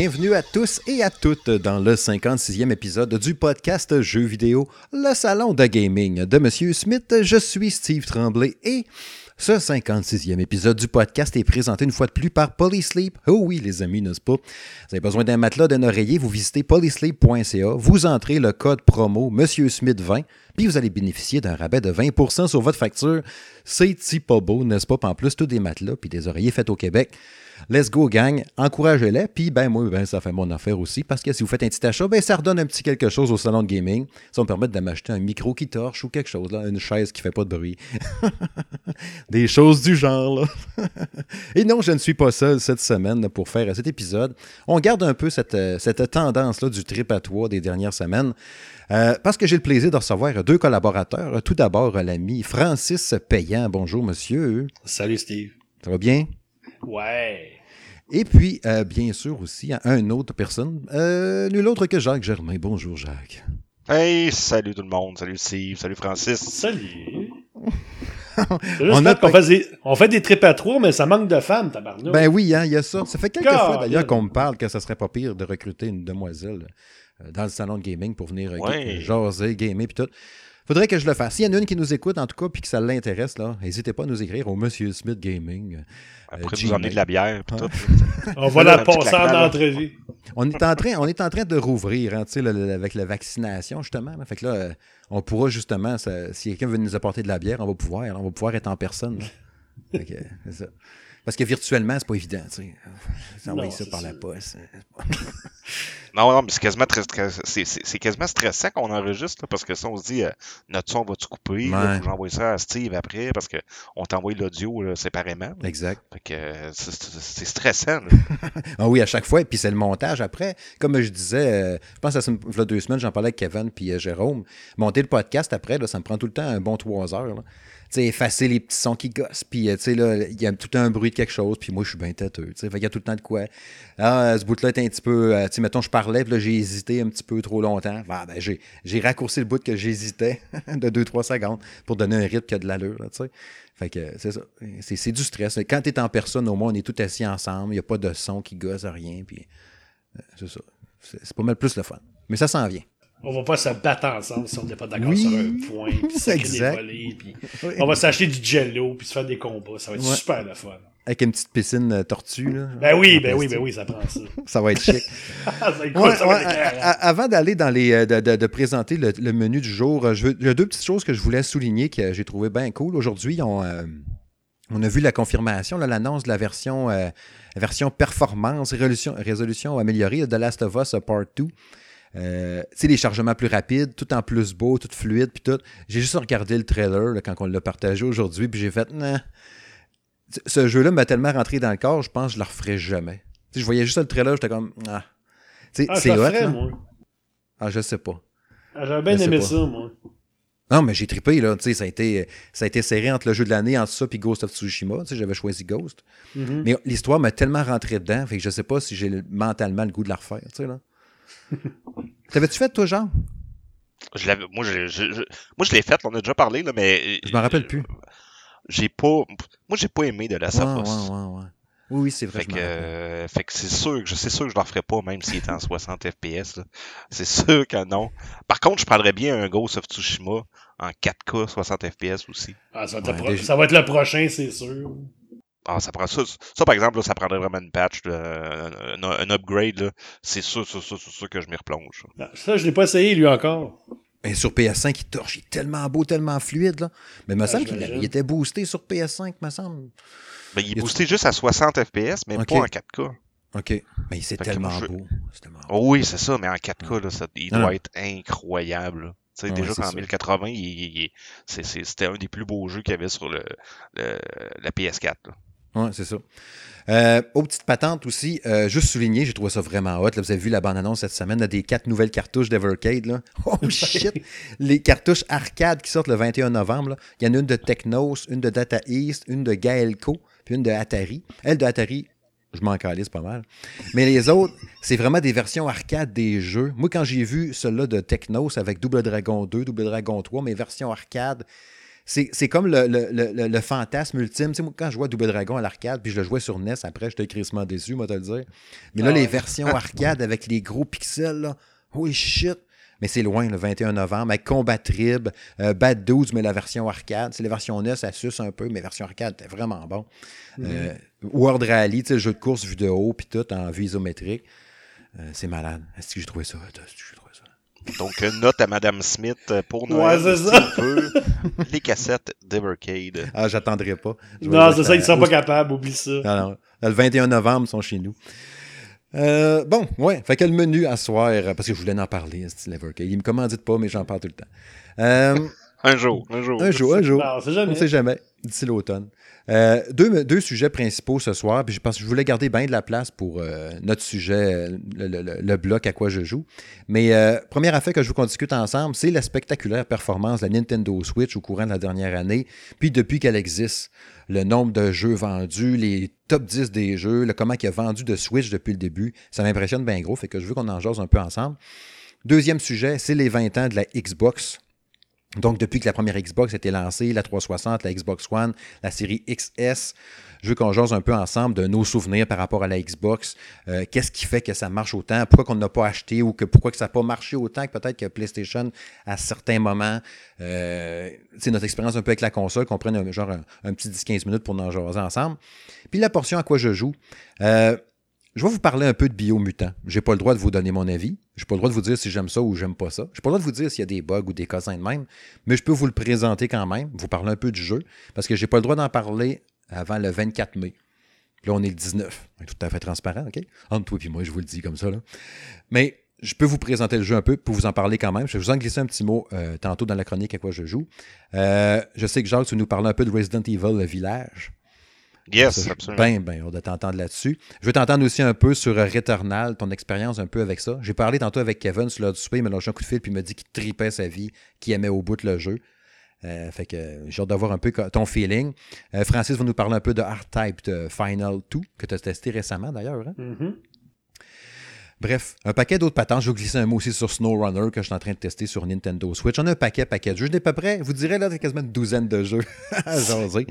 Bienvenue à tous et à toutes dans le 56e épisode du podcast Jeux vidéo, le salon de gaming de Monsieur Smith. Je suis Steve Tremblay et ce 56e épisode du podcast est présenté une fois de plus par Polysleep. Oh oui, les amis, n'est-ce pas? Vous avez besoin d'un matelas, d'un oreiller, vous visitez polysleep.ca, vous entrez le code promo Monsieur Smith 20, puis vous allez bénéficier d'un rabais de 20% sur votre facture. C'est pas beau, n'est-ce pas? En plus, tous des matelas puis des oreillers faits au Québec. Let's go, gang. Encouragez-les. Puis, ben, moi, ben, ça fait mon affaire aussi. Parce que si vous faites un petit achat, ben, ça redonne un petit quelque chose au salon de gaming. Ça va me permettre de m'acheter un micro qui torche ou quelque chose, là. Une chaise qui fait pas de bruit. Des choses du genre, là. Et non, je ne suis pas seul cette semaine pour faire cet épisode. On garde un peu cette, euh, cette tendance-là du trip à toi des dernières semaines. Euh, parce que j'ai le plaisir de recevoir deux collaborateurs. Tout d'abord, l'ami Francis Payan. Bonjour, monsieur. Salut, Steve. Ça va bien? Ouais. Et puis, euh, bien sûr aussi, une autre personne, euh, nul autre que Jacques Germain. Bonjour, Jacques. Hey, salut tout le monde. Salut Steve. Salut Francis. Salut. on, a fait des, on fait des trips à trois, mais ça manque de femmes, tabarnak. Ben oui, hein, il y a ça. Ça fait quelques fois d'ailleurs qu'on me parle que ça serait pas pire de recruter une demoiselle euh, dans le salon de gaming pour venir ouais. jaser, gamer puis tout. Faudrait que je le fasse. S'il y en a une qui nous écoute, en tout cas, puis que ça l'intéresse, là, n'hésitez pas à nous écrire au Monsieur Smith Gaming. Euh, Après, vous emmener de la bière. Puis tout. on va la passer en entrevue. On est en train, on est en train de rouvrir, hein, avec la vaccination, justement. Fait que là, euh, on pourra justement, ça, si quelqu'un veut nous apporter de la bière, on va pouvoir, on va pouvoir être en personne. c'est ça. Parce que virtuellement, c'est pas évident, tu sais. Envoyer ça par la poste. non, non, mais c'est quasiment, très, c'est, quasiment stressant qu'on enregistre, parce que ça, on se dit, euh, notre son va-tu couper? Ouais. faut j'envoie ça à Steve après, parce qu'on t'envoie l'audio séparément. Exact. Fait que euh, c'est, stressant. ah oui, à chaque fois. Et puis c'est le montage après. Comme je disais, euh, je pense il y a deux semaines, j'en parlais avec Kevin puis Jérôme. Monter le podcast après, là, ça me prend tout le temps un bon trois heures. Là effacer les petits sons qui gossent. Puis, euh, tu sais, là, il y a tout un bruit de quelque chose. Puis moi, je suis bien têteux. Tu sais, il y a tout le temps de quoi. Ah, ce bout-là est un petit peu. Euh, tu sais, mettons, je parlais, puis là, j'ai hésité un petit peu trop longtemps. ben, j'ai, j'ai raccourci le bout que j'hésitais de 2-3 secondes pour donner un rythme qui a de l'allure, tu sais. Fait que c'est ça. C'est, c'est du stress. Quand tu es en personne, au moins, on est tout assis ensemble. Il n'y a pas de son qui gosse, rien. Puis, euh, c'est ça. C'est pas mal plus le fun. Mais ça s'en vient on va pas se battre ensemble si on n'est pas d'accord sur un point, puis exact. Volets, puis on va s'acheter du jello, puis se faire des combats. Ça va être super le fun. Avec une petite piscine euh, tortue. Là, ben oui, ben oui, ben oui, ça prend ça. ça va être chic. ça va être cool, ça va être avant d'aller dans les euh, de, de, de présenter le, le, menu du jour, euh, je veux, il y a deux petites choses que je voulais souligner que j'ai trouvé bien cool. Aujourd'hui, on, on a vu la confirmation, l'annonce de la version, version performance, résolution, résolution améliorée de The Last of Us Part 2. Euh, tu sais, les chargements plus rapides, tout en plus beau, tout fluide, puis tout. J'ai juste regardé le trailer quand on l'a partagé aujourd'hui, puis j'ai fait, nah. Ce jeu-là m'a tellement rentré dans le corps, je pense que je le referai jamais. je voyais juste le trailer, j'étais comme, ah. Tu sais, ah, c'est hot. moi. Ah, je sais pas. Ah, J'aurais bien aimé ça, moi. Non, mais j'ai trippé, là. Tu sais, ça a, été, ça a été serré entre le jeu de l'année, entre ça, puis Ghost of Tsushima. Tu sais, j'avais choisi Ghost. Mm-hmm. Mais l'histoire m'a tellement rentré dedans, fait que je sais pas si j'ai mentalement le goût de la refaire, tu sais, là. T'avais-tu fait, toi, Jean? Je l'avais, moi, je, je, moi, je l'ai fait, on a déjà parlé, là, mais. Je m'en rappelle plus. J'ai pas. Moi, j'ai pas aimé de la ouais, ouais, ouais, Oui, oui, c'est vrai. Fait que, euh, fait que c'est sûr que je sais sûr que je le referais pas, même s'il était en 60 FPS. C'est sûr que non. Par contre, je prendrais bien un Ghost of Tsushima en 4K 60 FPS aussi. Ah, ça, va être ça va être le prochain, c'est sûr. Ah, ça prend ça. Ça, par exemple, ça prendrait vraiment une patch, un, upgrade. C'est sûr, c'est sûr, sûr, que je m'y replonge. ça, je l'ai pas essayé, lui, encore. Ben, sur PS5, il torche. Il est tellement beau, tellement fluide. Là. Mais il me semble qu'il était boosté sur PS5, me semble. Ben, il est boosté juste à 60 FPS, mais pas en 4K. OK. Mais c'est tellement, beau. Oh, oui, c'est ça, mais en 4K, là, ça, il doit être incroyable. sais, déjà qu'en 1080, c'était un des plus beaux jeux qu'il y avait sur le, la PS4. Là. Oui, c'est ça. Euh, aux petites patentes aussi, euh, juste souligner, j'ai trouvé ça vraiment hot. Là, vous avez vu la bande-annonce cette semaine, a des quatre nouvelles cartouches d'Evercade. Oh shit! Les cartouches arcade qui sortent le 21 novembre. Là. Il y en a une de Technos, une de Data East, une de Gaelco, puis une de Atari. Elle de Atari, je m'en calisse pas mal. Mais les autres, c'est vraiment des versions arcade des jeux. Moi, quand j'ai vu celle-là de Technos avec Double Dragon 2, Double Dragon 3, mes versions arcade, c'est comme le, le, le, fantasme ultime. moi, quand je vois Double Dragon à l'arcade, puis je le jouais sur NES, après, j'étais crissement déçu, moi, te le dire. Mais là, ah les versions arcade avec les gros pixels, là, holy shit! Mais c'est loin, le 21 novembre, avec Combat Trib, euh, Bad 12, mais la version arcade. C'est la version NES, ça suce un peu, mais la version arcade était vraiment bon. Mm-hmm. Euh, World Rally, le jeu de course vu de haut, puis tout en vue isométrique. Euh, c'est malade. Est-ce que j'ai trouvé ça? Donc, note à Madame Smith pour Noël. Ouais, c'est ça. les cassettes d'Evercade. Ah, j'attendrai pas. non, c'est ça, ils sont pas capables, oublie ça. Non, Le 21 novembre, ils sont chez nous. Euh, bon, ouais. Fait que le menu à soir, parce que je voulais en parler, Levercade? Il me commandite pas, mais j'en parle tout le temps. Euh, un jour, un jour. Un jour, un jour. on sait jamais. On sait jamais, d'ici l'automne. Euh, deux, deux, sujets principaux ce soir, puis je pense que je voulais garder bien de la place pour euh, notre sujet, le, bloc à quoi je joue. Mais euh, première affaire que je veux qu'on discute ensemble, c'est la spectaculaire performance de la Nintendo Switch au courant de la dernière année, puis depuis qu'elle existe. Le nombre de jeux vendus, les top 10 des jeux, le comment il a vendu de Switch depuis le début, ça m'impressionne bien gros, fait que je veux qu'on en jase un peu ensemble. Deuxième sujet, c'est les 20 ans de la Xbox. Donc, depuis que la première Xbox a été lancée, la 360, la Xbox One, la série XS, je veux qu'on jase un peu ensemble de nos souvenirs par rapport à la Xbox. Euh, qu'est-ce qui fait que ça marche autant? Pourquoi qu'on n'a pas acheté ou que pourquoi que ça n'a pas marché autant que peut-être que PlayStation à certains moments? Euh, c'est notre expérience un peu avec la console, qu'on prenne genre un, petit 10-15 minutes pour en jaser ensemble. Puis la portion à quoi je joue. Euh, je vais vous parler un peu de Biomutant. Je n'ai pas le droit de vous donner mon avis. Je n'ai pas le droit de vous dire si j'aime ça ou j'aime pas ça. Je n'ai pas le droit de vous dire s'il y a des bugs ou des cossins de même, mais je peux vous le présenter quand même, vous parler un peu du jeu, parce que je n'ai pas le droit d'en parler avant le 24 mai. Là, on est le 19. Tout à fait transparent, OK? Entre toi et moi, je vous le dis comme ça. Mais je peux vous présenter le jeu un peu pour vous en parler quand même. Je vais vous en glisser un petit mot euh, tantôt dans la chronique à quoi je joue. Euh, je sais que Jacques, tu nous parler un peu de Resident Evil, le village. Yes, absolument. Ben, ben, on doit t'entendre là-dessus. Je veux t'entendre aussi un peu sur Returnal, ton expérience un peu avec ça. J'ai parlé tantôt avec Kevin sur l'heure du souper, il m'a lâché un coup de fil puis il m'a dit qu'il tripait sa vie, qu'il aimait au bout le jeu. Euh, fait que j'ai hâte d'avoir un peu ton feeling. Euh, Francis va nous parler un peu de R-Type de Final 2, que tu as testé récemment d'ailleurs. Hein? Mm-hmm. Bref, un paquet d'autres patentes. Je vais glisser un mot aussi sur SnowRunner que je suis en train de tester sur Nintendo Switch. On a un paquet, paquet de jeux. Je n'ai pas près, vous direz là, quasiment une douzaine de jeux à jaser.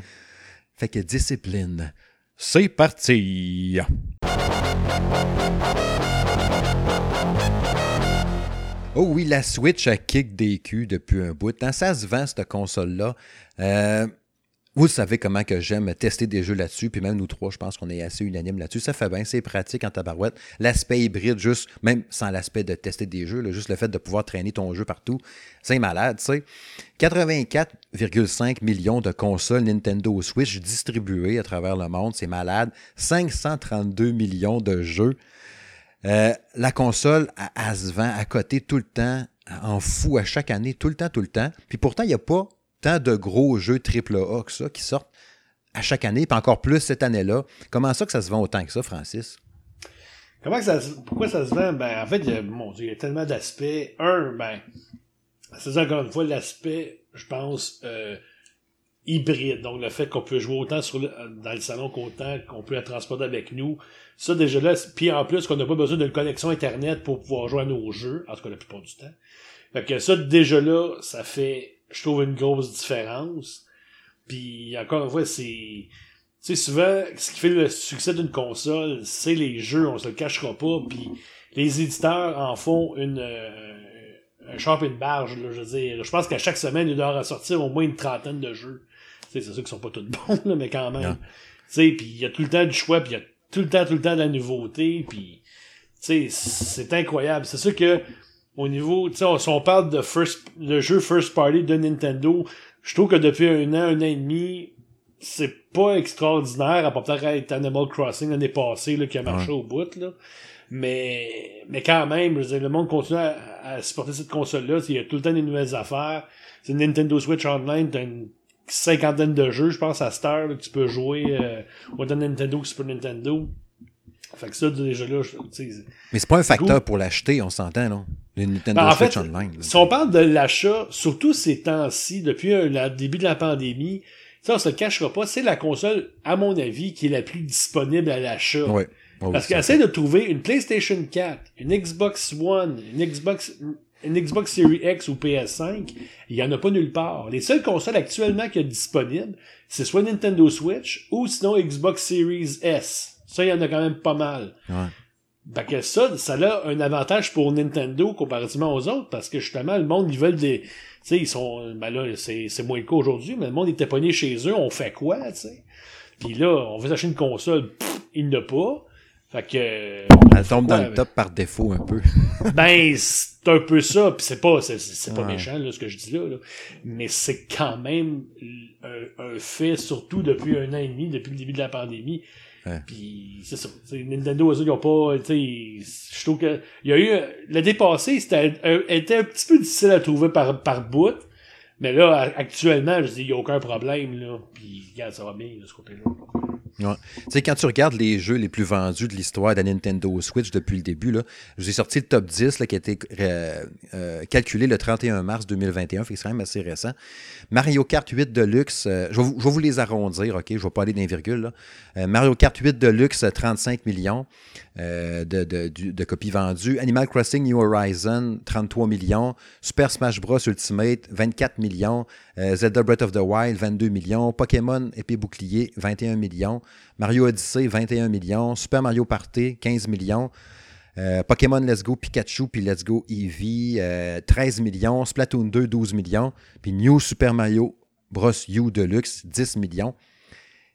Fait que discipline. C'est parti! Oh oui, la Switch a kick des culs depuis un bout. Ça se vend, cette console-là. Euh, vous savez comment que j'aime tester des jeux là-dessus, puis même nous trois, je pense qu'on est assez unanime là-dessus. Ça fait bien, c'est pratique en tabarouette. L'aspect hybride, juste, même sans l'aspect de tester des jeux, juste le fait de pouvoir traîner ton jeu partout, c'est malade, tu sais. 84,5 millions de consoles Nintendo Switch distribuées à travers le monde, c'est malade. 532 millions de jeux. Euh, la console, elle, se vend à côté tout le temps, en fou à chaque année, tout le temps, tout le temps. Puis pourtant, il n'y a pas tant de gros jeux AAA que ça qui sortent à chaque année, puis encore plus cette année-là. Comment ça que ça se vend autant que ça, Francis? Comment ça, pourquoi ça se vend? Ben, en fait, il y a, mon Dieu, il y a tellement d'aspects. Un, ben, c'est encore une fois l'aspect, je pense, euh, hybride. Donc, le fait qu'on peut jouer autant sur dans le salon qu'autant qu'on peut la transporter avec nous. Ça, déjà là, puis en plus, qu'on n'a pas besoin d'une connexion Internet pour pouvoir jouer à nos jeux, en tout cas la plupart du temps. Fait que ça, déjà là, ça fait je trouve une grosse différence. Puis encore une fois, c'est. Tu sais, souvent, ce qui fait le succès d'une console, c'est les jeux, on se le cachera pas. Puis les éditeurs en font une. Euh, un champ une barge, là, je veux dire. Je pense qu'à chaque semaine, ils doivent sortir au moins une trentaine de jeux. c'est sûr qu'ils sont pas tous bons, là, mais quand même. Tu sais, puis il y a tout le temps du choix, puis il y a tout le temps, tout le temps de la nouveauté, puis tu sais, c'est incroyable. C'est sûr que au niveau, tu sais, si on parle de first, le jeu first party de Nintendo, je trouve que depuis un an, un an et demi, c'est pas extraordinaire, à part peut-être Animal Crossing l'année passée, là, qui a marché au bout, là. Mais, mais quand même, je veux dire, le monde continue à, supporter cette console-là. Il y a tout le temps des nouvelles affaires. C'est Nintendo Switch Online, t'as une cinquantaine de jeux, je pense, à Star, que tu peux jouer, euh, autant Nintendo que Super Nintendo. Fait que ça, déjà là, Mais c'est pas un facteur pour l'acheter, on s'entend, non? Le Nintendo ben, Switch Online. Si on parle de l'achat, surtout ces temps-ci, depuis le début de la pandémie, ça, on se le cachera pas, c'est la console, à mon avis, qui est la plus disponible à l'achat. Ouais. Parce qu'essaie de trouver une PlayStation 4, une Xbox One, une Xbox une Xbox Series X ou PS5, il y en a pas nulle part. Les seules consoles actuellement qui sont disponibles, c'est soit Nintendo Switch ou sinon Xbox Series S. Ça, il y en a quand même pas mal. Ouais. que ça, ça a un avantage pour Nintendo comparativement aux autres, parce que justement, le monde, ils veulent des. Tu sais, ils sont. Ben là, c'est moins le cas aujourd'hui, mais le monde était pogné chez eux, on fait quoi, tu sais? Puis là, on veut acheter une console, il n'a pas. Fait que. Elle tombe dans le top par défaut un peu. ben, c'est un peu ça. Puis c'est pas, c'est, pas méchant, là, ce que je dis là. Mais c'est quand même un, fait, surtout depuis un an et demi, depuis le début de la pandémie. Puis c'est ça. Nintendo, eux, ils ont pas. Je trouve que. Il y a eu. Le dépassé, c'était était un petit peu difficile à trouver par, par bout. Mais là, actuellement, je dis, il n'y a aucun problème, là. Puis, regarde, ça va bien, de ce côté-là. Ouais. Tu sais, quand tu regardes les jeux les plus vendus de l'histoire de la Nintendo Switch depuis le début, là, je vous ai sorti le top 10 là, qui a été euh, euh, calculé le 31 mars 2021, c'est quand même assez récent. Mario Kart 8 Deluxe, euh, je, vais vous, les arrondir, OK? Je ne vais pas aller dans les virgules. Mario Kart 8 Deluxe, 35 millions de, de, copies vendues. Animal Crossing New Horizon, 33 millions. Super Smash Bros. Ultimate, 24 millions. Zelda Breath of the Wild, 22 millions. Pokémon Épée Bouclier, 21 millions. Mario Odyssey, 21 millions. Super Mario Party, 15 millions. Euh, Pokémon Let's Go Pikachu puis Let's Go Eevee, 13 euh, millions. Splatoon 2, 12 millions. Puis New Super Mario Bros. U Deluxe, 10 millions.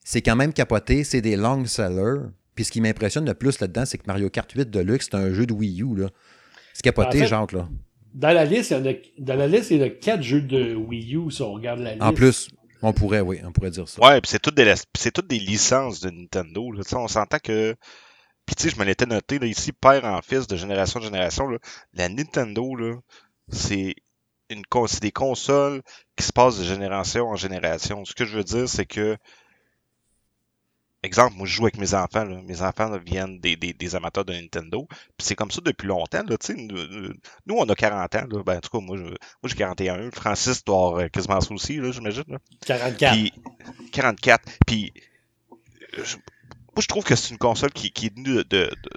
C'est quand même capoté. C'est des long sellers. Puis ce qui m'impressionne le plus là-dedans, c'est que Mario Kart 8 Deluxe, c'est un jeu de Wii U. Là. C'est capoté, Jacques. Là. Dans la liste, il y, a, dans la liste, il y a 4 jeux de Wii U si on regarde la liste. En plus, on pourrait, oui, on pourrait dire ça. Ouais, puis c'est toutes des, c'est toutes des licences de Nintendo. Là. On s'entend que. Puis tu sais, je me l'étais noté là, ici, père en fils, de génération en génération. Là, la Nintendo, là, c'est une c'est des consoles qui se passent de génération en génération. Ce que je veux dire, c'est que exemple, moi je joue avec mes enfants. Mes enfants viennent des, des, amateurs de Nintendo. Puis c'est comme ça depuis longtemps. Là, nous, nous, on a 40 ans. Là. Ben, en tout cas, moi, moi j'ai 41. Francis doit avoir quasiment ça aussi, j'imagine. 44. Puis, 44. Puis moi, je trouve que c'est une console qui, qui est venue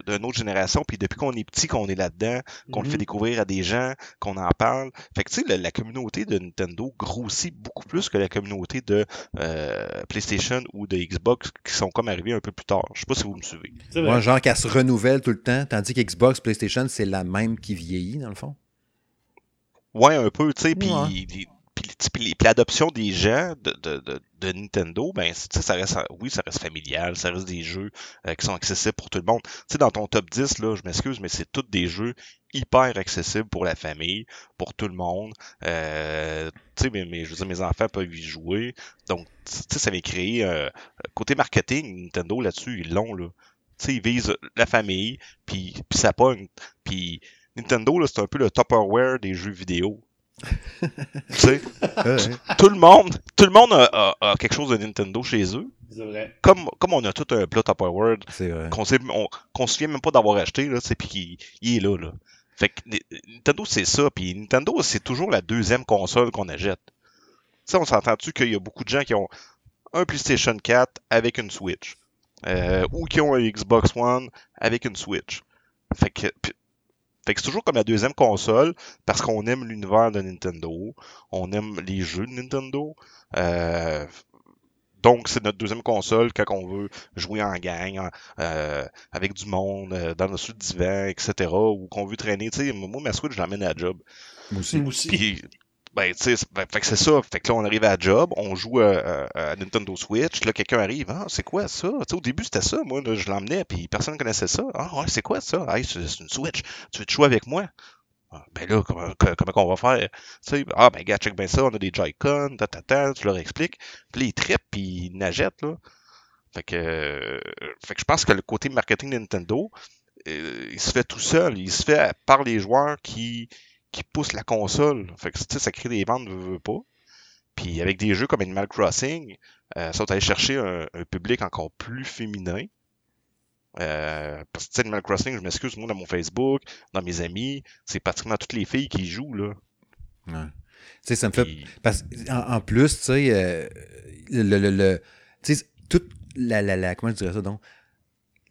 d'une autre génération, puis depuis qu'on est petit, qu'on est là-dedans, qu'on le fait mhm. découvrir à des gens, qu'on en parle. Fait que, tu sais, la, communauté de Nintendo grossit beaucoup plus que la communauté de euh, PlayStation ou de Xbox qui sont comme arrivés un peu plus tard. Je sais pas si vous me suivez. Moi, genre qu'elle se renouvelle tout le temps, tandis qu'Xbox, PlayStation, c'est la même qui vieillit, dans le fond. Ouais, un peu, tu sais, puis puis l'adoption des gens de, de, de, Nintendo, ben, ça reste, oui, ça reste familial, ça reste des jeux euh, qui sont accessibles pour tout le monde. Tu sais, dans ton top 10, là, je m'excuse, mais c'est tous des jeux hyper accessibles pour la famille, pour tout le monde. Euh, tu sais, mais, je veux dire, mes enfants peuvent y jouer. Donc, tu sais, ça va créer, euh, côté marketing, Nintendo, là-dessus, ils l'ont, là. Tu sais, ils visent la famille, puis, puis ça pogne. Puis Nintendo, là, c'est un peu le Tupperware des jeux vidéo tout le monde, tout le monde a, quelque chose de Nintendo chez eux. Comme, comme on a tout un plat Tupperware qu'on ne se souvient même pas d'avoir acheté, là, puis il, est là, là. Fait que Nintendo, c'est ça. Puis Nintendo, c'est toujours la deuxième console qu'on achète. Ça, on s'entend-tu qu'il y a beaucoup de gens qui ont un PlayStation 4 avec une Switch. Euh, ou qui ont un Xbox One avec une Switch. Fait que, fait que c'est toujours comme la deuxième console parce qu'on aime l'univers de Nintendo, on aime les jeux de Nintendo. Euh, donc, c'est notre deuxième console quand on veut jouer en gang, euh, avec du monde, euh, dans le sud divan, etc. Ou qu'on veut traîner. Tu sais, moi, ma Switch, je l'emmène à la job. Moi aussi. Ben, tu sais, ben, fait que c'est ça. Fait que là, on arrive à la job, on joue à, Nintendo Switch. Là, quelqu'un arrive. Ah, c'est quoi ça? sais au début, c'était ça. Moi, je l'emmenais, puis personne ne connaissait ça. Ah, ouais, c'est quoi ça? Hey, c'est une Switch. Tu veux te jouer avec moi? Ah, ben là, comment, comment on va faire? sais ah, ben, gars, check bien ça. On a des Joy-Con, ta, ta, ta, tu leur expliques. Puis là, ils trippent, puis ils nagettent, là. Fait que, euh, fait que je pense que le côté marketing de Nintendo, euh, il se fait tout seul. Il se fait par les joueurs qui qui pousse la console. Fait que, ça crée des ventes, ne veut pas. Puis avec des jeux comme Animal Crossing, euh, ça va aller chercher un, public encore plus féminin. Euh, parce que Animal Crossing, je m'excuse, moi, dans mon Facebook, dans mes amis, c'est pratiquement toutes les filles qui jouent, là. Ouais. Tu sais, ça me fait. Parce, en, plus, tu sais, euh, le, le, le tu sais, toute la, la, la, Comment je dirais ça donc?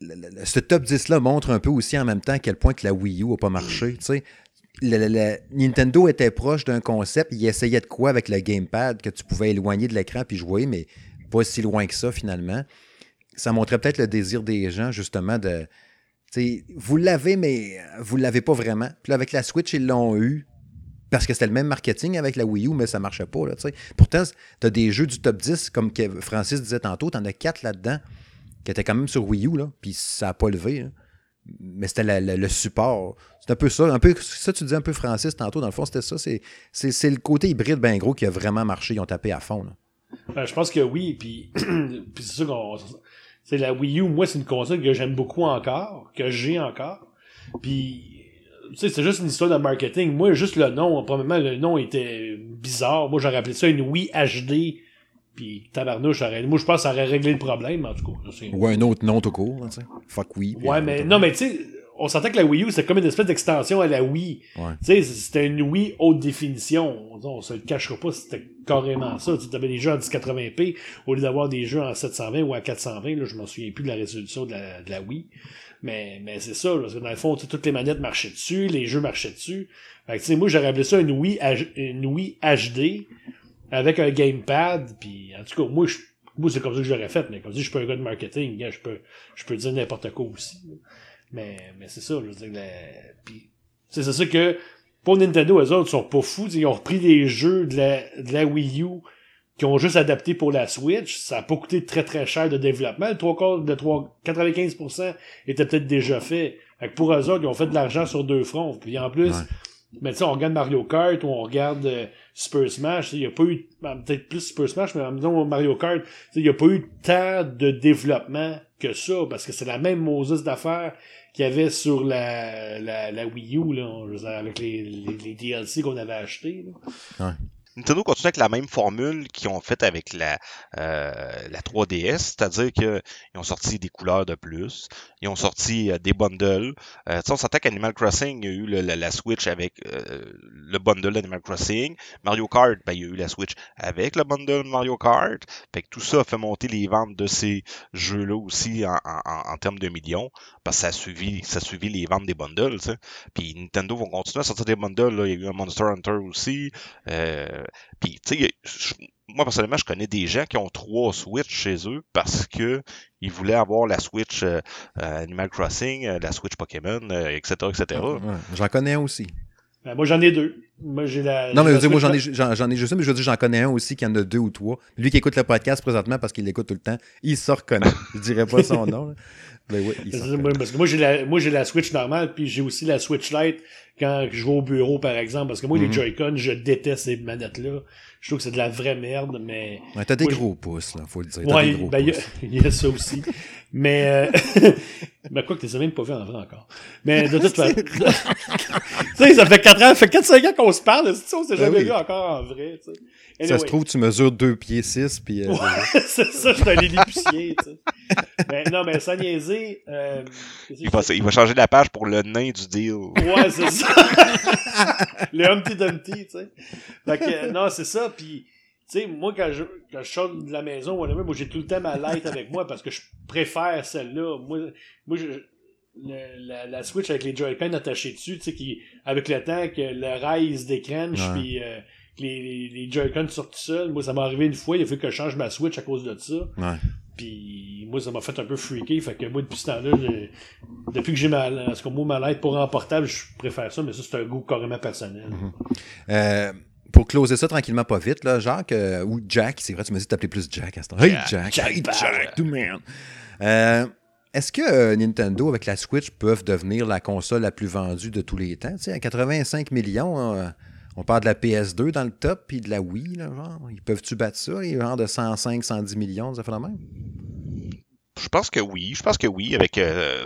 ce top 10-là montre un peu aussi en même temps à quel point que la Wii U n'a pas marché. Nintendo était proche d'un concept, il essayait de quoi avec le gamepad que tu pouvais éloigner de l'écran puis jouer, mais pas si loin que ça finalement. Ça montrait peut-être le désir des gens justement de. Vous l'avez, mais vous ne l'avez pas vraiment. Puis avec la Switch, ils l'ont eu parce que c'était le même marketing avec la Wii U, mais ça ne marchait pas. Là, Pourtant, tu as des jeux du top 10, comme Francis disait tantôt, tu en as 4 là-dedans qui étaient quand même sur Wii U, là, puis ça n'a pas levé. Mais c'était le support. C'est un peu ça. Un peu, ça, tu disais un peu Francis tantôt, dans le fond, c'était ça. C'est le côté hybride bien gros qui a vraiment marché. Ils ont tapé à fond. Ben, je pense que oui, puis, c'est sûr qu'on. C'est la Wii U, moi, c'est une console que j'aime beaucoup encore, que j'ai encore. Puis tu sais, c'est juste une histoire de marketing. Moi, juste le nom, probablement, le nom était bizarre. Moi, j'aurais appelé ça une Wii HD. Puis tabarnouche, moi je pense que ça aurait réglé le problème, en tout cas. Ou un autre nom tout court, tu sais. Fuck Wii. Ouais, mais non, mais tu sais, on sentait que la Wii U, c'était comme une espèce d'extension à la Wii. Tu sais, c'était une Wii haute définition. On, se le cachera pas, c'était carrément ça. Tu avais des jeux en 1080p au lieu d'avoir des jeux en 720 ou en 420. Là, je m'en souviens plus de la résolution de la, de la Wii. Mais, mais c'est ça, parce que dans le fond, toutes les manettes marchaient dessus, les jeux marchaient dessus. Fait que, moi, j'aurais appelé ça une Wii, une Wii HD avec un gamepad. Puis, en tout cas, moi, je, moi c'est comme ça que j'aurais fait. Mais comme je dis, je suis pas un gars de marketing. je peux, je peux dire n'importe quoi aussi. Mais, mais c'est ça, je veux dire. C'est ça que pour Nintendo, eux autres sont pas fous. Ils ont repris les jeux de la, de la Wii U qui ont juste adapté pour la Switch, ça a pas coûté très très cher de développement. Le 3 quarts, de 3, 95% était peut-être déjà fait. Fait que pour eux autres, ils ont fait de l'argent sur deux fronts. Puis en plus, mais tu sais, on regarde Mario Kart ou on regarde euh, Super Smash, il n'y a pas eu, ben, peut-être plus Super Smash, mais disons Mario Kart, il n'y a pas eu tant de développement que ça, parce que c'est la même Moses d'affaires qu'il y avait sur la, la, la Wii U, là, avec les, les, les DLC qu'on avait achetés. Ouais. Nintendo continue avec la même formule qu'ils ont faite avec la, euh, la 3DS, c'est-à-dire qu'ils ont sorti des couleurs de plus, ils ont sorti euh, des bundles. Euh, on s'attend qu'Animal Crossing, il y a eu la, Switch avec euh, le bundle d'Animal Crossing. Mario Kart, ben, il y a eu la Switch avec le bundle Mario Kart. Fait que tout ça a fait monter les ventes de ces jeux-là aussi en, en, en, termes de millions, parce que ça a suivi, ça a suivi les ventes des bundles. T'sais. Puis Nintendo vont continuer à sortir des bundles. Là. Il y a eu un Monster Hunter aussi. Euh, puis, tu sais, moi personnellement, je connais des gens qui ont trois Switch chez eux parce que ils voulaient avoir la Switch euh, euh, Animal Crossing, la Switch Pokémon, etc., etc. J'en connais un aussi. Ben, moi, j'en ai deux. Moi, j'ai la. Non, mais je veux dire, moi, j'en ai, j'en, ai juste un, mais je veux dire, j'en connais un aussi qui en a deux ou trois. Lui qui écoute le podcast présentement parce qu'il l'écoute tout le temps, il se reconnaît. je dirais pas son nom. Mais oui, parce que moi, j'ai la, moi, j'ai la Switch normale, puis j'ai aussi la Switch Lite quand je vais au bureau, par exemple. Parce que moi, les mhm. Joy-Con, je déteste ces manettes-là. Je trouve que c'est de la vraie merde, mais. Ouais, t'as des gros pouces, là, faut le dire. Ouais, ben, il y, a ça aussi. mais, euh... ben, quoi que t'es même pas vu en vrai encore. Mais, de toute façon. tu sais, ça fait 4 ans, ça fait 4-5 ans qu'on se parle, on s'est ben jamais vu encore en vrai, tu sais? ça se trouve, tu mesures 2 pieds 6, puis. Euh, ouais, c'est ça, je suis un lilliputier, tu sais. mais, non, mais sans niaiser. Euh, il, va, il va changer la page pour le nain du deal. Ouais, c'est ça. le Humpty Dumpty, tu sais. Fait que, non, c'est ça puis tu sais, moi, quand je, quand je sors de la maison, moi, j'ai tout le temps ma light avec moi parce que je préfère celle-là. Moi, moi je, la, la, Switch avec les Joy-Con attachés dessus, tu sais, qui, avec le temps que le rail se décrenche, puis euh, que les, les, Joy-Con sortent tout seuls. Moi, ça m'est arrivé une fois, il a fallu que je change ma Switch à cause de ça. Ouais. Puis moi, ça m'a fait un peu freaky. Fait que moi, depuis ce temps-là, depuis que j'ai ma, ce qu'on ma light pour un portable, je préfère ça, mais ça, c'est un goût carrément personnel. Mm-hmm. euh, pour closer ça tranquillement, pas vite, là, Jacques, euh, ou Jack, c'est vrai, tu m'as dit de t'appeler plus Jack à ce temps. Hey Jack, Jack, hey Jack, tout man. Euh, est-ce que euh, Nintendo, avec la Switch, peuvent devenir la console la plus vendue de tous les temps? À 85 millions, on parle de la PS2 dans le top, puis de la Wii, genre. Ils peuvent-tu battre ça, les genre de 105, 110 millions, ça fait la même? Je pense que oui. Je pense que oui. Avec, tu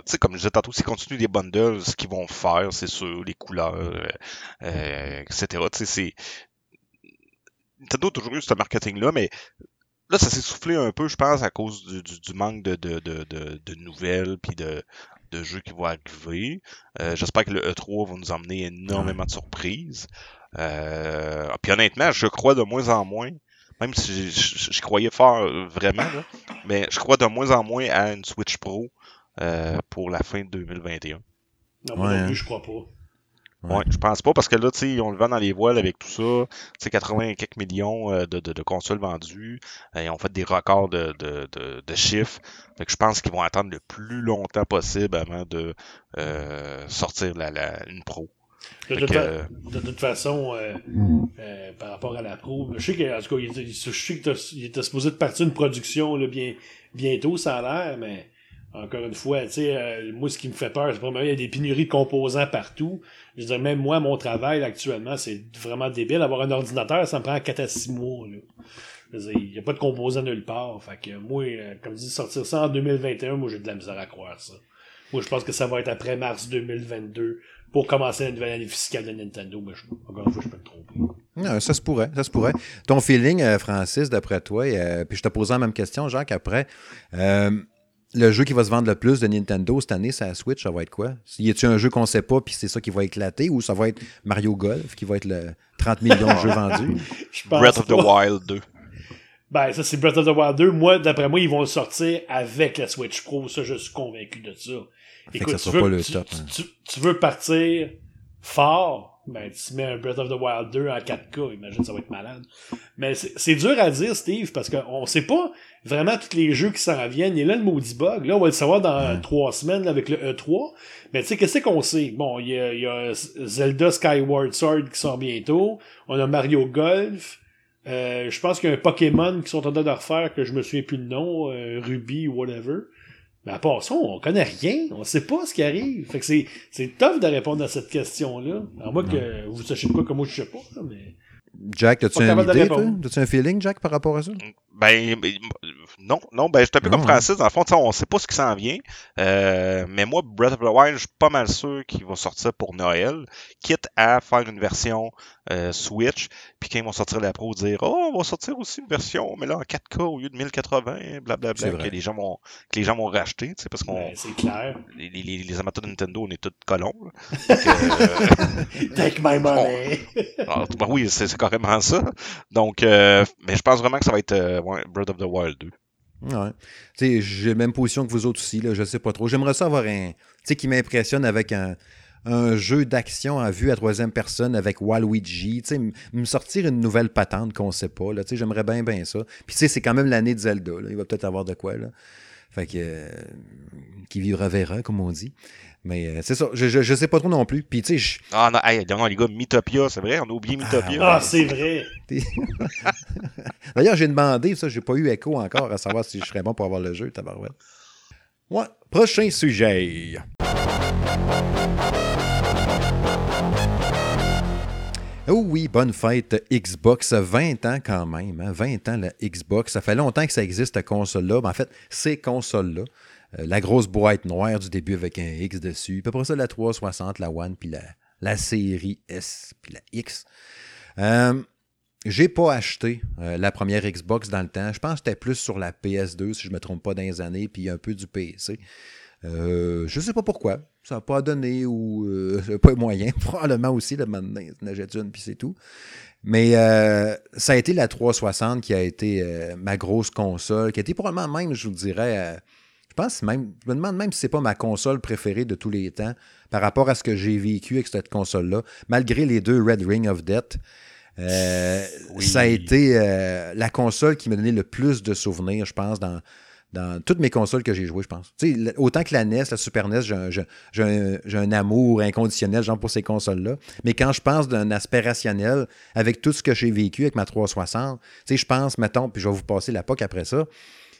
sais, comme je disais tantôt, s'ils continuent les bundles, ce qu'ils vont faire, c'est sûr, les couleurs, etc. Nintendo a toujours eu ce marketing-là, mais là, ça s'est soufflé un peu, je pense, à cause du, du, manque de, de, de, de nouvelles puis de, de jeux qui vont arriver. Euh, J'espère que le E3 va nous emmener énormément de surprises. Euh, puis honnêtement, je crois de moins en moins, même si je, croyais fort vraiment, là, mais je crois de moins en moins à une Switch Pro euh, pour la fin de 2021. Non, moi non plus, hein. je crois pas. Ouais. je pense pas parce que là, tu sais, on le vend dans les voiles avec tout ça. Tu sais, 80 quelques millions euh, de, de, de, consoles vendues. Et on fait des records de, de, de, chiffres. Fait que je pense qu'ils vont attendre le plus longtemps possible avant de euh, sortir la, la, une pro. De toute, de toute, façon, euh, euh, par rapport à la pro, je sais qu'en tout cas, il, je sais qu'il était supposé de partir une production là, bien, bientôt, ça a l'air, mais encore une fois, tu sais, euh, moi, ce qui me fait peur, c'est vraiment, il y a des pénuries de composants partout. Je dire, même moi, mon travail, actuellement, c'est vraiment débile. Avoir un ordinateur, ça me prend 4 à 6 mois, là. Il n'y a pas de composants nulle part. Fait que moi, euh, comme je dis, sortir ça en 2021, moi, j'ai de la misère à croire ça. Moi, je pense que ça va être après mars 2022 pour commencer la nouvelle année fiscale de Nintendo. Mais je, encore une fois, je peux me tromper. Ça se pourrait, ça se pourrait. Ton feeling, euh, Francis, d'après toi, puis je te posais la même question, Jacques, après le jeu qui va se vendre le plus de Nintendo cette année, c'est la Switch, ça va être quoi? Y a-tu un jeu qu'on sait pas, puis c'est ça qui va éclater, ou ça va être Mario Golf, qui va être le 30 millions de jeux vendus? Breath of the Wild 2. Ben, ça, c'est Breath of the Wild 2. Moi, d'après moi, ils vont le sortir avec la Switch Pro. Ça, je suis convaincu de ça. Écoute, ça tu, veux, pas le top, hein. tu, veux partir fort, ben, tu mets un Breath of the Wild 2 en 4K, imagine, ça va être malade. Mais c'est dur à dire, Steve, parce qu'on sait pas vraiment tous les jeux qui s'en viennent. Il y a là le maudit bug. Là, on va le savoir dans trois semaines avec le E3. Mais tu sais, qu'est-ce qu'on sait? Bon, il y, a, y a Zelda Skyward Sword qui sort bientôt. On a Mario Golf. Euh, je pense qu'il y a un Pokémon qui sont en train de refaire que je me souviens plus de nom, euh, Ruby ou whatever. Mais à part ça, on connaît rien. On sait pas ce qui arrive. Fait que c'est, c'est tough de répondre à cette question-là. Alors moi que vous sachiez pas comme moi je sais pas, mais. Jack, as-tu une idée, As-tu un feeling, Jack, par rapport à ça? Ben, non, non, ben, je suis un peu comme Francis. Dans le fond, on sait pas ce qui s'en vient. Euh, mais moi, Breath of the Wild, je suis pas mal sûr qu'il va sortir pour Noël, quitte à faire une version euh, Switch, puis quand ils vont sortir la Pro, dire Oh, on va sortir aussi une version, mais là en 4K au lieu de 1080, blablabla, que les gens vont, que les gens vont racheter, tu sais, parce qu'on. C'est clair. Les, les, les, amateurs de Nintendo, on est tous colons. euh, Take my money. Ah, ben oui, c'est carrément ça. Donc, euh, mais je pense vraiment que ça va être euh, Breath of the Wild 2. Ouais. Tu sais, j'ai la même position que vous autres aussi, là, je sais pas trop. J'aimerais ça avoir un. Tu sais, qui m'impressionne avec un un jeu d'action à vue à troisième personne avec Waluigi, tu sais, me sortir une nouvelle patente qu'on sait pas, là, tu sais, j'aimerais bien, bien ça. Puis tu sais, c'est quand même l'année de Zelda, il va peut-être avoir de quoi, là. Fait que, euh, qui vivra verra, comme on dit. Mais euh, c'est ça, je, je, sais pas trop non plus. Puis tu sais, Ah non, non, les gars, Mythopia, c'est vrai, on a oublié Mythopia. Ah, ah c'est vrai. D'ailleurs, j'ai demandé, ça, j'ai pas eu écho encore à savoir si je serais bon pour avoir le jeu, tabarouette. Ouais, prochain sujet. Oh oui, bonne fête Xbox. 20 ans quand même. 20 hein? ans la Xbox. Ça fait longtemps que ça existe, cette console-là. en fait, ces consoles-là. Euh, la grosse boîte noire du début avec un X dessus. Puis après ça, la 360, la One, puis la, la série S, puis la X. Euh, j'ai pas acheté euh, la première Xbox dans le temps. Je pense que c'était plus sur la PS2, si je ne me trompe pas, dans les années, puis un peu du PC. Euh, je sais pas pourquoi. Ça n'a pas donné ou euh, pas moyen. Probablement aussi, le maintenant, j'ai une, puis c'est tout. Mais euh, ça a été la 360 qui a été euh, ma grosse console, qui a été probablement même, je vous dirais, je pense même, je me demande même si c'est pas ma console préférée de tous les temps par rapport à ce que j'ai vécu avec cette console-là, malgré les deux Red Ring of Death. Ça a été la console qui m'a donné le plus de souvenirs, je pense, dans, dans toutes mes consoles que j'ai jouées, je pense. autant que la NES, la Super NES, j'ai un, amour inconditionnel genre pour ces consoles-là. Mais quand je pense d'un aspect rationnel, avec tout ce que j'ai vécu avec ma 360, je pense, mettons, puis je vais vous passer la POC après ça,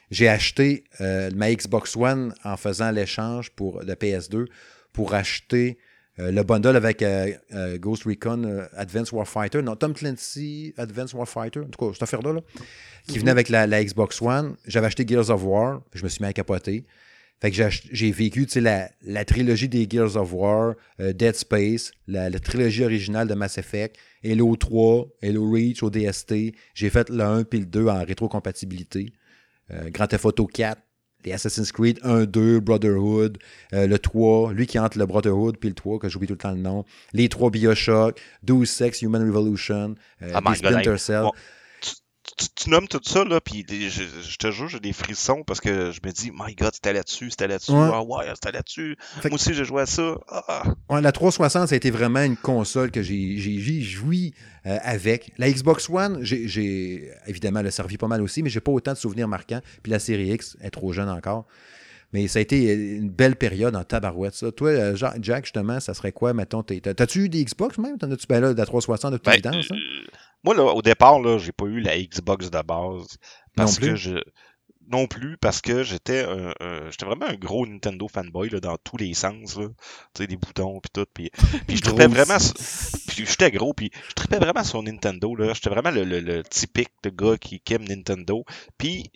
j'ai acheté euh, ma Xbox One en faisant l'échange pour le PS2 pour acheter le bundle avec euh, Ghost Recon Advanced Warfighter, non, Tom Clancy Advanced Warfighter, en tout cas, cette affaire-là. Là qui venait avec la, Xbox One. J'avais acheté Gears of War, je me suis mis à capoter. Fait que j'ai vécu la, la trilogie des Gears of War, euh, Dead Space, la, trilogie originale de Mass Effect, Halo 3, Halo Reach, ODST. J'ai fait le 1 puis le 2 en rétrocompatibilité. Euh, Grand Theft Auto 4, les Assassin's Creed 1, 2, Brotherhood, euh, le 3, lui qui entre le Brotherhood puis le 3, que j'oublie tout le temps le nom, les 3 Bioshock, Deus Ex, Human Revolution, euh, ah, Splinter Cell tu, nommes tout ça, là, puis je, te jure, j'ai des frissons parce que je me dis, my god, c'était là-dessus, c'était là-dessus, ouais. ah ouais, c'était là-dessus. Moi aussi, j'ai joué à ça. Ah. Ouais, la 360, ça a été vraiment une console que j'ai joui euh, avec. La Xbox One, j'ai évidemment, elle a servi pas mal aussi, mais j'ai pas autant de souvenirs marquants. Puis la série X est trop jeune encore. Mais ça a été une belle période en tabarouette, ça. Toi, euh, Jack, justement, ça serait quoi, mettons? T'as-tu eu des Xbox même? T'en as-tu ben là, de la 360 de toute ben, évidence? Hein? Euh, moi, là, au départ, là, j'ai pas eu la Xbox de base. Parce que je. Non plus, parce que j'étais j'étais vraiment un gros Nintendo fanboy là, dans tous les sens. Tu sais, des boutons puis tout. Puis, je tripais vraiment. Puis j'étais gros, puis je tripais vraiment sur Nintendo. Là. J'étais vraiment le, le, typique de gars qui, qui aime Nintendo. Puis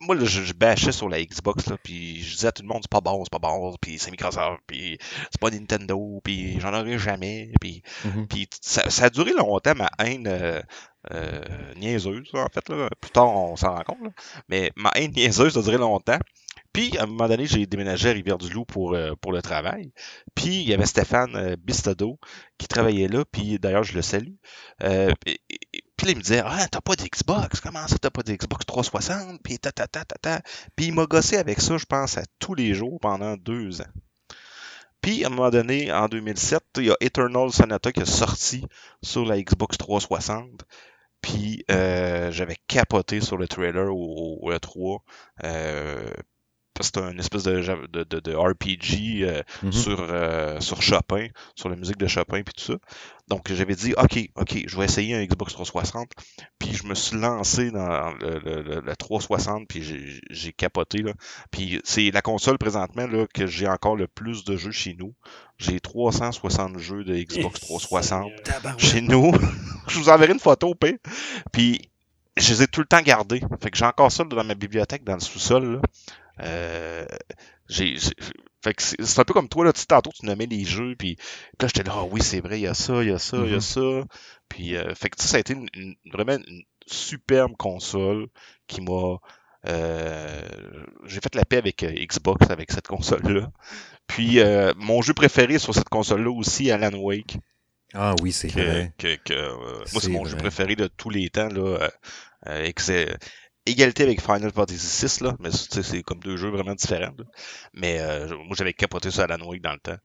moi, là, je, bâchais sur la Xbox, là, puis je disais à tout le monde, c'est pas bon, c'est pas bon, puis c'est Microsoft, puis c'est pas Nintendo, puis j'en aurai jamais, puis, mm-hmm. puis ça, ça, a duré longtemps, ma haine euh, euh, niaiseuse, en fait, là. plus tard on s'en rend compte, là. mais ma haine niaiseuse a duré longtemps, puis, à un moment donné, j'ai déménagé à Rivière-du-Loup pour, euh, pour le travail. Puis, il y avait Stéphane euh, Bistado qui travaillait là. Puis, d'ailleurs, je le salue. Euh, puis, il me disait Ah, t'as pas d'Xbox? Comment ça, t'as pas d'Xbox 360 Puis, ta, ta, ta, ta, ta. Puis, il m'a gossé avec ça, je pense, à tous les jours pendant deux ans. Puis, à un moment donné, en 2007, il y a Eternal Sonata qui est sorti sur la Xbox 360. Puis euh, j'avais capoté sur le trailer au, au E3. Euh, c'est un espèce de, de, RPG euh, mm-hmm. sur, euh, sur Chopin, sur la musique de Chopin puis tout ça. Donc j'avais dit ok, ok, je vais essayer un Xbox 360. Puis je me suis lancé dans le, 360 puis j'ai capoté là. Puis c'est la console présentement là, que j'ai encore le plus de jeux chez nous. J'ai 360 jeux de Xbox 360 chez nous. je vous enverrai une photo, Puis je les ai tout le temps gardés. Fait que j'ai encore ça dans ma bibliothèque dans le sous-sol. Euh, j'ai, c'est, un peu comme toi, là, tu, tantôt, tu nommais les jeux, puis là, j'étais là, ah oui, c'est vrai, il y a ça, il y a ça, il y a mm-hmm. ça. Puis, euh, fait que ça, ça a été une, vraiment une superbe console qui m'a... Euh, j'ai fait la paix avec Xbox avec cette console-là. Puis, mon jeu préféré sur cette console-là aussi, Alan Wake. Ah oui, c'est vrai. Que, que, moi, c'est mon jeu préféré de tous les temps. Là, euh, égalité avec Final Fantasy VI, là, mais c'est comme deux jeux vraiment différents. Mais euh, moi, j'avais capoté sur Alan Wake dans le temps.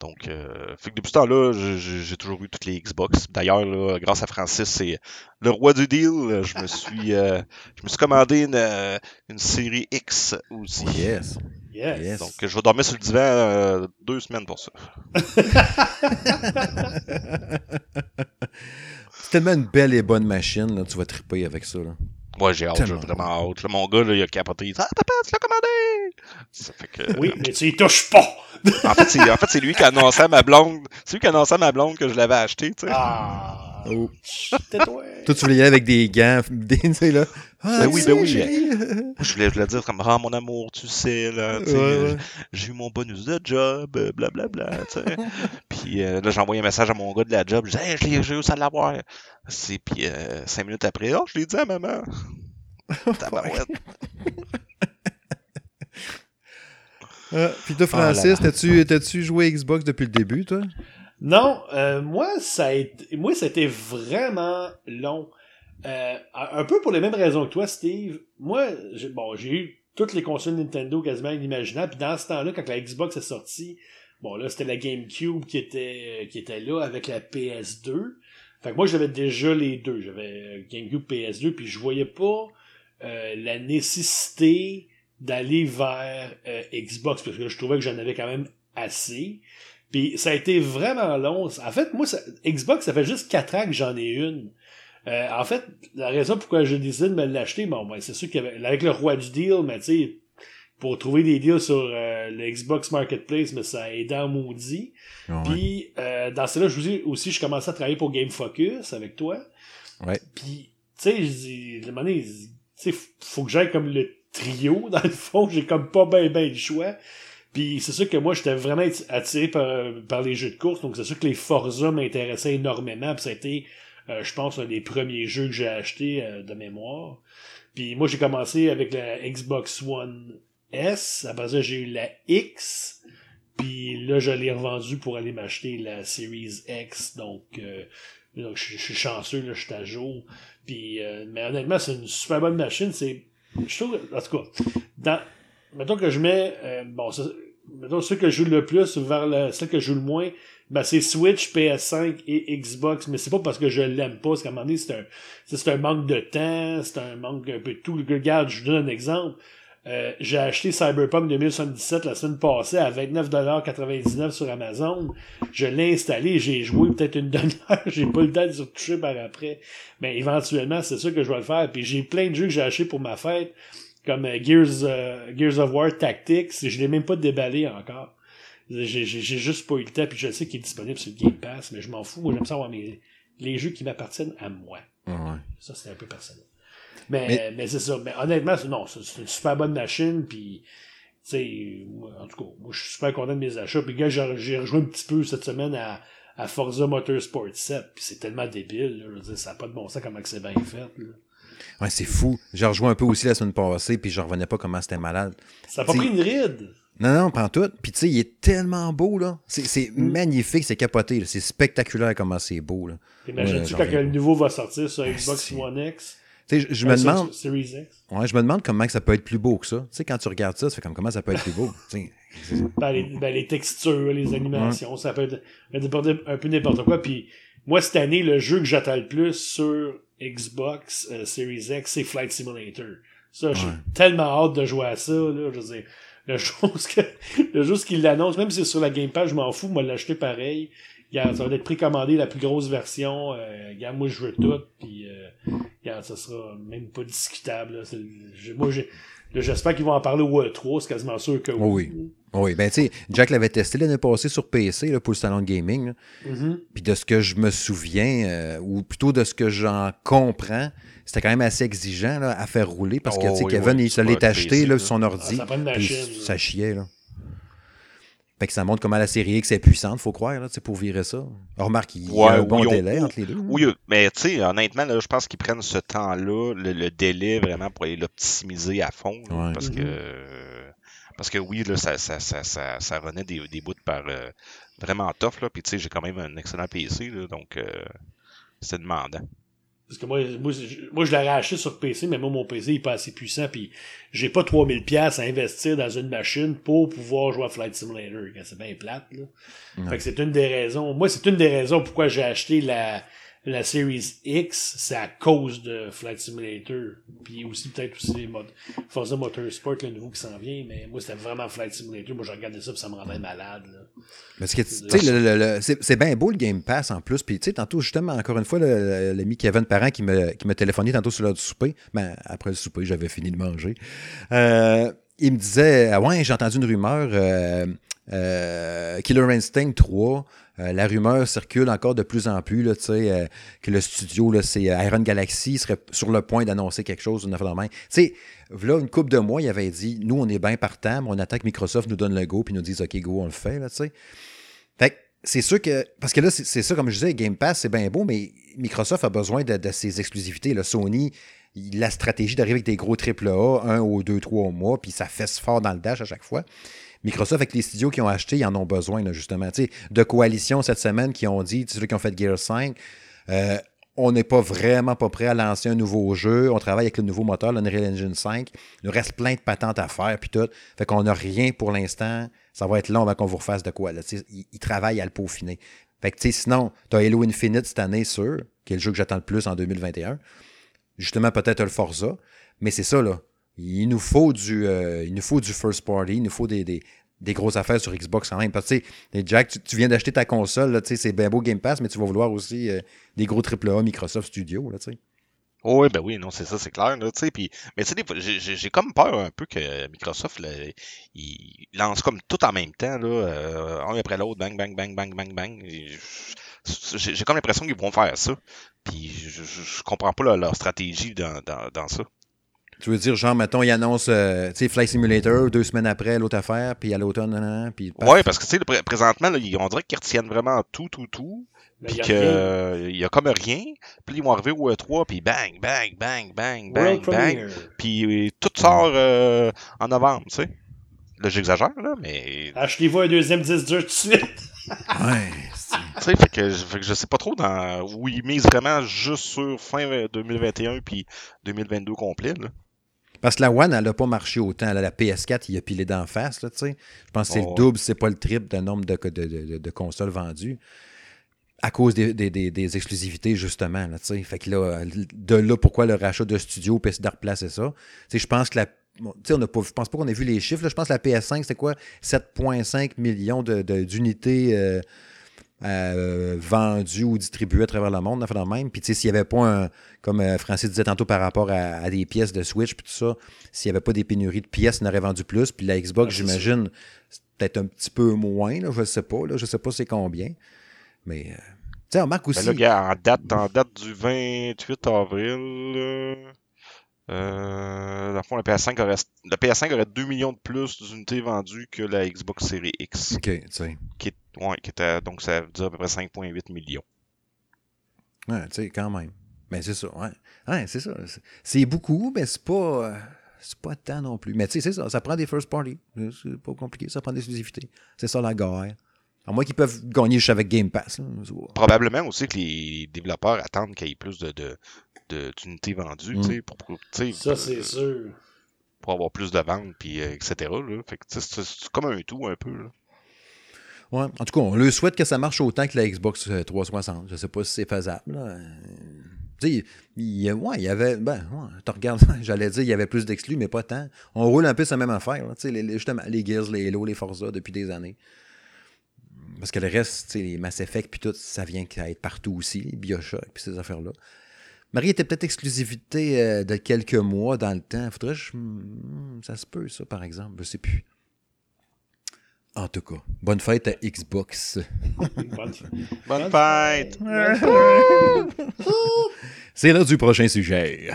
Donc, euh, fait que depuis ce temps-là, j'ai toujours eu toutes les Xbox. D'ailleurs, grâce à Francis, c'est le roi du deal. Je me suis, euh, je me suis commandé une, euh, une série X aussi. Yes. Yes. Donc, je vais dormir sur le divan euh, deux semaines pour ça. c'est tellement une belle et bonne machine. Là. Tu vas triper avec ça. Là. Moi, j'ai hâte, j'ai vraiment hâte. mon gars, là, il a capoté. Il dit Ah, papa, tu l'as commandé! Ça fait que... Oui, mais tu y touches pas! en fait, c'est, en fait, c'est lui qui a annoncé à ma blonde. C'est lui qui a annoncé à ma blonde que je l'avais acheté, tu sais. Ah! Oh. toi. toi, tu voulais y aller avec des gants, des, tu sais, là. Ah, ben oui, ben oui. Je voulais, je voulais dire comme, ah, mon amour, tu sais, là, tu sais, j'ai eu mon bonus de job, blablabla, bla, bla, tu sais. puis euh, là, j'ai envoyé un message à mon gars de la job, je disais, hey, j'ai réussi à l'avoir. C'est, puis euh, cinq minutes après, oh, je l'ai dit à maman. Tabarouette. ah, puis toi, Francis, oh t'as-tu, t'as-tu joué Xbox depuis le début, toi? Non, euh, moi, ça a été, moi, c'était vraiment long. Euh, un peu pour les mêmes raisons que toi, Steve. Moi, j'ai, bon, eu toutes les consoles Nintendo quasiment inimaginables. Puis dans ce temps-là, quand la Xbox est sortie, bon là, c'était la GameCube qui était, qui était là avec la PS2. Fait que moi, j'avais déjà les deux. J'avais GameCube, PS2, puis je voyais pas euh, la nécessité d'aller vers euh, Xbox parce que je trouvais que j'en avais quand même assez. Puis ça a été vraiment long. En fait, moi, Xbox, ça fait juste 4 ans que j'en ai une. Euh, en fait, la raison pourquoi j'ai décidé de me l'acheter, bon, ben, c'est sûr qu'avec le roi du deal, mais tu sais, pour trouver des deals sur euh, le Xbox Marketplace, mais ça a aidé en maudit. Puis, euh, dans cela, je vous dis aussi, je commençais à travailler pour Game Focus avec toi. Ouais. Puis, tu sais, je dis, le moment tu sais, faut que j'aille comme le trio, dans le fond, j'ai comme pas bien ben le choix. Puis c'est sûr que moi, j'étais vraiment attiré par, les jeux de course, donc c'est sûr que les Forza m'intéressaient énormément, puis ça a été, euh, je pense, un des premiers jeux que j'ai acheté euh, de mémoire. Puis moi, j'ai commencé avec la Xbox One S, après ça, j'ai eu la X, puis là, je l'ai revendu pour aller m'acheter la Series X, donc... Euh, Donc, je, suis chanceux, là, je suis à jour. Puis, euh, mais honnêtement, c'est une super bonne machine. C'est, je trouve, en tout cas, dans, mettons que je mets, euh, bon, mettons ceux que je joue le plus vers le, ceux que je joue le moins, ben c'est Switch, PS5 et Xbox, mais c'est pas parce que je l'aime pas, c'est qu'à un moment donné, c'est un, c'est un manque de temps, c'est un manque un peu de tout. Regarde, je vous donne un exemple. Euh, j'ai acheté Cyberpunk 2077 la semaine passée à 29,99$ sur Amazon. Je l'ai installé, j'ai joué peut-être une demi-heure, j'ai pas le temps de se toucher par après. Mais éventuellement, c'est ça que je vais le faire. Puis j'ai plein de jeux que j'ai achetés pour ma fête, comme euh, Gears, euh, Gears of War Tactics, je l'ai même pas déballé encore. J'ai juste pas eu le temps, puis je sais qu'il est disponible sur le Game Pass, mais je m'en fous. Moi, j'aime ça avoir mes, les jeux qui m'appartiennent à moi. Ça, c'est un peu personnel. Mais, mais, c'est ça. Mais honnêtement, non, c'est une super bonne machine. Puis, tu sais, en tout cas, moi, je suis super content de mes achats. Puis, gars, j'ai rejoint un petit peu cette semaine à, à Forza Motorsport 7. Puis, c'est tellement débile. Là, je veux dire, ça n'a pas de bon sens comment c'est bien fait. Là. Ouais, c'est fou. J'ai rejoint un peu aussi la semaine passée, puis je revenais pas comment c'était malade. Ça n'a pas pris une ride. Non, non, prends tout. Puis tu sais, il est tellement beau, là. C'est mm. magnifique, c'est capoté. C'est spectaculaire comment c'est beau, là. Imagines-tu quand le nouveau va sortir sur Xbox One X? je, je me demande. Ouais, je me demande comment ça peut être plus beau que ça. Tu sais, quand tu regardes ça, ça fait comme comment ça peut être plus beau? ben, les, ben, les, textures, les animations, ça peut être un peu n'importe quoi. Puis moi, cette année, le jeu que j'attends le plus sur Xbox euh, Series X, c'est Flight Simulator. Ça, j'ai tellement hâte de jouer à ça. Là, je veux dire, le jour que le jour qu'il l'annonce, même si c'est sur la Game Pass, je m'en fous, moi l'acheter pareil ça va être précommandé la plus grosse version. Euh, moi, je veux tout. Puis, euh, ça sera même pas discutable. moi, j'espère qu'ils vont en parler au E3. C'est quasiment sûr que oui. Oui, ben tu sais, Jack l'avait testé l'année passée sur PC là, pour le salon de gaming. Mm-hmm. Puis de ce que je me souviens, euh, ou plutôt de ce que j'en comprends, c'était quand même assez exigeant là, à faire rouler parce que tu sais, oh, Kevin, il se l'est acheté là, son ordi. Ah, ça, ça chiait. Là. Fait que ça montre comment la série X est puissante, faut croire, là, pour virer ça. remarque, il y a un bon délai entre les deux. Oui, mais tu sais, honnêtement, là, je pense qu'ils prennent ce temps-là, le, délai vraiment pour aller l'optimiser à fond. Parce que mm-hmm. parce que oui, là, ça, ça, ça, ça, ça renaît des, des bouts par euh, vraiment tough. Là. Puis tu sais, j'ai quand même un excellent PC, là, donc euh, c'est demandant. Parce que moi, moi, moi je l'aurais acheté sur PC, mais moi, mon PC n'est pas assez puissant, puis j'ai pas 3000 pièces à investir dans une machine pour pouvoir jouer à Flight Simulator. C'est bien plate, là. Fait que c'est une des raisons. Moi, c'est une des raisons pourquoi j'ai acheté la, la Series X, c'est à cause de Flight Simulator. Puis aussi, peut-être aussi mode Forza Motorsport, le nouveau qui s'en vient. Mais moi, c'était vraiment Flight Simulator. Moi, j'ai regardé ça, puis ça me rendait malade. Là. Parce que, tu sais, c'est bien beau le Game Pass en plus. Puis, tu sais, tantôt, justement, encore une fois, l'ami Kevin Parent qui m'a qui téléphoné tantôt sur l'heure du souper. Ben, après le souper, j'avais fini de manger. Euh, il me disait Ah ouais, j'ai entendu une rumeur. Euh, euh, Killer Instinct 3, euh, la rumeur circule encore de plus en plus là, euh, que le studio, c'est Iron Galaxy, serait sur le point d'annoncer quelque chose, une affaire Là, une couple de mois, il avait dit Nous, on est bien partant, mais on attend que Microsoft nous donne le go, puis nous dise OK, go, on le fait. Là, c'est sûr que. Parce que là, c'est ça, comme je disais, Game Pass, c'est bien beau, mais Microsoft a besoin de, ses exclusivités. Là, Sony, la stratégie d'arriver avec des gros AAA, un ou deux, trois mois, puis ça fesse fort dans le dash à chaque fois. Microsoft, avec les studios qui ont acheté, ils en ont besoin, justement. de coalition cette semaine qui ont dit, ceux qui ont fait Gear 5, euh, on n'est pas vraiment pas prêt à lancer un nouveau jeu. On travaille avec le nouveau moteur, l'Unreal Engine 5. Il nous reste plein de patentes à faire, puis tout. Fait qu'on n'a rien pour l'instant. Ça va être long avant qu'on vous refasse de quoi. Ils, travaillent à le peaufiner. Fait que, sinon, tu as Halo Infinite cette année, sûr, qui est le jeu que j'attends le plus en 2021. Justement, peut-être le Forza. Mais c'est ça, là. Il nous faut du, euh, il nous faut du first party, il nous faut des, des, grosses affaires sur Xbox quand même. Parce que, Jack, tu, viens d'acheter ta console, c'est bien beau Game Pass, mais tu vas vouloir aussi euh, des gros AAA Microsoft Studio, là, tu sais. oui, ben oui, non, c'est ça, c'est clair. Là, mais tu sais, j'ai comme peur un peu que Microsoft lance comme tout en même temps, là, euh, un après l'autre, bang, bang, bang, bang, bang, bang. J'ai comme l'impression qu'ils vont faire ça. Puis je, je, comprends pas leur, stratégie dans, dans ça. Tu veux dire, genre, mettons, ils annoncent, euh, tu sais, Flight Simulator, deux semaines après, l'autre affaire, puis à l'automne, puis... Ouais, parce que, tu sais, présentement, là, on dirait qu'ils retiennent vraiment tout, tout, tout, puis qu'il euh, y a comme rien, puis ils vont arriver au E3, puis bang, bang, bang, bang, bang, bang, puis tout sort euh, en novembre, tu sais. Là, j'exagère, là, mais... Achetez-vous un deuxième disque dur tout de suite! ouais, sais, fait que, fait que je sais pas trop dans où ils misent vraiment juste sur fin 2021 puis 2022 complet. Là. Parce que la One, elle n'a pas marché autant. la PS4, il a pilé d'en face. Là, je pense que c'est le Oh. double, c'est pas le triple de nombre de, de, de- de consoles vendues. À cause des, des- des- des exclusivités, justement. Là, fait que là, de là, pourquoi le rachat de studio puis de replacer ça? Je pense que la. bon, tu sais, on a pas, je pense pas qu'on ait vu les chiffres. là. Je pense que la PS5, c'était quoi? 7,5 millions de- de- d'unités euh, euh, vendues ou distribuées à travers le monde, on a fait dans le même. Puis, tu sais, s'il n'y avait pas un, comme euh, Francis disait tantôt par rapport à, à des pièces de Switch, puis tout ça, s'il n'y avait pas des pénuries de pièces, on aurait vendu plus. Puis la Xbox, Ah, j'imagine, c'est peut-être un petit peu moins, là, je ne sais pas. Là, je ne sais pas c'est combien. Mais, euh, tu sais, on aussi. Ben là, gars, en date, en date du 28 avril, euh, euh, dans le fond, la PS5 aurait, la PS5 aurait 2 millions de plus d'unités vendues que la Xbox Series X. OK, tu sais. Qui est, ouais, qui était, donc ça veut dire à peu près 5,8 millions. Ouais, tu sais, quand même. Mais c'est ça, ouais. Ouais, c'est ça. C'est- beaucoup, mais c'est pas. euh, C'est pas tant non plus. Mais tu sais, c'est ça. Ça prend des first party. C'est pas compliqué. Ça prend des exclusivités. C'est ça la guerre. À moins qu'ils peuvent gagner juste avec Game Pass. là. Probablement aussi que les développeurs attendent qu'il y ait plus de, de, de- d'unités vendues, Mm. tu sais, pour, pour- tu sais, Ça, c'est euh, sûr. pour avoir plus de ventes, puis euh, etc. Là. Fait que, tu sais, c'est, c'est comme un tout, un peu. Là. Ouais. En tout cas, on le souhaite que ça marche autant que la Xbox euh, 360. Je sais pas si c'est faisable. là. Euh, Tu sais, il y, a- ouais, il y avait. Ben, ouais, tu regardes, j'allais dire, il y avait plus d'exclus, mais pas tant. On roule un peu sa même affaire. les, justement, les Gears, les Halo, les Forza depuis des années. Parce que le reste, les Mass Effect, puis tout, ça vient qu'à être partout aussi, les Bioshock, puis ces affaires-là. Marie était peut-être exclusivité euh, de quelques mois dans le temps. Faudrait que je. hmm, Ça se peut, ça, par exemple. Je sais plus. En tout cas, bonne fête à Xbox. Bonne- Bonne fête! C'est l'heure du prochain sujet.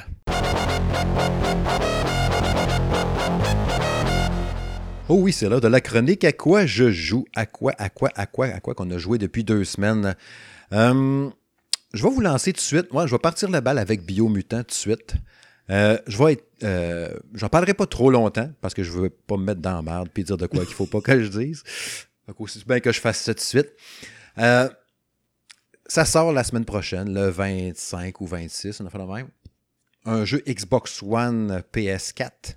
Oh oui, c'est l'heure de la chronique. À quoi je joue? À quoi, à quoi, à quoi, à quoi qu'on a joué depuis deux semaines? Euh, je vais vous lancer tout de suite. Moi, je vais partir la balle avec Biomutant tout de suite. Euh, je vais être. Euh, J'en parlerai pas trop longtemps parce que je veux pas me mettre dans la merde et dire de quoi qu'il faut pas que je dise. Donc, aussi bien que je fasse ça tout de suite. Euh, ça sort la semaine prochaine, le 25 ou 26, on a fait le même. Un jeu Xbox One PS4.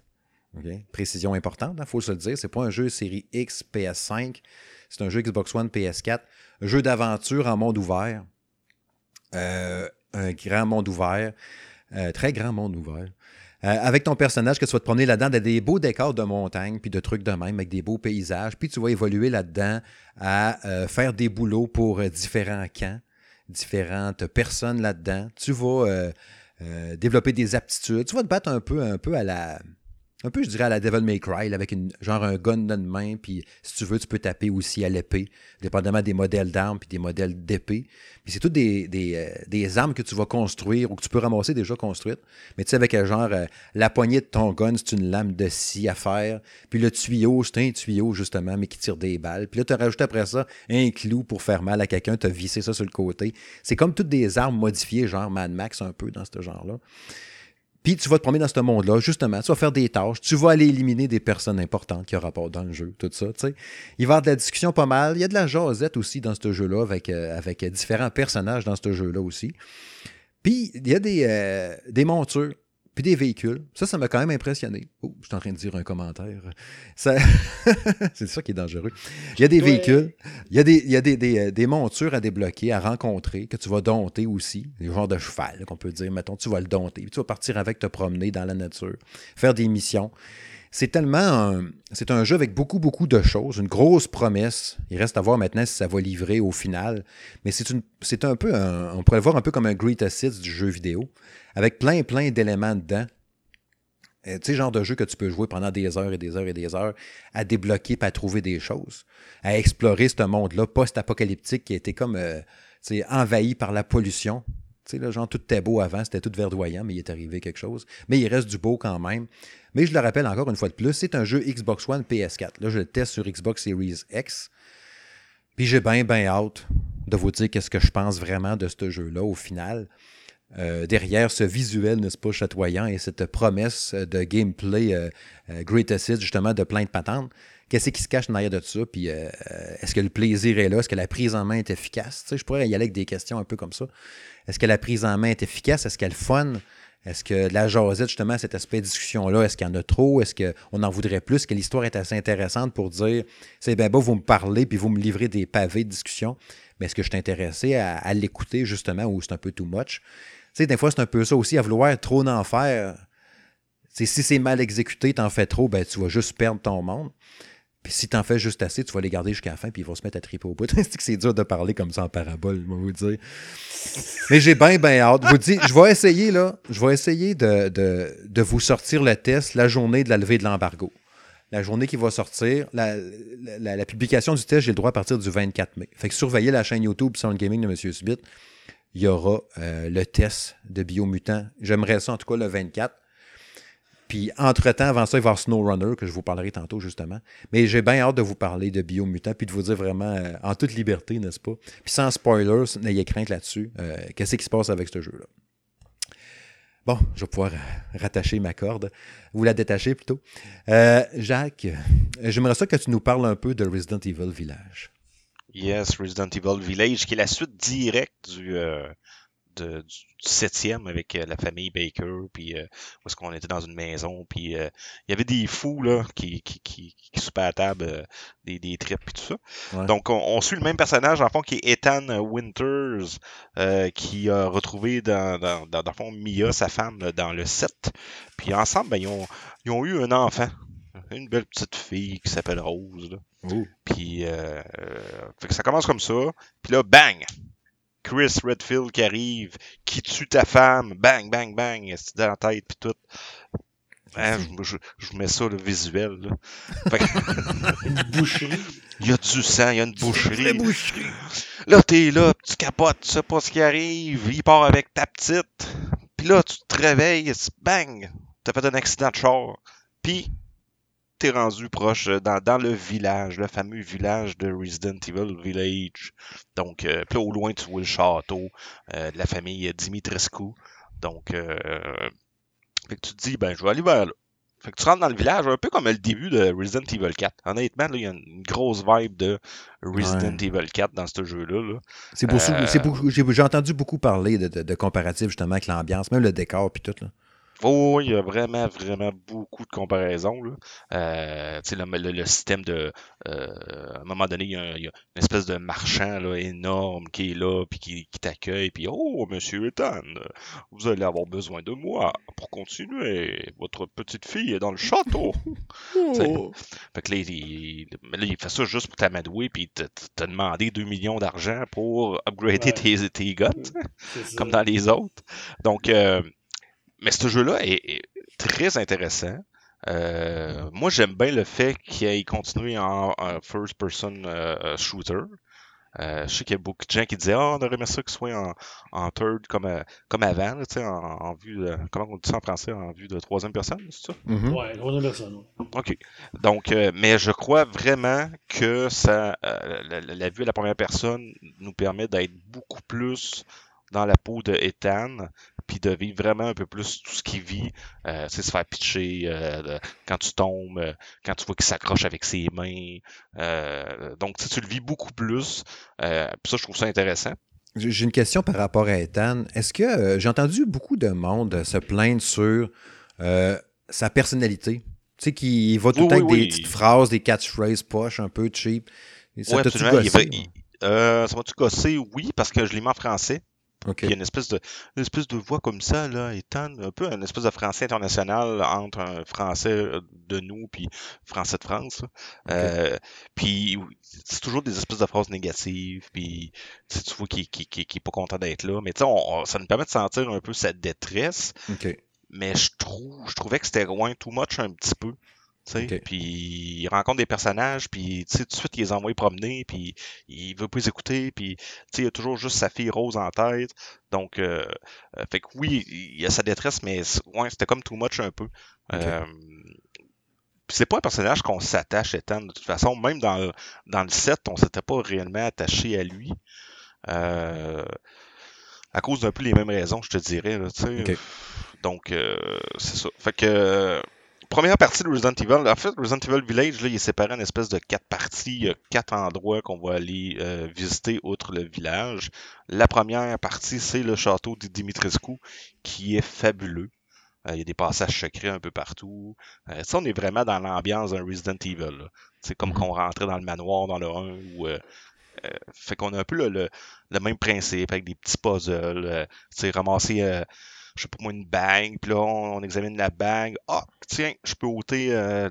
OK? Précision importante, il faut se le dire. C'est pas un jeu série X PS5. C'est un jeu Xbox One PS4. Un jeu d'aventure en monde ouvert. Euh, un grand monde ouvert. Très grand monde ouvert. Euh, avec ton personnage que tu vas te promener là-dedans, dans des beaux décors de montagne, puis de trucs de même, avec des beaux paysages. Puis tu vas évoluer là-dedans à euh, faire des boulots pour euh, différents camps, différentes personnes là-dedans. Tu vas développer des aptitudes. Tu vas te battre un peu, un peu à la. Un peu, je dirais, à la Devil May Cry, avec une, genre un gun d'une main, puis si tu veux, tu peux taper aussi à l'épée, dépendamment des modèles d'armes puis des modèles d'épée. Puis c'est toutes des, euh, armes que tu vas construire ou que tu peux ramasser déjà construites. Mais tu sais, avec euh, genre euh, la poignée de ton gun, c'est une lame de scie à faire. Puis le tuyau, c'est un tuyau justement, mais qui tire des balles. Puis là, tu as rajouté après ça un clou pour faire mal à quelqu'un, tu as vissé ça sur le côté. C'est comme toutes des armes modifiées, genre Mad Max un peu dans ce genre-là. Puis tu vas te promener dans ce monde-là, justement, tu vas faire des tâches, tu vas aller éliminer des personnes importantes qui ont rapport dans le jeu, tout ça, tu sais. Il va y avoir de la discussion pas mal. Il y a de la jasette aussi dans ce jeu-là, avec, euh, avec différents personnages dans ce jeu-là aussi. Puis il y a des, euh, des montures, puis des véhicules. Ça, ça m'a quand même impressionné. Oh, je suis en train de dire un commentaire. Ça... C'est ça qui est dangereux. Il y a des véhicules, il y a, des, il y a des, des, euh, des montures à débloquer, à rencontrer, que tu vas dompter aussi. Des genres de cheval, qu'on peut dire. Mettons, tu vas le dompter. Puis tu vas partir avec, te promener dans la nature, faire des missions. C'est tellement un, c'est un jeu avec beaucoup, beaucoup de choses, une grosse promesse. Il reste à voir maintenant si ça va livrer au final. Mais c'est, une, c'est un peu, un- on pourrait le voir un peu comme un Greatest Hits du jeu vidéo, avec plein, plein d'éléments dedans. Euh, tu sais, genre de jeu que tu peux jouer pendant des heures et des heures et des heures à débloquer et à trouver des choses, à explorer ce monde-là post-apocalyptique qui a été comme euh, envahi par la pollution. Tu sais, là, genre, tout était beau avant, c'était tout verdoyant, mais il est arrivé quelque chose. Mais il reste du beau quand même. Mais je le rappelle encore une fois de plus, c'est un jeu Xbox One PS4. Là, je le teste sur Xbox Series X. Puis j'ai bien, bien hâte de vous dire qu'est-ce que je pense vraiment de ce jeu-là au final. Euh, derrière ce visuel, n'est-ce pas, chatoyant et cette promesse de gameplay euh, euh, Greatest Hits, justement, de plein de patentes. qu'est-ce qui se cache derrière de ça, puis est-ce que le plaisir est là, est-ce que la prise en main est efficace? Tu sais, je pourrais y aller avec des questions un peu comme ça. Est-ce que la prise en main est efficace? Est-ce qu'elle fun? Est-ce que la jasette, justement, cet aspect de discussion-là, est-ce qu'il y en a trop? Est-ce qu'on en voudrait plus? Est-ce que l'histoire est assez intéressante pour dire, c'est bien vous me parlez, puis vous me livrez des pavés de discussion, mais est-ce que je suis intéressé à, l'écouter, justement, ou c'est un peu too much? Tu des fois, c'est un peu ça aussi, à vouloir trop en faire. si c'est mal exécuté, t'en fais trop, ben, tu vas juste perdre ton monde. Puis si t'en fais juste assez, tu vas les garder jusqu'à la fin, puis ils vont se mettre à triper au bout. c'est que c'est dur de parler comme ça en parabole, je vais vous dire. Mais j'ai bien, bien hâte. Je vous dis, je vais essayer, là, je vais essayer de, vous sortir le test la journée de la levée de l'embargo. La journée qui va sortir, la, la, publication du test, j'ai le droit à partir du 24 mai. Fait que surveillez la chaîne YouTube Sound Gaming de M. Subit. Il y aura euh, le test de Biomutant. J'aimerais ça, en tout cas, le 24. Puis, entre-temps, avant ça, il va y avoir SnowRunner, que je vous parlerai tantôt, justement. Mais j'ai bien hâte de vous parler de Biomutant, puis de vous dire vraiment, euh, en toute liberté, n'est-ce pas? Puis sans spoilers, n'ayez crainte là-dessus. Euh, qu'est-ce qui se passe avec ce jeu-là? Bon, je vais pouvoir rattacher ma corde. Vous la détacher plutôt. Euh, Jacques, j'aimerais ça que tu nous parles un peu de Resident Evil Village. Yes, Resident Evil Village, qui est la suite directe du, de, du septième avec euh, la famille Baker, puis euh, où est-ce qu'on était dans une maison, puis euh, il y avait des fous là qui, qui, qui, qui soupaient à table, des, des trips et tout ça. Donc on, suit le même personnage en fond qui est Ethan Winters, qui a retrouvé dans, dans, dans, dans, fond Mia, sa femme, dans le 7. Puis ensemble, ben, ils, ont, ils ont eu un enfant une belle petite fille qui s'appelle Rose. Là. Puis euh, fait que ça commence comme ça. Puis là, bang! Chris Redfield qui arrive, qui tue ta femme, bang, bang, bang, c'est dans la tête, puis tout. Hein, je, je, mets ça, le visuel. Là. une boucherie. Il y a du sang, il y a une boucherie. boucherie. Là, t'es là, tu capotes, tu sais pas ce qui arrive. Il part avec ta petite. Puis là, tu te réveilles, bang, t'as fait un accident de char. Puis rendu proche euh, dans, dans, le village, le fameux village de Resident Evil Village. Donc, euh, au loin, tu vois le château euh, de la famille Dimitrescu. Donc, fait que tu te dis, ben, je vais aller vers là. Fait que tu rentres dans le village, un peu comme le début de Resident Evil 4. Honnêtement, il y a une grosse vibe de Resident Evil 4 dans ce jeu-là. C'est beaucoup, j'ai entendu beaucoup parler de, de, de comparatifs justement avec l'ambiance, même le décor puis tout. Là. Oh, il y a vraiment, vraiment beaucoup de comparaisons. Là. Euh, le, le, système de. Euh, à un moment donné, il y, a, une espèce de marchand là, énorme qui est là, puis qui, qui t'accueille, puis Oh, monsieur Ethan, vous allez avoir besoin de moi pour continuer. Votre petite fille est dans le château. oh. Fait que là il, là, il fait ça juste pour t'amadouer, puis t'a demandé 2 millions d'argent pour upgrader tes, tes guns, comme dans les autres. Donc. Euh, mais ce jeu-là est, très intéressant. Euh, moi, j'aime bien le fait qu'il ait continué en, first-person euh, shooter. Euh, je sais qu'il y a beaucoup de gens qui disaient oh, on aurait aimé ça qu'il soit en, en third comme, comme avant, là, en, en vue de. Comment on dit ça en français En vue de troisième personne, c'est ça? Mm-hmm. Ouais, troisième personne. OK. Donc, mais je crois vraiment que ça, la, la, vue à la première personne nous permet d'être beaucoup plus dans la peau de Ethan, puis de vivre vraiment un peu plus tout ce qu'il vit, euh, se faire pitcher euh, quand tu tombes, euh, quand tu vois qu'il s'accroche avec ses mains. Euh, donc, tu le vis beaucoup plus. puis ça, je trouve ça intéressant. J'ai une question par rapport à Ethan. Est-ce que j'ai entendu beaucoup de monde se plaindre sur sa personnalité? Tu sais, qu'il va tout le temps avec des petites phrases, des catchphrases poches un peu cheap. Ça oui, absolument. ça m'a-tu gossé? Oui, parce que je l'ai mis en français. Il y a une espèce de, une espèce de voix comme ça, là, étant un peu une espèce de français international entre un français euh, de nous puis français de France. Euh, puis c'est toujours des espèces de phrases négatives, puis tu vois qu'il qui, qui, qui, est pas content d'être là. Mais tu sais, ça nous permet de sentir un peu sa détresse. Mais je trouve, je trouvais que c'était loin too much un petit peu. Puis il rencontre des personnages, puis tout de suite il les envoie promener, puis il veut pas les écouter, puis il a toujours juste sa fille rose en tête. Donc, euh, euh, fait que oui, il y a sa détresse, mais ouais, c'était comme too much un peu. Euh, c'est pas un personnage qu'on s'attache étant de toute façon. Même dans le, dans le set, on s'était pas réellement attaché à lui. Euh, à cause d'un peu les mêmes raisons, je te dirais. Là, Donc, c'est ça. Fait que première partie de Resident Evil, en fait, Resident Evil Village, là, il est séparé en espèce de quatre parties. Il y a quatre endroits qu'on va aller euh, visiter outre le village. La première partie, c'est le château de Dimitrescu, qui est fabuleux. Euh, il y a des passages secrets un peu partout. Euh, ça, on est vraiment dans l'ambiance d'un Resident Evil. C'est comme qu'on rentrait dans le manoir dans le 1 où fait qu'on a un peu le, le, même principe avec des petits puzzles. Euh, ramasser je sais pas moi, une bague, puis là, on, examine la bague. Ah, tiens, je peux ôter euh,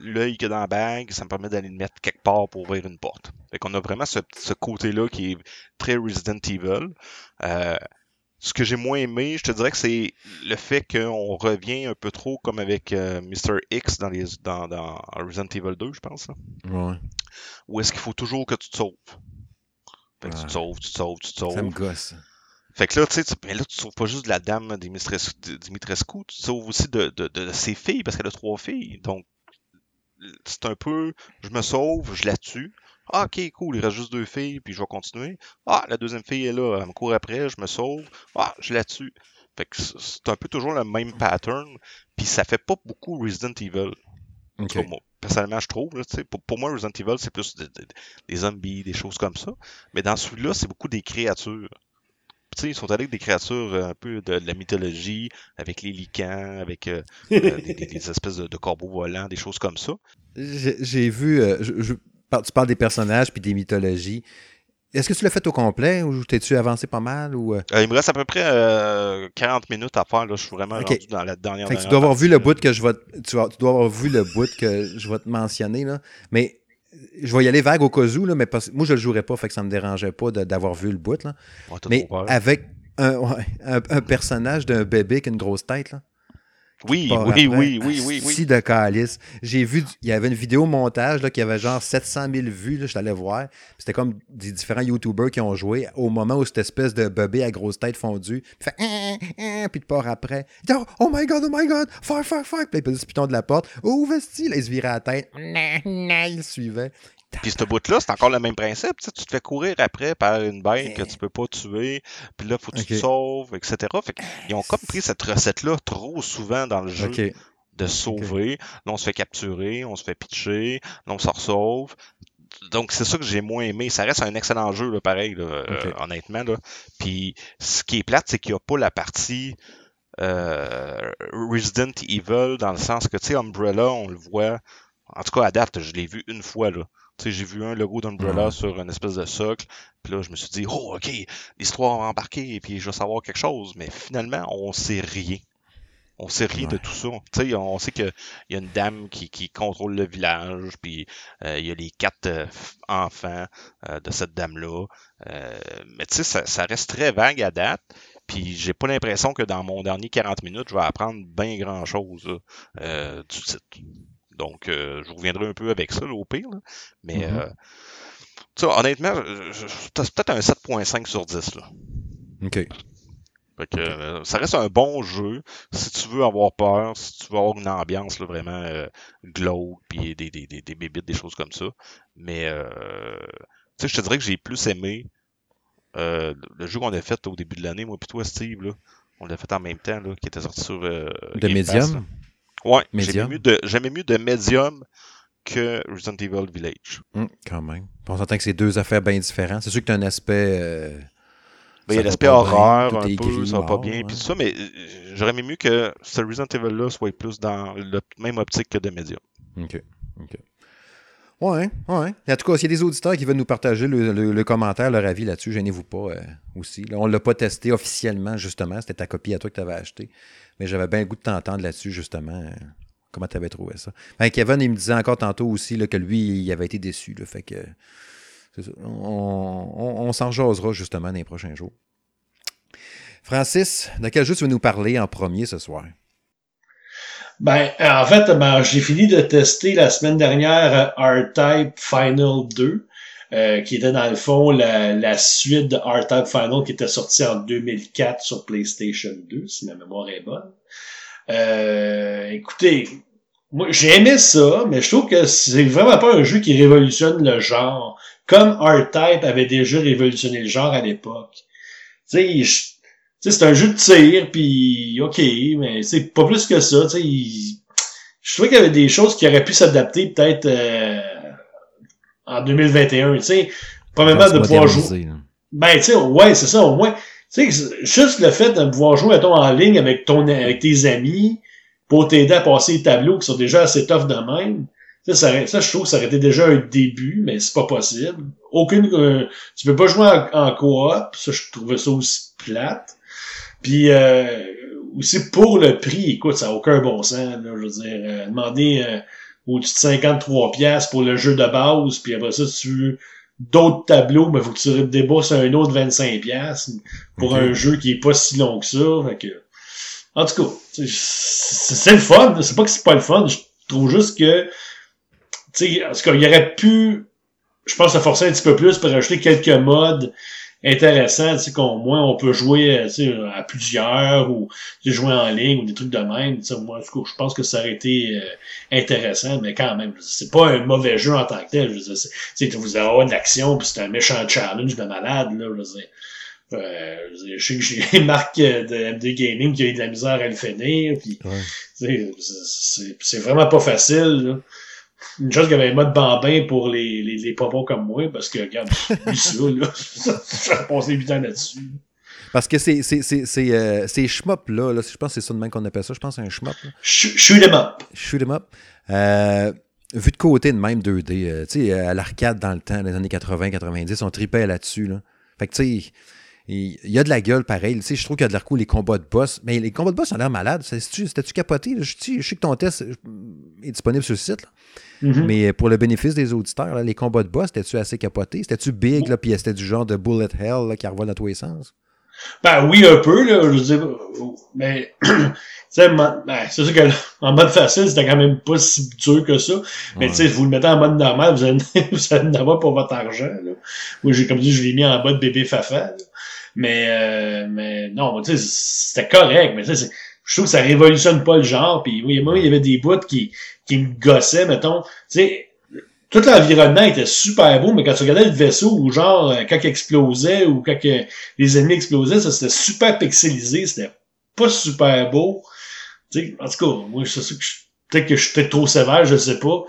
l'œil qu'il y a dans la bague, ça me permet d'aller le mettre quelque part pour ouvrir une porte. Fait qu'on a vraiment ce, côté-là qui est très Resident Evil. Euh, ce que j'ai moins aimé, je te dirais que c'est le fait qu'on revient un peu trop comme avec euh, Mr. X dans, les, dans, dans Resident Evil 2, je pense. Ouais. Où est-ce qu'il faut toujours que tu te sauves? Fait que tu te sauves, tu te sauves, tu te sauves. Ça me gosse. Fait que là, tu sais, mais là, tu sauves pas juste de la dame Dimitrescu, tu sauves aussi de, de, de, ses filles, parce qu'elle a trois filles. Donc, c'est un peu, je me sauve, je la tue. Ah, ok, cool, il reste juste deux filles, puis je vais continuer. Ah, la deuxième fille est là, elle me court après, je me sauve. Ah, je la tue. Fait que c'est un peu toujours le même pattern, puis ça fait pas beaucoup Resident Evil. personnellement, je trouve. pour, pour, moi, Resident Evil, c'est plus des zombies, des choses comme ça. Mais dans celui-là, c'est beaucoup des créatures ils sont allés avec des créatures euh, un peu de, la mythologie, avec les licans, avec euh, euh, des, espèces de, corbeaux volants, des choses comme ça. J'ai vu, tu parles des personnages puis des mythologies. Est-ce que tu l'as fait au complet ou t'es-tu avancé pas mal ou Il me reste à peu près 40 minutes à faire. Là. Je suis vraiment rendu dans la dernière. tu dois avoir vu le bout que je vais, tu, dois avoir vu le bout que je vais te mentionner là. Mais je vais y aller vague au cas où, là, mais moi, je le jouerais pas, fait que ça me dérangeait pas d'avoir vu le bout. Là. mais avec un, un, personnage d'un bébé qui a une grosse tête. Là. Oui, oui, oui, oui, oui, oui. Si de calice. J'ai vu, il y avait une vidéo montage là, qui avait genre 700 000 vues, là, je t'allais voir. C'était comme des différents YouTubers qui ont joué au moment où cette espèce de bébé à grosse tête fondue, puis fait hein, hein, hein, puis de part après. Oh, oh my god, oh my god, fire, fire, fire. Puis il pèse le piton de la porte. Oh, vesti, là, il se virait la tête. Il suivait. Puis ce bout-là, c'est encore le même principe. Tu, te fais courir après par une bête que tu peux pas tuer. Puis là, faut que tu te sauves, etc. Fait ils ont comme pris cette recette-là trop souvent dans le jeu. De sauver. Là, on se fait capturer, on se fait pitcher, là, on se sauve. Donc, c'est ça que j'ai moins aimé. Ça reste un excellent jeu, là, pareil, euh, honnêtement. Là. Puis, ce qui est plate, c'est qu'il n'y a pas la partie euh, Resident Evil, dans le sens que, tu sais, Umbrella, on le voit. En tout cas, à date, je l'ai vu une fois, là j'ai vu un logo d'Umbrella sur une espèce de socle. Puis là, je me suis dit, oh, OK, l'histoire va embarquer et puis je vais savoir quelque chose. Mais finalement, on sait rien. On sait rien de tout ça. on sait qu'il y a une dame qui, qui, contrôle le village, puis euh, il y a les quatre euh, enfants euh, de cette dame-là. mais tu sais, ça, ça, reste très vague à date. Puis j'ai pas l'impression que dans mon dernier 40 minutes, je vais apprendre bien grand-chose du titre. Donc, euh, je reviendrai un peu avec ça, au pire. Mais, mm-hmm. euh, honnêtement, c'est peut-être un 7.5 sur 10. Là. OK. Fait que, euh, ça reste un bon jeu si tu veux avoir peur, si tu veux avoir une ambiance là, vraiment euh, glauque, puis des, des, des, des bébites, des choses comme ça. Mais euh, je te dirais que j'ai plus aimé le jeu qu'on a fait au début de l'année, moi puis toi, Steve, là. On l'a fait en même temps, là, qui était sorti sur. Euh, de Medium? Ouais, j'aimais mieux, de, mieux de Medium que Resident Evil Village. Hum, quand même. On s'entend que c'est deux affaires bien différentes. C'est sûr que tu as un aspect. Euh, ben, il y a l'aspect horreur, un peu, ça va pas bien, puis tout ça, mais euh, j'aurais aimé mieux que ce Resident Evil-là soit plus dans la même optique que de Medium. OK. OK. Ouais, ouais. En tout cas, s'il y a des auditeurs qui veulent nous partager le, commentaire, leur avis là-dessus, gênez-vous pas euh, aussi. on ne l'a pas testé officiellement, justement. C'était ta copie à toi que tu avais acheté. Mais j'avais bien le goût de t'entendre là-dessus, justement. Comment tu avais trouvé ça? Ben, Kevin, il me disait encore tantôt aussi là, que lui, il avait été déçu. fait que On, s'en jasera justement dans les prochains jours. Francis, de quel jeu tu veux nous parler en premier ce soir? Ben, en fait, ben, j'ai fini de tester la semaine dernière euh, R-Type Final 2. Euh, qui était dans le fond la, suite de R-Type Final qui était sortie en 2004 sur PlayStation 2, si ma mémoire est bonne. Euh, écoutez, moi j'ai aimé ça, mais je trouve que c'est vraiment pas un jeu qui révolutionne le genre, comme R-Type avait déjà révolutionné le genre à l'époque. Tu sais, c'est un jeu de tir, puis ok, mais c'est pas plus que ça. sais Je trouvais qu'il y avait des choses qui auraient pu s'adapter peut-être euh, en 2021. Tu sais, premièrement de pouvoir jouer. Ben, tu sais, ouais, c'est ça, au moins. Tu sais, juste le fait de pouvoir jouer, mettons, en ligne avec ton avec tes amis pour t'aider à passer les tableaux qui sont déjà assez tough de même. Ça, ça, ça, je trouve que ça aurait été déjà un début, mais c'est pas possible. Aucune, euh, tu peux pas jouer en, en coop. Ça, je trouvais ça aussi plate. Puis euh, aussi pour le prix, écoute, ça n'a aucun bon sens. Là, je veux dire, euh, demander euh, au-dessus de 53 pièces pour le jeu de base, puis après ça, si tu veux d'autres tableaux, mais ben, faut que tu débosses un autre 25 pièces pour un jeu qui est pas si long que ça. Fait que, en tout cas, c'est le fun. C'est pas que c'est pas le fun. Je trouve juste que, tu sais, en tout cas, il aurait pu, je pense, se forcer un petit peu plus pour rajouter quelques modes intéressant, tu sais, qu'au moins on peut jouer euh, tu sais, à plusieurs ou jouer en ligne ou des trucs de même. Tu sais, moi, je pense que ça aurait été euh, intéressant, mais quand même, c'est pas un mauvais jeu en tant que tel. Je veux dire, vous avez de l'action, puis c'est un méchant challenge de malade, là, je veux dire. Euh, je sais que j'ai Marc de MD Gaming qui a eu de la misère à le finir, puis c'est vraiment pas facile. Là une chose qu'il avait un mode bambin pour les, les, les popos comme moi, parce que, regarde, lui, ça, là, j'ai passé 8 ans là-dessus. Parce que euh, ces shmup-là, là, je pense que c'est ça de même qu'on appelle ça, je pense que c'est un shmup. Shoot em up. Shoot em up. Euh, vu de côté de même 2D, euh, tu sais, à l'arcade dans le temps, les années 80-90, on tripait là-dessus. Là. Fait que, tu sais, il y a de la gueule pareil. Tu sais, je trouve qu'il y a de l'air cool les combats de boss. Mais les combats de boss ont l'air malades. C'était-tu capoté? Je, je, sais que ton test est disponible sur le site. Là. Mm-hmm. Mais pour le bénéfice des auditeurs, les combats de boss, c'était-tu assez capoté? C'était-tu big, là, puis c'était du genre de bullet hell là, qui revole dans tous les sens? Ben oui, un peu, là, je veux dire, mais ben, c'est sûr qu'en mode facile, c'était quand même pas si dur que ça. Mais tu sais, vous le mettez en mode normal, vous allez, vous allez en avoir pour votre argent. Là. Moi, j'ai comme dit, je l'ai mis en mode bébé fafa. Mais euh, mais non, tu sais, c'était correct, mais tu sais, je trouve que ça révolutionne pas le genre. Puis oui, moi, il y avait des bouts qui, qui me gossaient, mettons. Tu sais, tout l'environnement était super beau, mais quand tu regardais le vaisseau, ou genre, euh, quand il explosait, ou quand les ennemis explosaient, ça c'était super pixelisé, c'était pas super beau. Tu sais, en tout cas, moi, je sais que peut-être que peut-être trop sévère, je sais pas.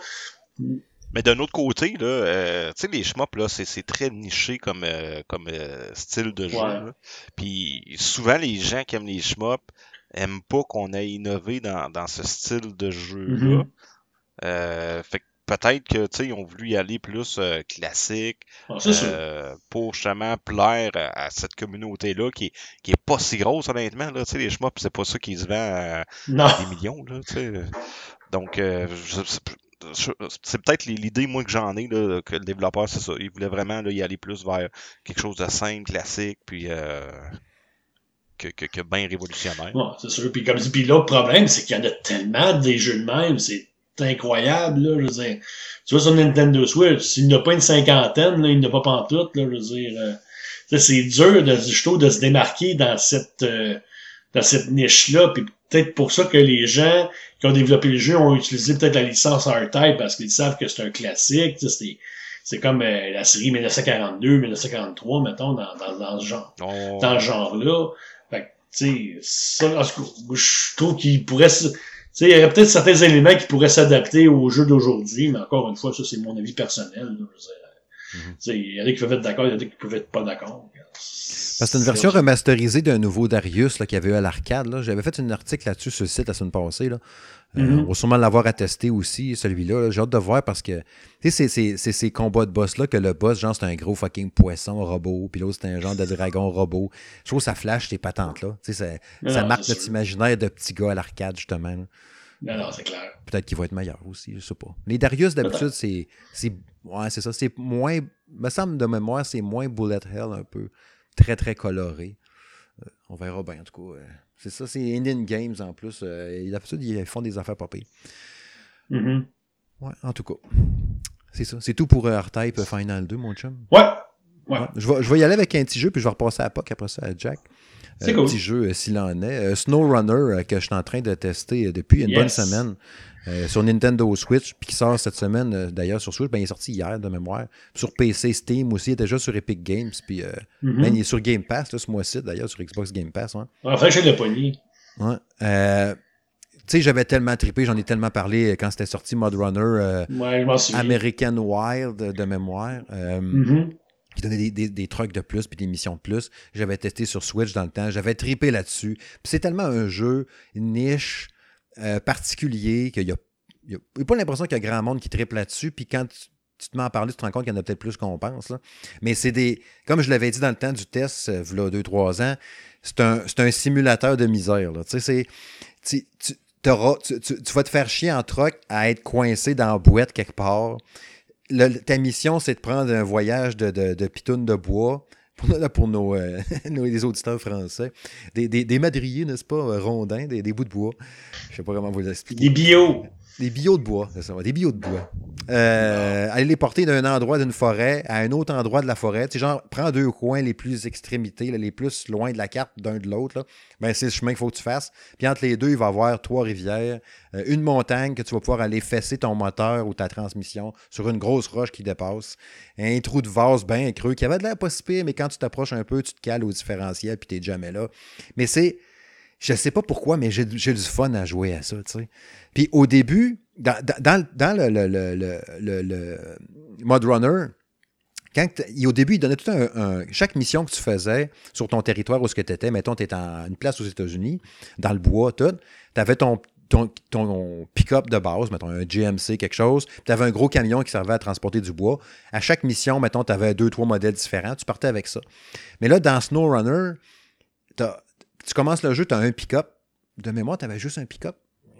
Mais d'un autre côté, là, euh, tu sais, les shmups, là, c'est très niché comme, euh, comme style de jeu. Puis souvent, les gens qui aiment les shmups, aiment pas qu'on ait innové dans, dans ce style de jeu-là. Mm-hmm. euh, fait que peut-être que tu ils ont voulu y aller plus euh, classique ah, euh, pour justement plaire à, cette communauté-là qui, qui est pas si grosse honnêtement. Là, les shmups, c'est pas ça qui se vend à, des millions. Là, Donc euh, c'est peut-être l'idée moi que j'en ai là, que le développeur c'est ça il voulait vraiment là, y aller plus vers quelque chose de simple classique puis euh, que, que, bien révolutionnaire. c'est sûr. Puis comme puis l'autre problème, c'est qu'il y en a tellement des jeux de même, c'est incroyable, là. Tu vois, sur Nintendo Switch, s'il n'y a pas une cinquantaine, là, il n'y a pas pantoute, là, je veux dire. Euh, c'est dur de, je de se démarquer dans cette, euh, dans cette niche-là, puis peut-être pour ça que les gens qui ont développé le jeu ont utilisé peut-être la licence R-Type parce qu'ils savent que c'est un classique, c'est c'est comme euh, la série 1942, 1943, mettons, dans, dans, dans ce genre, oh. dans ce genre-là sais, ça, je trouve qu'il pourrait, tu sais, il y aurait peut-être certains éléments qui pourraient s'adapter au jeu d'aujourd'hui, mais encore une fois, ça, c'est mon avis personnel. Mm-hmm. Il y en a qui peuvent être d'accord, il y en a qui peuvent être pas d'accord. Parce que c'est une version remasterisée d'un nouveau Darius qu'il y avait eu à l'arcade. J'avais fait un article là-dessus sur le site la semaine passée. Là. Euh, mm-hmm. on va sûrement l'avoir attesté aussi, celui-là. J'ai hâte de voir parce que c'est ces combats de boss-là que le boss, genre, c'est un gros fucking poisson robot, puis l'autre, c'est un genre de dragon robot. Je trouve que ça flash ces patentes-là. Ça, ça marque notre imaginaire de petit gars à l'arcade, justement. Non, non, c'est clair. Peut-être qu'il va être meilleur aussi, je sais pas. Les Darius, d'habitude, c'est. Ouais, c'est ça. C'est moins. Me semble de mémoire, c'est moins bullet hell un peu. Très, très coloré. Euh, on verra bien, en tout cas. Euh, c'est ça, c'est Indian Games en plus. Euh, d'habitude, ils font des affaires popées. Mm Ouais, en tout cas. C'est ça. C'est tout pour R-Type Final 2, mon chum. Ouais. ouais. Je, vais, je, vais, y aller avec un petit jeu, puis je vais repasser à POC après ça à Jack. C'est un petit jeu, s'il en est. SnowRunner, que je suis en train de tester depuis une bonne semaine. Euh, sur Nintendo Switch, puis qui sort cette semaine, euh, d'ailleurs, sur Switch. Ben, il est sorti hier, de mémoire. Sur PC, Steam aussi, il est déjà sur Epic Games, puis euh, Mhm. ben, il est sur Game Pass, là, ce mois-ci, d'ailleurs, sur Xbox Game Pass. hein. Enfin, je l'ai pogné. Ouais. Euh, tu sais, j'avais tellement trippé, j'en ai tellement parlé quand c'était sorti Mod Runner Ouais. American Wild de mémoire. Mhm. qui donnait des, des, des trucs de plus puis des missions de plus. J'avais testé sur Switch dans le temps. J'avais trippé là-dessus. Puis c'est tellement un jeu niche, euh, particulier, qu'il y a, il y a- il y a pas l'impression qu'il y a grand monde qui trippe là-dessus. Puis quand tu, te mets à parler, tu te rends compte qu'il y en a peut-être plus qu'on pense. là. Mais c'est des. Comme je l'avais dit dans le temps du test, euh, v'là 2-3 ans, c'est un, un simulateur de misère. Tu vas te faire chier en troc à être coincé dans la boîte quelque part ta mission, c'est de prendre un voyage de, de, de pitounes de bois pour, là, pour nos, euh, nos- les auditeurs français. Des, des, des madriers, n'est-ce pas, euh, rondins, des, des bouts de bois. Je sais pas comment vous l'expliquer. Des bio. Des billots de bois, ça, des billots de bois. Euh, aller les porter d'un endroit d'une forêt à un autre endroit de la forêt. Tu sais, genre, prends deux coins les plus extrémités, les plus loin de la carte d'un de l'autre. Ben, c'est le chemin qu'il faut que tu fasses. Puis entre les deux, il va y avoir trois rivières, euh, une montagne que tu vas pouvoir aller fesser ton moteur ou ta transmission sur une grosse roche qui dépasse. Un trou de vase bien creux qui avait de l'air pas si mais quand tu t'approches un peu, tu te cales au différentiel puis t'es jamais là. Mais c'est. Je sais pas pourquoi, mais j'ai du fun à jouer à ça, tu sais. Puis au début, dans, dans- le, le, le, le, Mod Runner, quand au début, il donnait tout un, Chaque mission que tu faisais sur ton territoire où tu étais, mettons, tu étais en une place aux États-Unis, dans le bois, tout, tu avais ton, ton, pick-up de base, mettons un GMC, quelque chose, tu avais un gros camion qui servait à transporter du bois. À chaque mission, mettons, tu avais deux, trois modèles différents, tu partais avec ça. Mais là, dans SnowRunner, t'as- tu commences le jeu, tu as un pick-up. De mémoire, tu avais juste un pick-up.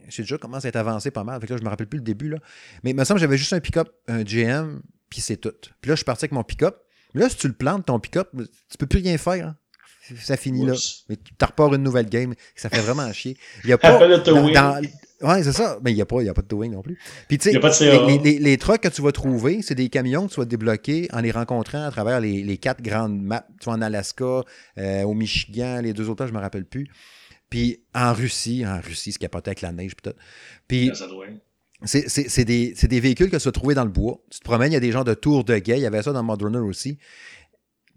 J'ai déjà commencé à être avancé pas mal. Fait que là, je me rappelle plus le début. Là. Mais il me semble que j'avais juste un pick-up, un GM, puis c'est tout. Puis là, je suis parti avec mon pick-up. Mais là, si tu le plantes, ton pick-up, tu peux plus rien faire. hein. Ça finit là. Mais tu repars une nouvelle game. Ça fait vraiment chier. Il y a pas. Dans- dans- Ouais, c'est ça. Mais il n'y a, pas- y a pas de towing non plus. Puis tu sais, a pas de CA. les, les, les trucks que tu vas trouver, c'est des camions que tu vas débloquer en les rencontrant à travers les, les quatre grandes maps. Tu vois, en Alaska, euh, au Michigan, les deux autres, je me rappelle plus. Puis en Russie, en Russie, ce capotait avec la neige, tout. Puis Ça doit être. c'est des, des véhicules que tu vas trouver dans le bois. Tu te promènes, il y a des genres de tours de guet. Il y avait ça dans Mod Runner aussi.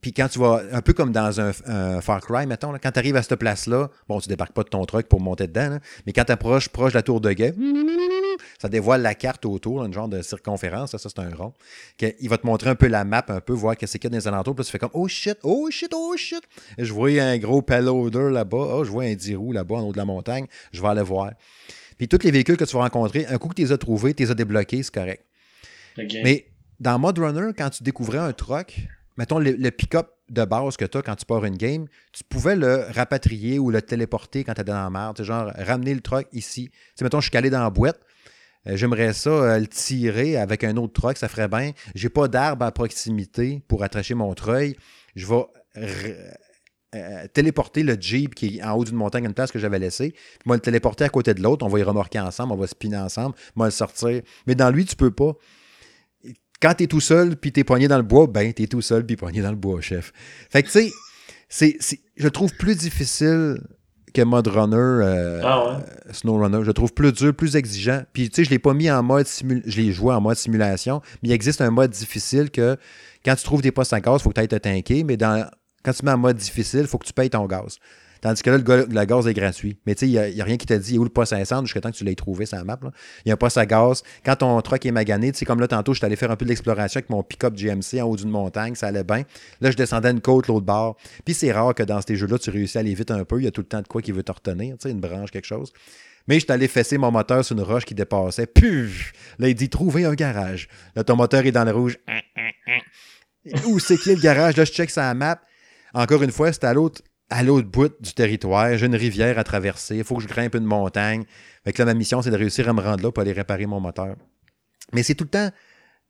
Puis quand tu vas, un peu comme dans un, un Far Cry, mettons, là, quand tu arrives à cette place-là, bon, tu débarques pas de ton truck pour monter dedans, là, mais quand tu approches proche de la tour de guet, ça dévoile la carte autour, un genre de circonférence, ça, ça, c'est un rond. Il va te montrer un peu la map, un peu, voir qu'est-ce qu'il y a dans les alentours. Puis là, tu fais comme, oh shit, oh shit, oh shit. Et je vois un gros payloader là-bas, oh, je vois un 10 roues là-bas en haut de la montagne, je vais aller voir. Puis tous les véhicules que tu vas rencontrer, un coup que tu les as trouvés, tu les as débloqués, c'est correct. Mais dans Mod Runner, quand tu découvrais un truck, mettons le, pick-up de base que tu as quand tu pars une game, tu pouvais le rapatrier ou le téléporter quand tu étais dans la merde. Genre, ramener le truck ici. Sais, mettons, je suis calé dans la boîte. euh, J'aimerais ça euh, le tirer avec un autre truck, ça ferait bien. J'ai pas d'arbre à proximité pour attacher mon treuil. Je vais euh, téléporter le Jeep qui est en haut d'une montagne, une place que j'avais laissée. Puis moi, le téléporter à côté de l'autre, on va y remorquer ensemble, on va spinner ensemble, moi le sortir. Mais dans lui, tu peux pas quand t'es tout seul puis t'es poigné dans le bois, ben t'es tout seul puis poigné dans le bois, chef. Fait que tu sais, je le trouve plus difficile que Mod Runner, euh, Ah ouais? euh, Snow Runner. Je le trouve plus dur, plus exigeant. Puis tu sais, je l'ai pas mis en mode simulation, je l'ai joué en mode simulation, mais il existe un mode difficile que quand tu trouves des postes à gaz, il faut que tu ailles te tanker, mais dans, quand tu mets en mode difficile, il faut que tu payes ton gaz. Tandis que là, le, ga- le gaz est gratuit. Mais tu sais, il n'y a, rien qui te dit où le poste à jusqu'à temps que tu l'aies trouvé sur la map. Il y a un poste à gaz. Quand ton truck est magané, tu sais, comme là, tantôt, je suis allé faire un peu de avec mon pick-up GMC en haut d'une montagne, ça allait bien. Là, je descendais une côte, l'autre bord. Puis c'est rare que dans ces jeux-là, tu réussis à aller vite un peu. Il y a tout le temps de quoi qui veut te retenir, tu sais, une branche, quelque chose. Mais je suis allé fesser mon moteur sur une roche qui dépassait. Puf! Là, il dit trouver un garage. Là, ton moteur est dans le rouge. Où c'est qu'il le garage? Là, je check sa map. Encore une fois, c'est à l'autre à l'autre bout du territoire. J'ai une rivière à traverser. Il faut que je grimpe une montagne. Fait que là, ma mission, c'est de réussir à me rendre là pour aller réparer mon moteur. Mais c'est tout le temps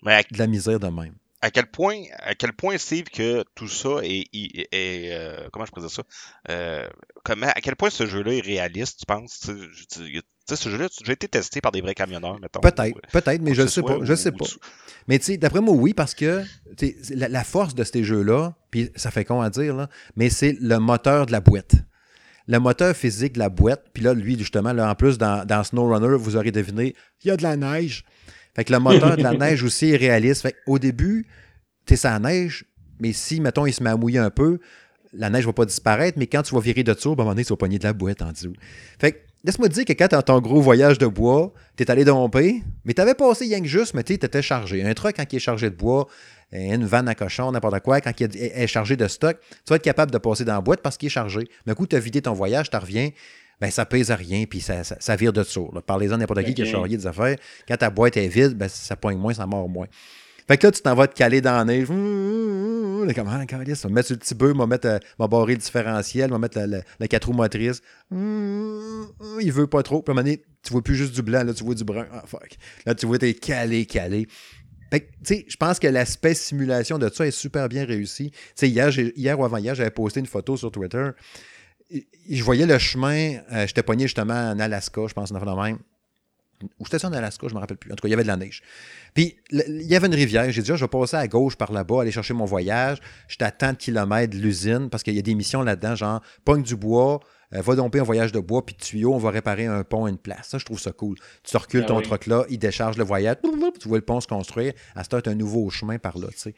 Mais à, de la misère de même. à quel point, à quel point, Steve, que tout ça est, est- est, euh, comment je dire ça, Euh, comment, à quel point ce jeu-là est réaliste, tu penses? Tu sais, ce jeu-là, tu as été testé par des vrais camionneurs, mettons. Peut-être, peut-être, mais je ne sais pas. Je sais pas. Mais tu sais, d'après moi, oui, parce que la, la force de ces jeux-là, puis ça fait con à dire, là, mais c'est le moteur de la boîte. le moteur physique de la boîte, puis là, lui, justement, là, en plus, dans, dans SnowRunner, vous aurez deviné, il y a de la neige. Fait que le moteur de la neige aussi est réaliste. Fait au début, tu es la neige, mais si, mettons, il se met à mouiller un peu, la neige va pas disparaître, mais quand tu vas virer de ben, à un moment donné, tu vas pogner de la boîte en dessous. Fait que, laisse-moi te dire que quand dans ton gros voyage de bois, t'es allé domper, mais t'avais passé rien que juste, mais tu étais chargé. Un truck, quand il est chargé de bois, une vanne à cochon, n'importe quoi, quand il est chargé de stock, tu vas être capable de passer dans la boîte parce qu'il est chargé. Mais coup, tu as vidé ton voyage, tu reviens, ben ça pèse à rien, puis ça, ça, vire de dessous. Parlez-en n'importe qui qui a charrié des affaires. Quand ta boîte est vide, ben, ça poigne moins, ça mord moins. Fait que là, tu t'en vas te caler dans la neige. Comment, ah, on va mettre le petit bœuf, on va mettre, euh, barrer le différentiel, on va mettre la, la, quatre roues motrices. Il veut pas trop. Puis à un moment donné, tu vois plus juste du blanc, là, tu vois du brun. Ah, fuck. Là, tu vois, t'es calé, calé. Fait que, tu sais, je pense que l'aspect simulation de ça est super bien réussi. Tu hier, hier ou avant-hier, j'avais posté une photo sur Twitter. Je voyais le chemin, euh, j'étais pogné justement en Alaska, je pense, en de même. Ou j'étais en Alaska, je ne me rappelle plus. En tout cas, il y avait de la neige. Puis, il y avait une rivière. J'ai dit, ah, je vais passer à gauche par là-bas, aller chercher mon voyage. J'étais à tant de kilomètres de l'usine parce qu'il y a des missions là-dedans, genre, pogne du bois, euh, va domper un voyage de bois, puis de tuyau, on va réparer un pont à une place. Ça, je trouve ça cool. Tu recules ben ton truck là, il décharge le voyage, tu vois le pont se construire, à ce un nouveau chemin par là, tu sais.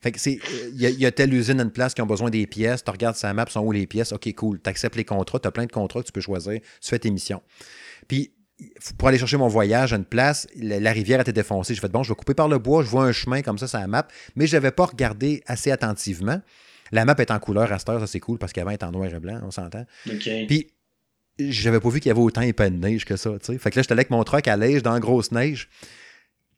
Fait que c'est. Il y, a telle usine, une place qui ont besoin des pièces. Tu regardes sa map, sont où les pièces? OK, cool. Tu acceptes les contrats. Tu as plein de contrats que tu peux choisir. Tu fais tes missions. Puis, pour aller chercher mon voyage à une place, la, rivière était défoncée. Je fais bon, je vais couper par le bois. Je vois un chemin comme ça sur la map. Mais je n'avais pas regardé assez attentivement. La map est en couleur à cette heure, ça c'est cool parce qu'avant elle était en noir et blanc, on s'entend. Puis j'avais pas vu qu'il y avait autant épais de neige que ça. sais. Fait que là, j'étais avec mon truck à neige dans la grosse neige.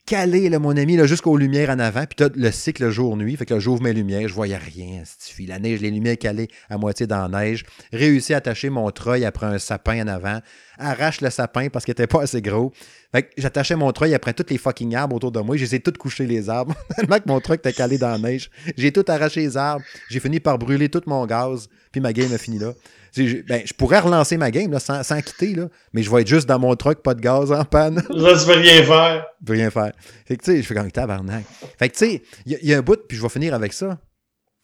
Calé, là, mon ami, jusqu'aux lumières en avant. Puis as le cycle jour-nuit. Fait que j'ouvre mes lumières, je voyais rien. La neige, les lumières calées à moitié dans la neige. Réussi à attacher mon treuil après un sapin en avant. Arrache le sapin parce qu'il était pas assez gros. Fait que j'attachais mon treuil après tous les fucking arbres autour de moi. J'ai tout coucher les arbres. Tellement que mon truck était calé dans la neige. J'ai tout arraché les arbres. J'ai fini par brûler tout mon gaz. Puis ma game a fini là. Ben, je pourrais relancer ma game là, sans, quitter, là, mais je vais être juste dans mon truck, pas de gaz en panne. Ça, tu peux rien faire. Je peux rien faire. Fait que, tu sais, je fais comme tabarnak. Fait que, tu sais, il y, a un bout, puis je vais finir avec ça.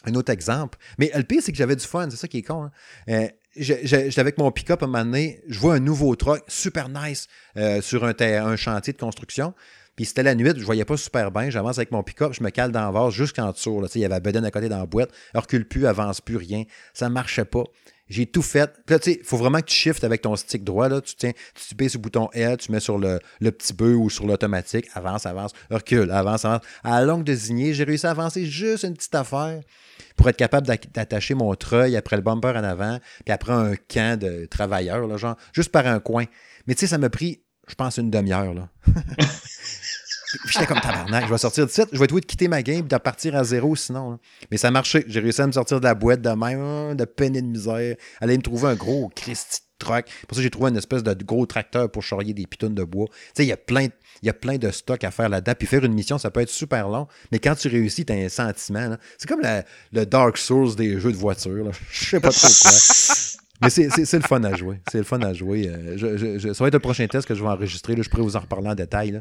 Un autre exemple. Mais le pire, c'est que j'avais du fun, c'est ça qui est con. Hein. Euh, j'étais avec mon pick-up un moment donné, je vois un nouveau truck super nice euh, sur un, un, chantier de construction. Puis c'était la nuit, je voyais pas super bien. J'avance avec mon pick-up, je me cale dans la vase jusqu'en dessous. Là. Il y avait Beden à côté dans la boîte. Elle recule plus, avance plus, rien. Ça marchait pas. J'ai tout fait. Puis là, tu sais, il faut vraiment que tu shiftes avec ton stick droit. Là. Tu tiens, tu payes sur le bouton L, tu mets sur le, petit bœuf ou sur l'automatique. Avance, avance, recule, avance, avance. À la longue désignée, j'ai réussi à avancer juste une petite affaire pour être capable d'attacher mon treuil après le bumper en avant, puis après un camp de travailleurs, genre, juste par un coin. Mais tu sais, ça m'a pris, je pense, une demi-heure. là. J'étais comme tabarnak, je vais sortir de site, je vais être de quitter ma game et de partir à zéro sinon. Mais ça a marché. J'ai réussi à me sortir de la boîte de même, hein, de peine et de misère. Aller me trouver un gros Christy truck. Pour ça, j'ai trouvé une espèce de gros tracteur pour charrier des pitons de bois. Tu sais, il y a plein il y a plein de stocks à faire là-dedans. Puis faire une mission, ça peut être super long. Mais quand tu réussis, tu as un sentiment. C'est comme le Dark Souls des jeux de voiture. Je sais pas trop quoi. Mais c'est le fun à jouer. C'est le fun à jouer. Euh, ça va être le prochain test que je vais enregistrer. Là. Je pourrais vous en reparler en détail.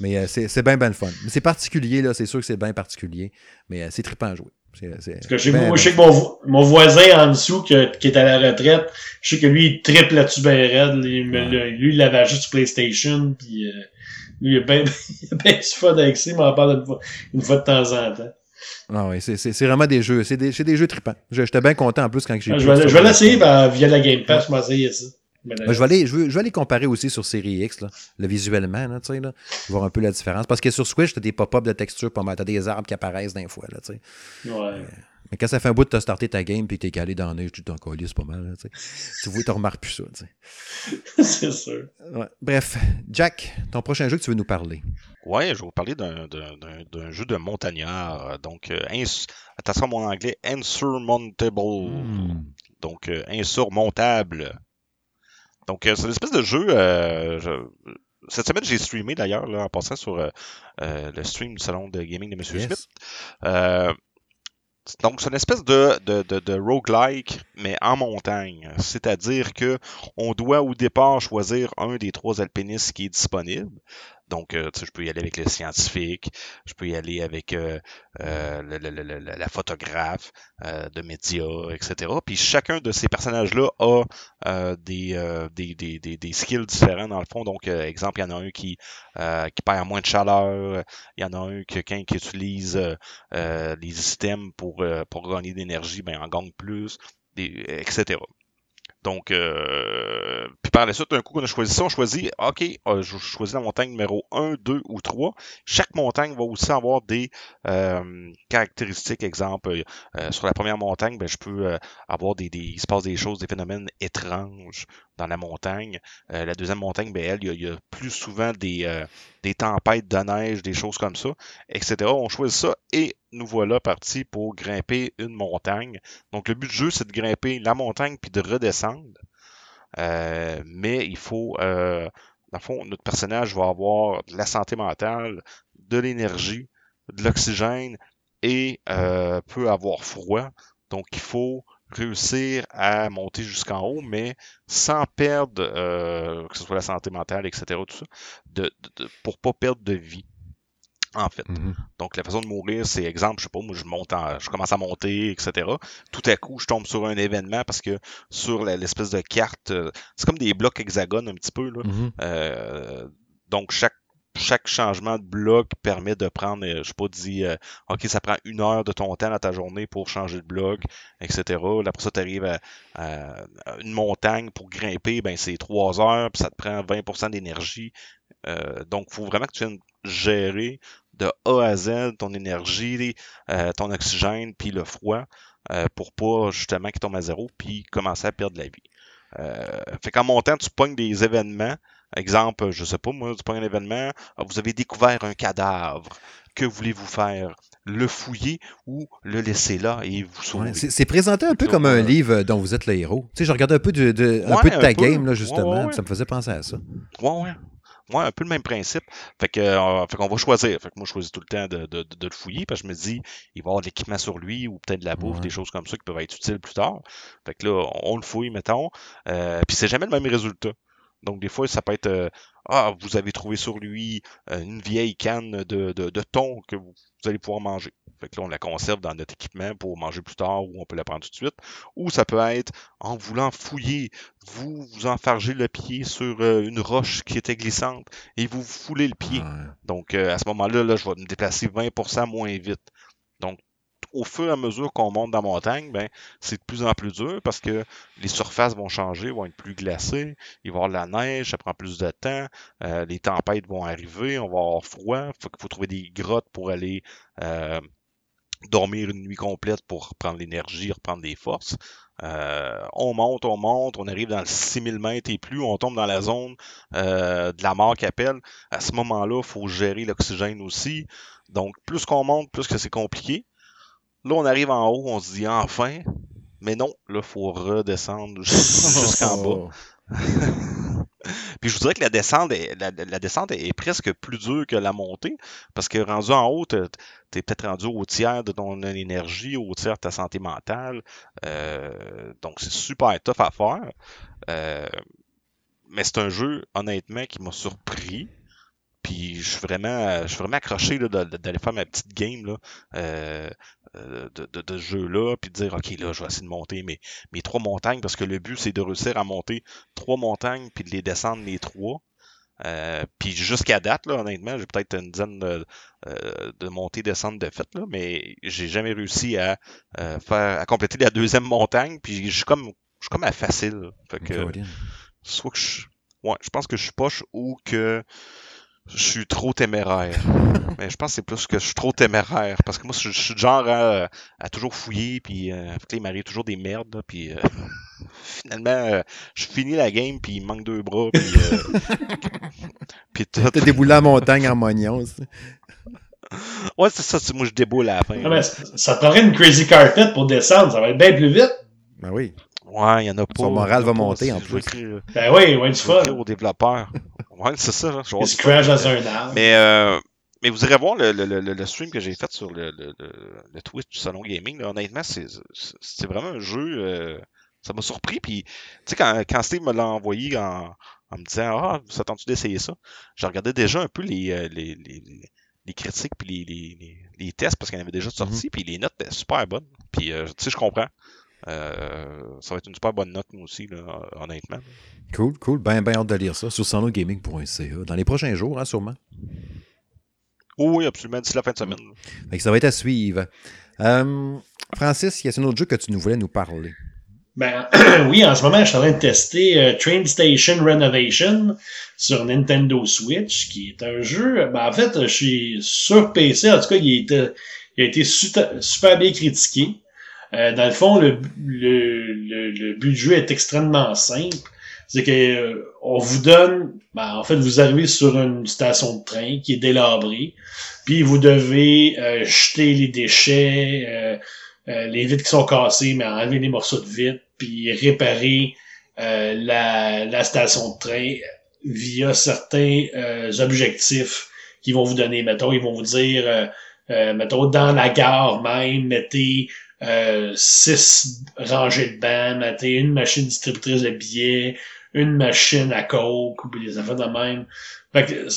Mais euh, c'est bien, bien le fun. Mais c'est particulier, là. C'est sûr que c'est bien particulier. Mais euh, c'est trippant à jouer. Parce que chez moi, je sais que mon, mon, voisin en dessous qui est à la retraite, je sais que lui, il triple là-dessus bien raide. Lui, lui, il l'avait juste sur PlayStation. Puis, lui, il a bien, bien du fun avec ça. Il m'en parle une fois, une fois de temps en temps. Ah oui, c'est vraiment des jeux. C'est des, des, jeux trippants. J'étais bien content en plus quand j'ai. Ah, je vais, je vais l'essayer ben, via la Game Pass, je vais essayer ça. Ben, je, vais aller, je, veux, je vais aller comparer aussi sur Série X, là, le visuellement, là, là, voir un peu la différence. Parce que sur Switch, t'as des pop-up de texture pas mal. T'as des arbres qui apparaissent d'un fois, là. Ouais. Mais quand ça fait un bout de t'as starté ta game puis t'es calé dans la neige, tu t'en c'est pas mal. Là, tu vois, tu remarques plus ça. c'est sûr. Bref, Jack, ton prochain jeu que tu veux nous parler? Ouais, je vais vous parler d'un jeu de montagnard. Donc, euh, attention à mon anglais, insurmountable. Hmm. Donc, euh, insurmontable. Donc, euh, c'est une espèce de jeu. cette semaine, j'ai streamé d'ailleurs en passant sur le stream du salon de gaming de M. Smith. Donc, c'est une espèce de, de, de, roguelike, mais en montagne. C'est-à-dire que on doit au départ choisir un des trois alpinistes qui est disponible. Donc, euh, je peux y aller avec le scientifique, je peux y aller avec euh, euh, la photographe de médias, etc. Puis chacun de ces personnages-là a des, des, des, des, skills différents dans le fond. Donc, exemple, il y en a un qui, qui perd moins de chaleur, il y en a un qui, qui utilise les systèmes pour, pour gagner d'énergie, ben, en gagne plus, etc. Donc, euh, puis par la suite, un coup qu'on a choisi ça, on choisit, OK, euh, je choisis la montagne numéro 1, 2 ou 3. Chaque montagne va aussi avoir des euh, caractéristiques. Exemple, euh, sur la première montagne, ben, je peux avoir des, des, il se passe des choses, des phénomènes étranges dans la montagne. la deuxième montagne, ben, elle, il y, a, il y a plus souvent des, des tempêtes de neige, des choses comme ça, etc. On choisit ça et nous voilà partis pour grimper une montagne. Donc le but du jeu, c'est de grimper la montagne puis de redescendre. Euh, mais il faut, euh, dans le fond, notre personnage va avoir de la santé mentale, de l'énergie, de l'oxygène et euh, peut avoir froid. Donc il faut réussir à monter jusqu'en haut, mais sans perdre, euh, que ce soit la santé mentale, etc., tout ça, de, de, pour pas perdre de vie en fait. Mm-hmm. Donc, la façon de mourir, c'est exemple, je sais pas, moi, je monte je commence à monter, etc. Tout à coup, je tombe sur un événement parce que sur l'espèce de carte, euh, c'est comme des blocs hexagones un petit peu, là. Mm-hmm. euh, donc, chaque chaque changement de bloc permet de prendre, euh, je sais pas, dit, euh, OK, ça prend une heure de ton temps dans ta journée pour changer de bloc, etc. Là, après ça, tu arrives à, une montagne pour grimper, ben c'est trois heures, puis ça te prend 20% d'énergie. Euh, donc, il faut vraiment que tu viennes gérer de A à Z ton énergie, euh, ton oxygène, puis le froid, euh, pour pas justement qu'il tombe à zéro, puis commencer à perdre la vie. Euh, fait qu'en montant, tu pognes des événements. Exemple, je sais pas, moi, tu pognes un événement, ah, vous avez découvert un cadavre. Que voulez-vous faire? Le fouiller ou le laisser là et vous sauver? c'est présenté un peu comme un livre dont vous êtes le héros. Tu sais, je regardais un peu de, un peu de ta game, là, justement. Ça me faisait penser à ça. Ouais, ouais. Ouais, un peu le même principe. Fait que euh, fait qu'on va choisir. Fait que moi, je choisis tout le temps de, de, de, le fouiller parce que je me dis, il va y avoir de l'équipement sur lui ou peut-être de la bouffe, des choses comme ça qui peuvent être utiles plus tard. Fait que là, on, le fouille, mettons. Euh, puis c'est jamais le même résultat. Donc, des fois, ça peut être euh, Ah, vous avez trouvé sur lui euh, une vieille canne de, de, de thon que vous, allez pouvoir manger. Fait que là, on la conserve dans notre équipement pour manger plus tard ou on peut la prendre tout de suite. Ou ça peut être en voulant fouiller, vous vous enfargez le pied sur euh, une roche qui était glissante et vous foulez le pied. Donc, à ce moment-là, là, je vais me déplacer 20% moins vite. Donc, au fur et à mesure qu'on monte dans la montagne, ben, c'est de plus en plus dur parce que les surfaces vont changer, vont être plus glacées, il va y avoir de la neige, ça prend plus de temps, euh, les tempêtes vont arriver, on va avoir froid, il faut, trouver des grottes pour aller euh, dormir une nuit complète pour prendre l'énergie, reprendre des forces. Euh, on monte, on monte, on arrive dans le 6000 mètres et plus, on tombe dans la zone de la mort qui appelle. À ce moment-là, il faut gérer l'oxygène aussi. Donc, plus qu'on monte, plus que c'est compliqué. Là, on arrive en haut, on se dit enfin, mais non, là, il faut redescendre jusqu'en bas. Puis je vous dirais que la descente, est, la, descente est presque plus dure que la montée, parce que rendu en haut, tu es peut-être rendu au tiers de ton énergie, au tiers de ta santé mentale. Euh, donc c'est super tough à faire. Euh, mais c'est un jeu, honnêtement, qui m'a surpris. Puis je suis vraiment, je suis vraiment accroché d'aller faire ma petite game. Là. Euh, euh, de, de, de jeu-là, puis de dire, OK, là, je vais essayer de monter mes, mes trois montagnes, parce que le but, c'est de réussir à monter trois montagnes, puis de les descendre les trois. Euh, puis jusqu'à date, là, honnêtement, j'ai peut-être une dizaine de, euh, de montées, descentes de fait, là, mais j'ai jamais réussi à faire à compléter la deuxième montagne, puis je suis comme je suis comme à facile. Fait que soit que je. Ouais, je pense que je suis poche ou que je suis trop téméraire. Mais je pense que c'est plus que je suis trop téméraire. Parce que moi, je, suis du genre à, toujours fouiller, puis euh, il m'arrive toujours des merdes, puis euh, finalement, euh, je finis la game, puis il manque deux bras, puis... Euh, puis T'as déboulé la montagne en mognon, Ouais, c'est ça, moi je déboule à la fin. Ah, ça te prendrait une crazy carpet pour descendre, ça va être bien plus vite. Ben oui. Ouais, il y en a pas. Son moral va monter en plus. ben oui, ouais, du fun. Aux développeurs. Ouais, c'est ça. Il se crash dans un arbre. Mais, euh, mais vous irez voir le, le, le, le stream que j'ai fait sur le, le, le, Twitch du Salon Gaming. Là, honnêtement, c'est vraiment un jeu. Euh, ça m'a surpris. Puis, tu sais, quand, quand Steve me l'a envoyé en, en me disant Ah, vous attendez d'essayer ça? Je regardais déjà un peu les, les, les, les critiques puis les, les, tests parce qu'il y en avait déjà sorti, mm puis les notes étaient super bonnes. Puis, tu sais, je comprends. Euh, ça va être une super bonne note, moi aussi, là, honnêtement. Cool, cool. Ben, ben hâte de lire ça sur sanogaming.ca dans les prochains jours, hein, sûrement. oui, absolument, d'ici la fin de semaine. ça va être à suivre. Euh, Francis, y a un autre jeu que tu nous voulais nous parler? Ben, oui, en ce moment, je suis en train de tester euh, Train Station Renovation sur Nintendo Switch, qui est un jeu. Ben, en fait, je suis sur PC, en tout cas, il, a été super bien critiqué. Euh, dans le fond, le, le, but du jeu est extrêmement simple. C'est que euh, on vous donne, ben, en fait, vous arrivez sur une station de train qui est délabrée, puis vous devez euh, jeter les déchets, les vitres qui sont cassées, mais enlever les morceaux de vitres, puis réparer la, la station de train via certains objectifs qu'ils vont vous donner. Mettons, ils vont vous dire, mettons, dans la gare même, mettez euh, six rangées de bancs, une machine distributrice de billets, une machine à coke, ou des affaires de même. Fait que,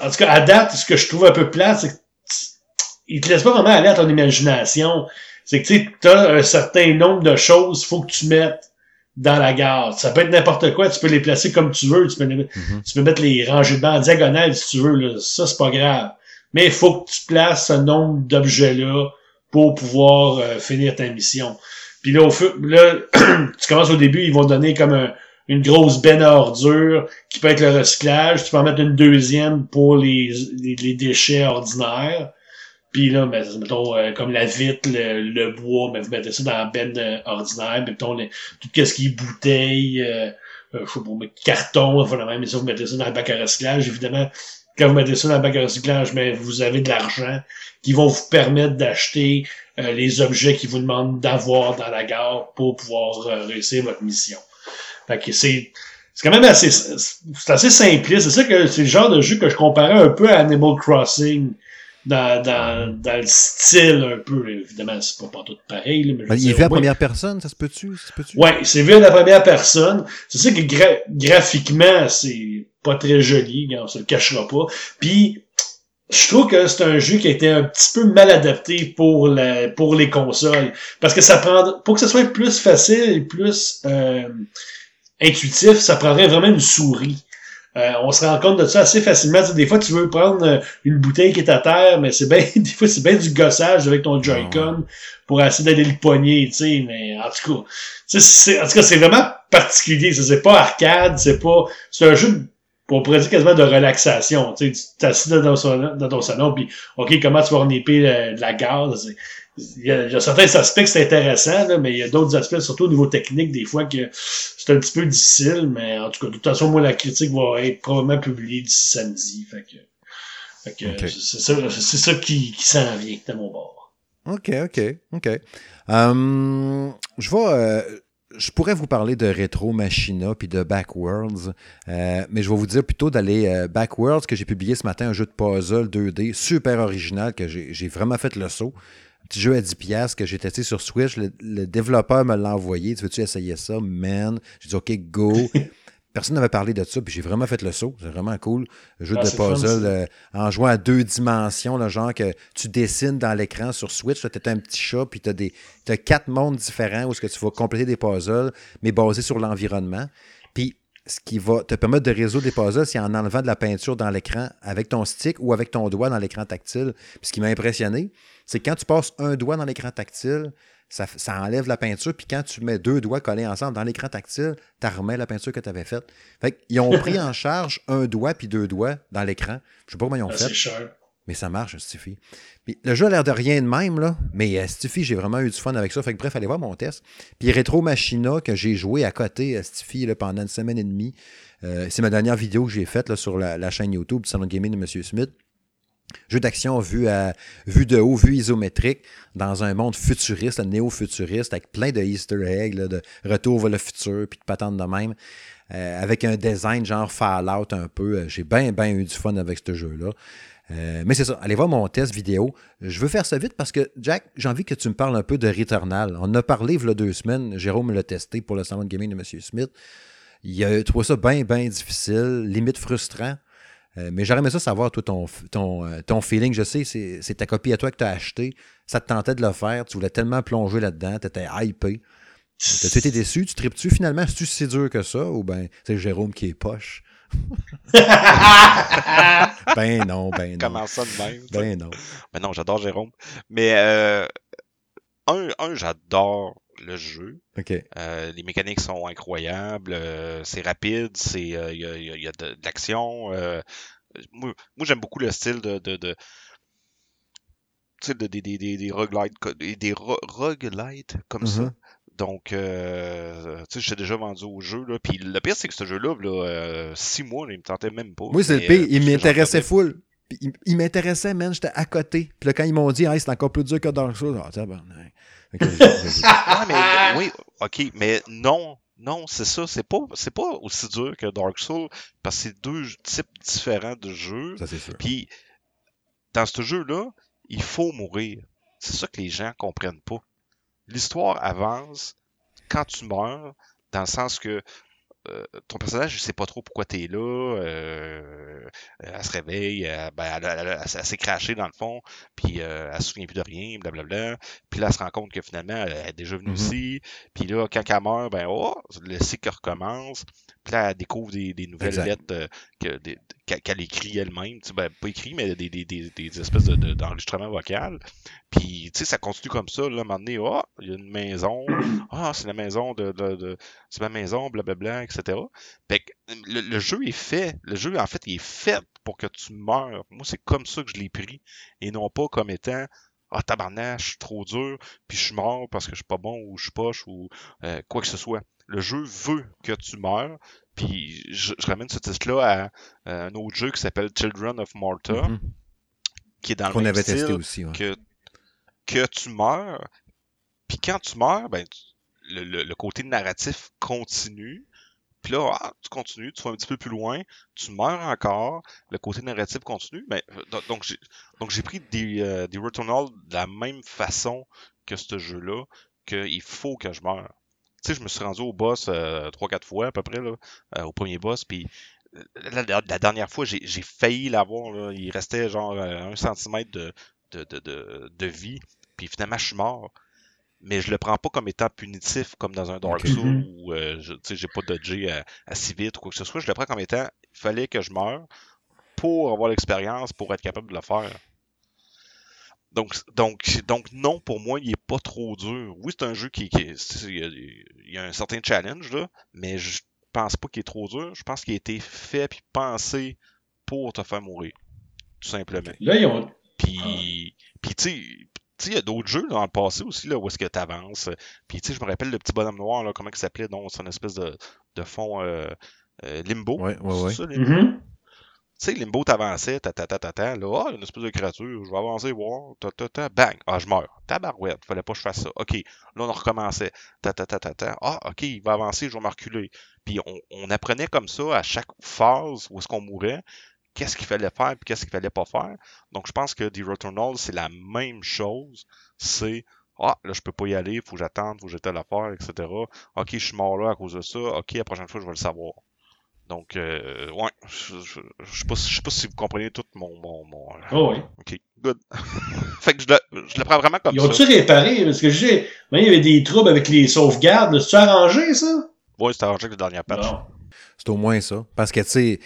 en tout cas, à date, ce que je trouve un peu plat, c'est qu'il te laisse pas vraiment aller à ton imagination. C'est que tu as un certain nombre de choses, faut que tu mettes dans la gare. Ça peut être n'importe quoi, tu peux les placer comme tu veux, tu peux, tu peux mettre les rangées de bancs en diagonale si tu veux, là. ça c'est pas grave. Mais il faut que tu places ce nombre d'objets-là pour pouvoir euh, finir ta mission. Puis là, au là, tu commences au début, ils vont donner comme une grosse benne à ordures qui peut être le recyclage. Tu peux en mettre une deuxième pour les, les, déchets ordinaires. Puis là, ben, mettons, euh, comme la vitre, le, bois, mais ben, vous mettez ça dans la benne euh, ordinaire. Mettons, tout ce qui est bouteille, euh, je sais pas, carton, enfin, même, mais ça, vous mettez ça dans le bac à recyclage. Évidemment, quand vous mettez ça dans le bac à recyclage, mais vous avez de l'argent qui vont vous permettre d'acheter euh, les objets qu'ils vous demandent d'avoir dans la gare pour pouvoir euh, réussir votre mission. Fait que c'est c'est quand même assez c'est assez simpliste. C'est ça que c'est le genre de jeu que je comparais un peu à Animal Crossing dans, dans, dans le style un peu. Évidemment, c'est pas, pas tout pareil. mais il est vu à première personne, ça se peut-tu? Peut ouais, c'est vu à la première personne. C'est ça que graphiquement, c'est pas très joli, on se le cachera pas. Puis je trouve que c'est un jeu qui a été un petit peu mal adapté pour la, pour les consoles. Parce que ça prend, pour que ce soit plus facile et plus euh, intuitif, ça prendrait vraiment une souris. Euh, on se rend compte de ça assez facilement. des fois, tu veux prendre euh, une bouteille qui est à terre, mais c'est bien, des fois, c'est bien du gossage avec ton Joy-Con pour essayer d'aller le poignet, tu sais, mais en tout cas, c'est, en tout cas, c'est vraiment particulier. C'est pas arcade, c'est pas, c'est un jeu on pourrait dire quasiment de relaxation. Tu sais, t'assis dans, dans ton salon, puis OK, comment tu vas reniper la, la gaz? Il y, a, certains aspects que c'est intéressant, là, mais il y a d'autres aspects, surtout au niveau technique, des fois que c'est un petit peu difficile, mais en tout cas, de toute façon, moi, la critique va être probablement publiée d'ici samedi. Fait que, fait que c'est ça, qui, qui s'en vient de mon bord. OK, OK, OK. Um, je vais... Euh, je pourrais vous parler de Retro Machina puis de Backworlds, euh, mais je vais vous dire plutôt d'aller euh, Backworlds, que j'ai publié ce matin, un jeu de puzzle 2D super original, que j'ai vraiment fait le saut. Petit jeu à 10$ que j'ai testé sur Switch. Le, le développeur me l'a envoyé. Tu veux-tu essayer ça, man? J'ai dit, OK, go. Personne n'avait parlé de ça, puis j'ai vraiment fait le saut. C'est vraiment cool. Un jeu ah, de puzzle euh, en jouant à deux dimensions, le genre que tu dessines dans l'écran sur Switch. Tu as un petit chat, puis tu as, quatre mondes différents où ce que tu vas compléter des puzzles, mais basés sur l'environnement. Ce qui va te permettre de résoudre des puzzles, c'est en enlevant de la peinture dans l'écran avec ton stick ou avec ton doigt dans l'écran tactile. Puis ce qui m'a impressionné, c'est quand tu passes un doigt dans l'écran tactile, ça, enlève la peinture, puis quand tu mets deux doigts collés ensemble dans l'écran tactile, tu remets la peinture que tu avais faite. Fait ils ont pris en charge un doigt puis deux doigts dans l'écran. Je sais pas comment ils ont ah, fait. Mais ça marche, Stiffy. Le jeu a l'air de rien de même. Mais euh, Stiffy, j'ai vraiment eu du fun avec ça. Fait que bref, allez voir mon test. Puis Retro Machina, que j'ai joué à côté, euh, Stiffy, pendant une semaine et demie. Euh, c'est ma dernière vidéo que j'ai faite sur la, chaîne YouTube du Salon Gaming de M. Smith. Jeu d'action vu, à, vu de haut, vu isométrique, dans un monde futuriste, néo-futuriste, avec plein de easter eggs, de retour vers le futur, puis de patentes de même, avec un design genre Fallout un peu. J'ai bien, bien eu du fun avec ce jeu-là. Euh, mais c'est ça, allez voir mon test vidéo. Je veux faire ça vite parce que, Jack, j'ai envie que tu me parles un peu de Returnal. On a parlé il y a deux semaines, Jérôme l'a testé pour le salon de gaming de M. Smith. il a trouvé ça bien, bien difficile, limite frustrant. Euh, mais j'aurais aimé ça savoir, toi, ton, ton, euh, ton feeling. Je sais, c'est ta copie à toi que tu as acheté. Ça te tentait de le faire. Tu voulais tellement plonger là-dedans. Tu étais hypé. T'as-tu été déçu? Tu tripes-tu finalement? Est-ce que c'est dur que ça? Ou ben c'est Jérôme qui est poche? ben non, ben non. Comment ça de même? Ben non. Ben non, j'adore Jérôme. Mais euh, un, un j'adore le jeu. Euh, les mécaniques sont incroyables. Euh, c'est rapide. C'est il y, a, de, l'action. moi, j'aime beaucoup le style de, de, de des, des, des, des roguelites, des roguelites comme ça. Donc, euh, tu sais, j'étais déjà vendu au jeu. Là. Puis le pire, c'est que ce jeu-là, là, euh, six mois, il me tentait même pas. Oui, c'est le pire. il m'intéressait full. il, m'intéressait, man. J'étais à côté. Puis là, quand ils m'ont dit, hey, c'est encore plus dur que Dark Souls, ah, tiens, ben, ah, mais, oui, ok, mais non. Non, c'est ça. C'est pas, c'est pas aussi dur que Dark Souls parce que c'est deux types différents de jeux. Ça, c'est sûr. Puis, dans ce jeu-là, il faut mourir. C'est ça que les gens comprennent pas l'histoire avance quand tu meurs, dans le sens que euh, ton personnage, ne sait pas trop pourquoi tu es là. Euh, elle se réveille, ben, elle, s'est crachée dans le fond, puis euh, elle se souvient plus de rien, blablabla. Puis là, elle se rend compte que finalement, elle, est déjà venue mm-hmm. ici. Puis là, quand elle meurt, ben, oh, le cycle recommence. Puis là, elle découvre des, nouvelles lettres qu'elle écrit elle-même. Ben, pas écrit, mais des, des, des espèces d'enregistrements de, vocal. Puis, tu sais, ça continue comme ça. Là, à un moment donné, oh, il y a une maison. Ah, c'est la maison de, de, c'est ma maison, blablabla, etc. Fait que le, le, jeu est fait. Le jeu, en fait, il est fait pour que tu meurs. Moi, c'est comme ça que je l'ai pris. Et non pas comme étant ah tabarnak, je suis trop dur, puis je suis mort parce que je suis pas bon ou je suis poche ou euh, quoi que ce soit. Le jeu veut que tu meurs, puis je, ramène ce titre-là à, un autre jeu qui s'appelle Children of Morta, mm-hmm. qui est dans le même avait style testé aussi, que, que tu meurs, puis quand tu meurs, ben, le, le, côté narratif continue, puis là, ah, tu continues, tu vas un petit peu plus loin, tu meurs encore, le côté narratif continue. Mais, euh, donc, j'ai, donc j'ai pris des, euh, des de la même façon que ce jeu-là, qu'il faut que je meure. Tu sais, je me suis rendu au boss euh, trois, quatre fois à peu près, là, au premier boss, puis la, la, dernière fois, j'ai, j'ai failli l'avoir. Il restait genre un centimètre de, de, de, de vie, puis finalement, je suis mort mais je le prends pas comme étant punitif comme dans un Dark Souls mhm. où euh, je j'ai pas dodgé à, si vite ou quoi que ce soit. Je le prends comme étant il fallait que je meure pour avoir l'expérience, pour être capable de le faire. Donc, donc, donc non, pour moi, il est pas trop dur. Oui, c'est un jeu qui, il, y a, un certain challenge, là, mais je pense pas qu'il est trop dur. Je pense qu'il a été fait puis pensé pour te faire mourir. Tout simplement. Là, ils ont... Puis, puis tu sais, il y a d'autres jeux dans le passé aussi là, où est-ce que tu avances. Puis je me rappelle le petit bonhomme noir, là, comment il s'appelait, donc c'est une espèce de, de fond euh, euh, limbo. Ouais, ouais, ouais. Ça, limbo? Mm-hmm. Tu sais, Limbo t'avançait, ta ta ta ta ta, là, ah, une espèce de créature, je vais avancer, voir, ta ta ta, bang, ah, je meurs. Tabarouette, fallait pas que je fasse ça. Ok, là, on recommençait, ta ta ta ta ta, ah, ok, il va avancer, je vais me reculer. Puis on, on apprenait comme ça à chaque phase où est-ce qu'on mourait, qu'est-ce qu'il fallait faire et qu'est-ce qu'il fallait pas faire. Donc, je pense que The Returnal, c'est la même chose. C'est ah, là, je peux pas y aller, faut que j'attende, faut que j'étais l'affaire, etc. Ok, je suis mort là à cause de ça. Ok, la prochaine fois, je vais le savoir. Donc, euh, ouais, je, je, sais pas, sais pas si vous comprenez tout mon. mon, mon... Oh, oui. Ok, good. fait que je le, je le prends vraiment comme Ils ça. Ils ont-tu réparé? Parce que j'ai. Il y avait des troubles avec les sauvegardes. C'est-tu arrangé, ça? Oui, c'est arrangé avec la dernière patch. C'est au moins ça. Parce que, tu sais,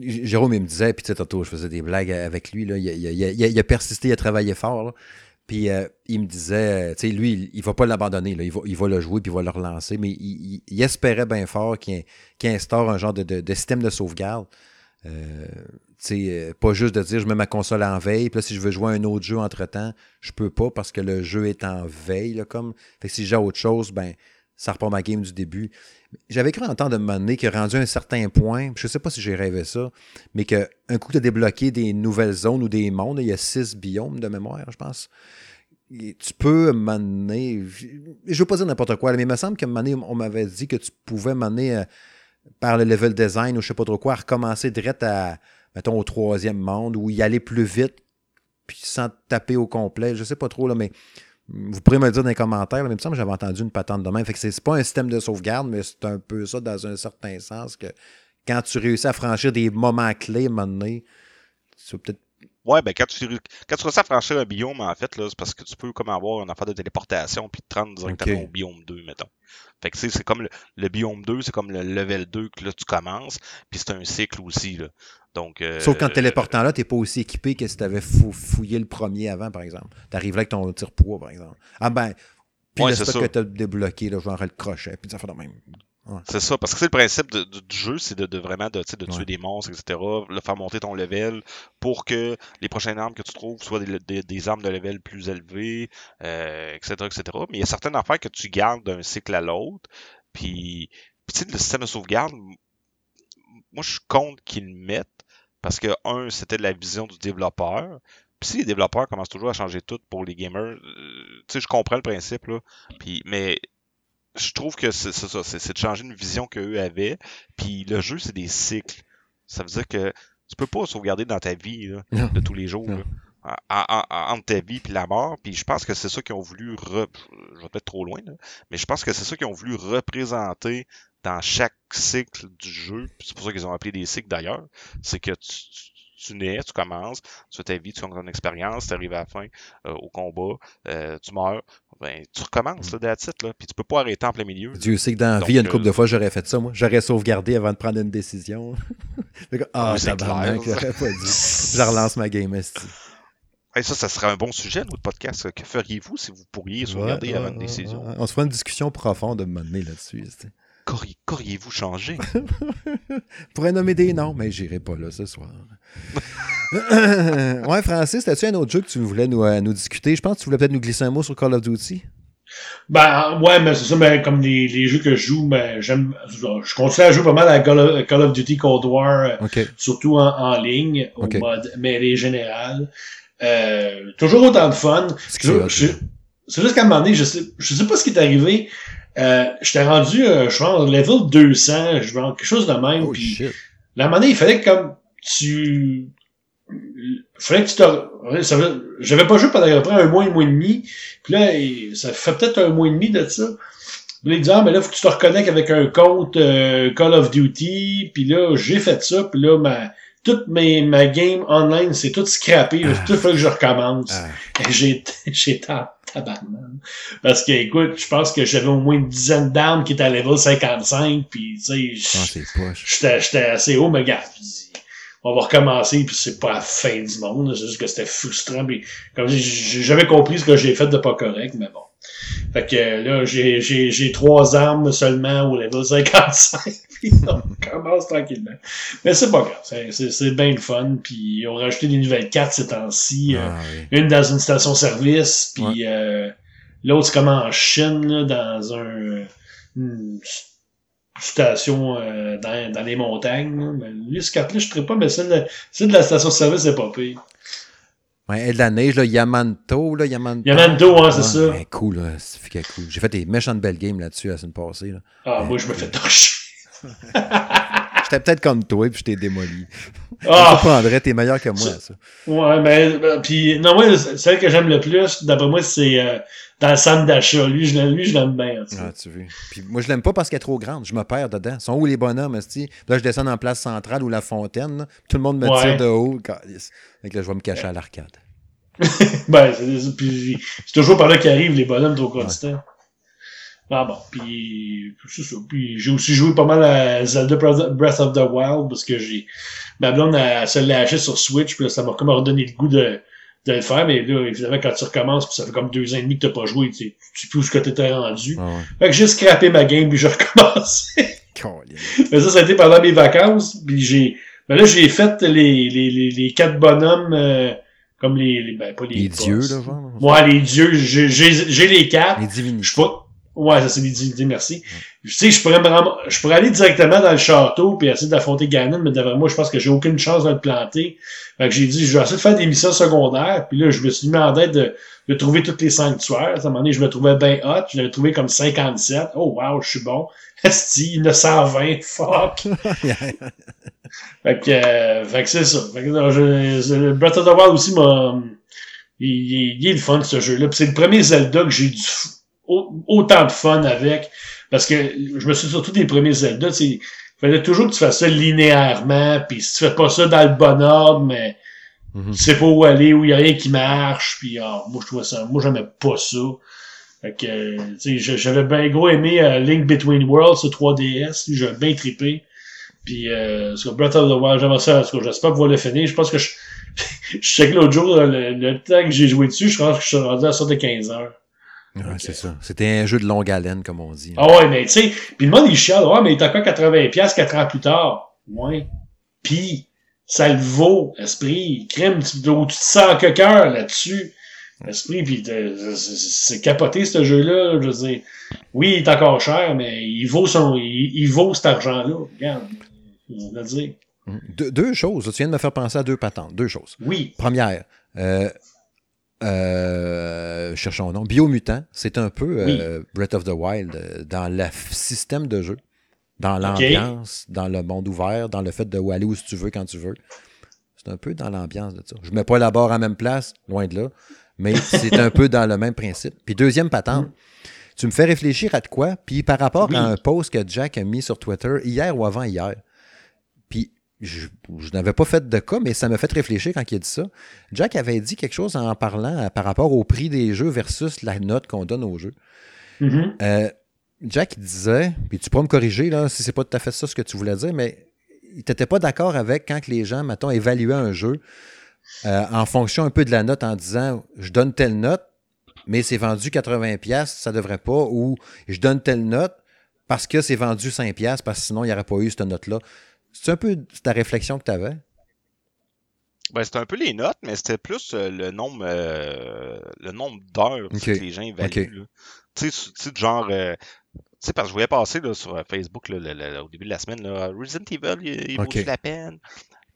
Jérôme, il me disait, puis tu sais, tantôt, je faisais des blagues avec lui, là, il, a persisté, il a travaillé fort, Puis euh, il me disait, tu sais, lui, il, ne va pas l'abandonner, il va, il va le jouer, puis il va le relancer, mais il, espérait bien fort qu'il instaure un genre de, système de sauvegarde. Euh, sais, euh, pas juste de dire je mets ma console en veille, puis là, si je veux jouer un autre jeu entre-temps, je peux pas parce que le jeu est en veille, là, comme. Fait que si j'ai autre chose, ben, ça repart ma game du début. J'avais cru entendre de me donné que rendu un certain point, je ne sais pas si j'ai rêvé ça, mais qu'un coup de débloquer des nouvelles zones ou des mondes, il y a six biomes de mémoire, je pense. tu peux m'amener, je ne veux pas dire n'importe quoi, mais il me semble qu'à un on m'avait dit que tu pouvais m'amener euh, par le level design ou je ne sais pas trop quoi, recommencer direct à, mettons, au troisième monde ou y aller plus vite, puis sans taper au complet, je ne sais pas trop, là, mais Vous pourrez me dire dans les commentaires, mais me semble que j'avais entendu une patente de même. Fait que c'est pas un système de sauvegarde, mais c'est un peu ça dans un certain sens que quand tu réussis à franchir des moments clés, à un moment donné, tu vas peut-être Ouais, ben quand tu, quand tu réussis à franchir un biome, en fait, là, c'est parce que tu peux comme avoir une affaire de téléportation puis te rendre directement Ok. au biome 2, mettons. Fait que tu sais, c'est comme le, le biome 2, c'est comme le level 2 que là tu commences, puis c'est un cycle aussi, là. Donc, euh, Sauf qu'en téléportant là, t'es pas aussi équipé que si t'avais fou- fouillé le premier avant, par exemple. T'arrives là avec ton tire-poids, par exemple. Ah ben, puis Ouais, le stock que t'as débloqué, là, genre le crochet, puis ça fait de même. C'est ça, parce que c'est le principe de- du, du jeu, c'est de, de vraiment de, de tuer Ouais. des monstres, etc., le faire monter ton level pour que les prochaines armes que tu trouves soient des, des- des armes de level plus élevées, euh, etc., etc. Mais il y a certaines affaires que tu gardes d'un cycle à l'autre, puis, puis tu sais, le système de sauvegarde, moi je suis contre qu'ils le mettent, parce que, un, c'était la vision du développeur, puis si les développeurs commencent toujours à changer tout pour les gamers, euh, tu sais, je comprends le principe, là, puis, mais je trouve que c'est ça, c'est de changer une vision qu'eux avaient. Puis le jeu, c'est des cycles. Ça veut dire que tu peux pas sauvegarder dans ta vie là, de tous les jours. Là. En- en- en- entre ta vie puis la mort. Puis je pense que c'est ça qu'ils ont voulu re... Je vais peut-être trop loin, là, mais je pense que c'est ça qu'ils ont voulu représenter dans chaque cycle du jeu. C'est pour ça qu'ils ont appelé des cycles d'ailleurs. C'est que tu, tu- tu nais, tu commences, tu fais ta vie, tu as ton expérience, tu arrives à la fin euh, au combat, euh, tu meurs, ben tu recommences là, it, là, puis tu peux pas arrêter en plein milieu. Dieu sait que dans la Donc, vie, il y a une euh, couple de fois, j'aurais fait ça, moi. J'aurais sauvegardé avant de prendre une décision. Ah, c'est tabarnak, j'aurais pas dit. Je relance ma game, esti. Ça, ça serait un bon sujet, notre podcast. Que feriez-vous si vous pourriez sauvegarder Ouais, avant ouais, une ouais, décision? ouais. On se fera une discussion profonde de me mener là-dessus. Qu'auriez-vous changé? Je pourrais nommer des noms, mais j'irai pas là ce soir. ouais, Francis, as-tu un autre jeu que tu voulais nous, euh, nous discuter? Je pense que tu voulais peut-être nous glisser un mot sur Call of Duty. Ben, ouais, mais c'est ça, mais comme les, les jeux que je joue, mais j'aime, je continue à jouer pas mal à Call of, Call of Duty Cold War, euh, surtout en, en ligne, au Ok. mode mêlée générale. Euh, toujours autant de fun. C'est juste qu'à un moment donné, je sais, je sais pas ce qui est arrivé. Euh, j'étais rendu, euh, je pense, level 200, je vois quelque chose de même. Oh puis moment donné, il fallait que comme tu... Il fallait que tu te... J'avais pas joué pendant à peu près un mois, un mois et demi. Puis là, ça fait peut-être un mois et demi de ça. Là, il dit, ah, mais là, faut que tu te reconnectes avec un compte euh, Call of Duty. Puis là, j'ai fait ça. Puis là, ma, toute mes, ma game online, c'est tout scrappé. Ah. Tout faut que je recommence. Ah, j'étais en tabarnak. Parce que, écoute, je pense que j'avais au moins une dizaine d'armes qui étaient à level 55. Puis, tu sais, ah, j'étais assez haut, mais gars, on va recommencer, puis c'est pas la fin du monde, c'est juste que c'était frustrant, puis comme j'ai jamais compris ce que j'ai fait de pas correct, mais bon. Fait que là, j'ai, trois armes seulement au level 55, puis on commence tranquillement. Mais c'est pas grave, c'est, bien le fun, puis ils ont rajouté des nouvelles cartes ces temps-ci, euh, Ah, oui. une dans une station-service, puis euh, l'autre c'est comme en Chine, là, dans un une station euh, dans, dans les montagnes. là. Mais lui, ce carte-là, je ne pas, mais celle de, celle de la station-service, c'est pas pire. Ouais, et de la neige, là, Yamanto, là, Yamanto. Yamando, hein, c'est ça. Ouais, cool, là, c'est fait cool. J'ai fait des méchantes belles games là-dessus la semaine passée. Là. Ah, moi, je me fais torcher. J'étais peut-être comme toi, puis je t'ai démoli. Je Ah, comprendrais, t'es meilleur que moi, ça. ouais, mais, euh, puis, non, moi, celle que j'aime le plus, d'après moi, c'est euh, dans le centre d'achat. Lui, je l'aime, lui, je l'aime bien. tu. Ah, tu veux. Puis moi, je l'aime pas parce qu'elle est trop grande. Je me perds dedans. Ils sont où les bonhommes? Là, je descends la place centrale ou la fontaine. là. Tout le monde me Ouais. tire de haut. Que là, je vais me cacher à l'arcade. Ben, c'est, toujours par là qu'arrivent les bonhommes trop consistants. Ah bon, puis c'est ça. Puis j'ai aussi joué pas mal à Zelda Breath of the Wild parce que j'ai ma blonde elle, se l'a acheté sur Switch puis là, ça m'a comme redonné le goût de, de le faire mais là évidemment quand tu recommences puis ça fait comme deux ans et demi que t'as pas joué tu sais plus où ce que t'étais rendu Ah ouais. fait que j'ai scrappé ma game puis j'ai recommencé mais ça ça a été pendant mes vacances puis j'ai ben là j'ai fait les les, les, les quatre bonhommes euh, comme les, les ben pas les, Les dieux, là, genre. Ouais, les dieux, j'ai j'ai les quatre. Les Je divinités. suis pas. Ouais, ça c'est divinités, merci. Tu sais, je pourrais me je pourrais aller directement dans le château puis essayer d'affronter Ganon, mais d'après moi, je pense que j'ai aucune chance de le planter. Fait que j'ai dit, je vais essayer de faire des missions secondaires, puis là, je me suis mis en tête de, de trouver toutes les sanctuaires. À un moment donné, je me trouvais bien hot, je l'avais trouvé comme 57. Oh wow, je suis bon. Esti, 920, fuck. Fait que, euh, fait que c'est ça. Fait que, non, je, Breath of the Wild aussi m'a, il, est le fun, ce jeu-là. c'est le premier Zelda que j'ai du autant de fun avec. Parce que je me suis surtout des premiers Zelda, il fallait toujours que tu fasses ça linéairement, puis si tu fais pas ça dans le bon ordre, mais mm-hmm. tu sais pas où aller, où il y a rien qui marche, puis ah, moi je trouvais ça, moi j'aimais pas ça. Fait que, j'avais bien gros aimé euh, Link Between Worlds sur 3DS, j'avais bien trippé. Puis euh, sur Breath of the Wild, j'aimerais ça, j'espère pouvoir le finir. Je pense que je, je sais que l'autre jour, le, temps que j'ai joué dessus, je pense que je suis rendu à ça de 15 heures. Ouais, c'est ça. C'était un jeu de longue haleine, comme on dit. Ah ouais, mais tu sais, puis le monde, il chiale, ouais, mais il est encore 80$ 4 ans plus tard. Ouais. Puis, ça le vaut, esprit. Crème, tu, tu te sens que cœur là-dessus. Esprit, puis c'est capoté, ce jeu-là. Je veux dire, oui, il est encore cher, mais il vaut son, il, vaut cet argent-là. Regarde, je veux dire. deux choses. Tu viens de me faire penser à deux patentes. Deux choses. Oui. Première, euh, euh, cherchons nom, Biomutant, c'est un peu euh, Breath of the Wild euh, dans le système de jeu, dans l'ambiance, dans le monde ouvert, dans le fait de aller où tu veux quand tu veux. C'est un peu dans l'ambiance de ça. Je ne mets pas la barre à la même place, loin de là, mais c'est un peu dans le même principe. Puis deuxième patente, mm. tu me fais réfléchir à de quoi, puis par rapport à un post que Jack a mis sur Twitter hier ou avant-hier je, n'avais pas fait de cas, mais ça m'a fait réfléchir quand il a dit ça. Jack avait dit quelque chose en parlant par rapport au prix des jeux versus la note qu'on donne aux jeux. Mm-hmm. Euh, Jack disait, puis tu pourras me corriger là, si c'est pas tout à fait ça ce que tu voulais dire, mais il n'était pas d'accord avec quand les gens, mettons, évaluaient un jeu euh, en fonction un peu de la note en disant je donne telle note, mais c'est vendu 80$, ça devrait pas, ou je donne telle note parce que c'est vendu 5$, parce que sinon il n'y aurait pas eu cette note-là. C'est un peu ta réflexion que tu avais? Ben, c'était un peu les notes, mais c'était plus euh, le nombre euh, le nombre d'heures que les gens évaluent. Tu sais, genre, euh, tu sais, parce que je voyais passer là, sur Facebook au début de la semaine, là, Resident Evil, il, il vaut la peine?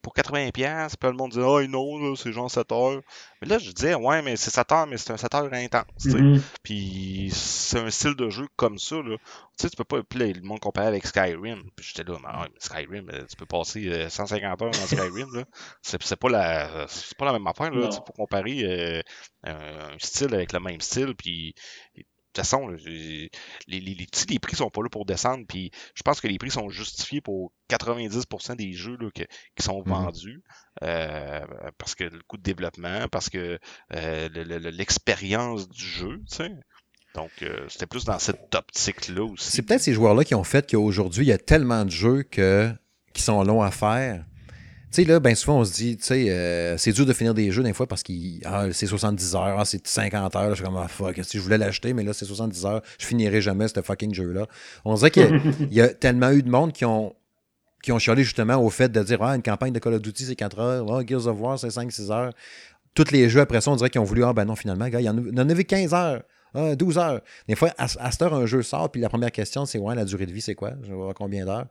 Pour 80$, puis le monde disait, oh non, c'est genre 7 heures. Mais là, je disais, ouais, mais c'est 7 heures, mais c'est un 7 heures intense. Mm-hmm. Puis c'est un style de jeu comme ça. Là. Tu sais, tu peux pas. Puis là, le monde comparait avec Skyrim. Puis j'étais là, mais, Skyrim, euh, tu peux passer 150 euh, heures dans Skyrim. là. C'est, pas la, c'est pas la même affaire. Là. Tu peux comparer euh, un style avec le même style. Puis toute façon, les, les, les, les, prix sont pas là pour descendre, puis je pense que les prix sont justifiés pour 90% des jeux là, qui sont mhm. vendus, euh, parce que le coût de développement, parce que euh, l'expérience du jeu, tu sais. Donc, euh, c'était plus dans cette optique-là aussi. C'est peut-être ces joueurs-là qui ont fait qu'aujourd'hui, il y a tellement de jeux que, qui sont longs à faire sais, là, bien souvent, on se dit, tu sais, euh, c'est dur de finir des jeux des fois parce que ah, c'est 70 heures, ah, c'est 50 heures. je suis comme, ah, fuck, si je voulais l'acheter, mais là, c'est 70 heures, je finirai jamais ce fucking jeu-là. On dirait qu'il y, a tellement eu de monde qui ont, qui ont chialé justement au fait de dire, ah, une campagne de Call of Duty, c'est 4 heures, ah, Gears of War, c'est 5-6 heures. Tous les jeux après ça, on dirait qu'ils ont voulu, ah, ben non, finalement, gars, il y en, en avait 15 heures. 12 heures. Des fois, à, cette heure, un jeu sort, puis la première question, c'est ouais, la durée de vie, c'est quoi? Je vais voir combien d'heures.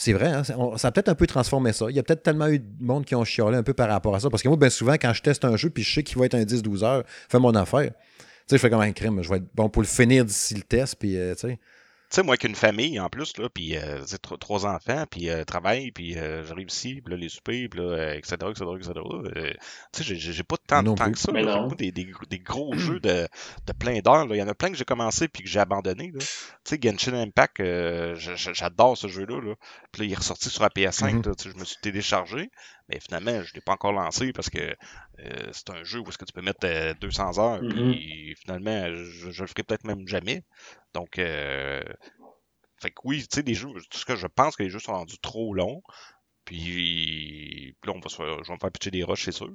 C'est vrai, hein, ça a peut-être un peu transformé ça. Il y a peut-être tellement eu de monde qui ont chialé un peu par rapport à ça. Parce que moi, bien souvent, quand je teste un jeu puis je sais qu'il va être un 10-12 heures, fais mon affaire. Tu sais, je fais comme un crime. Je vais être bon pour le finir d'ici le test. Puis, euh, tu sais. Tu sais, moi, qu'une famille en plus, là, puis euh, trois enfants, puis euh, travail, puis euh, j'arrive ici, puis là, les soupers, puis là, etc., etc., etc. tu sais, j'ai pas tant de temps que ça. J'ai des, des, gros jeux de, de plein d'heures. Il y en a plein que j'ai commencé puis que j'ai abandonné. Tu sais, Genshin Impact, j'adore ce jeu-là. Là. Puis là, il est ressorti sur la PS5. Mm-hmm. je me suis téléchargé. Mais finalement, je ne l'ai pas encore lancé parce que c'est un jeu où est-ce que tu peux mettre 200 heures. Mm-hmm. Puis finalement, je, je le ferai peut-être même jamais. Donc, euh, fait que oui, tu sais, des jeux, tout ce que je pense que les jeux sont rendus trop longs. Puis, là, on va se je vais me faire pitcher des roches, c'est sûr. Mais,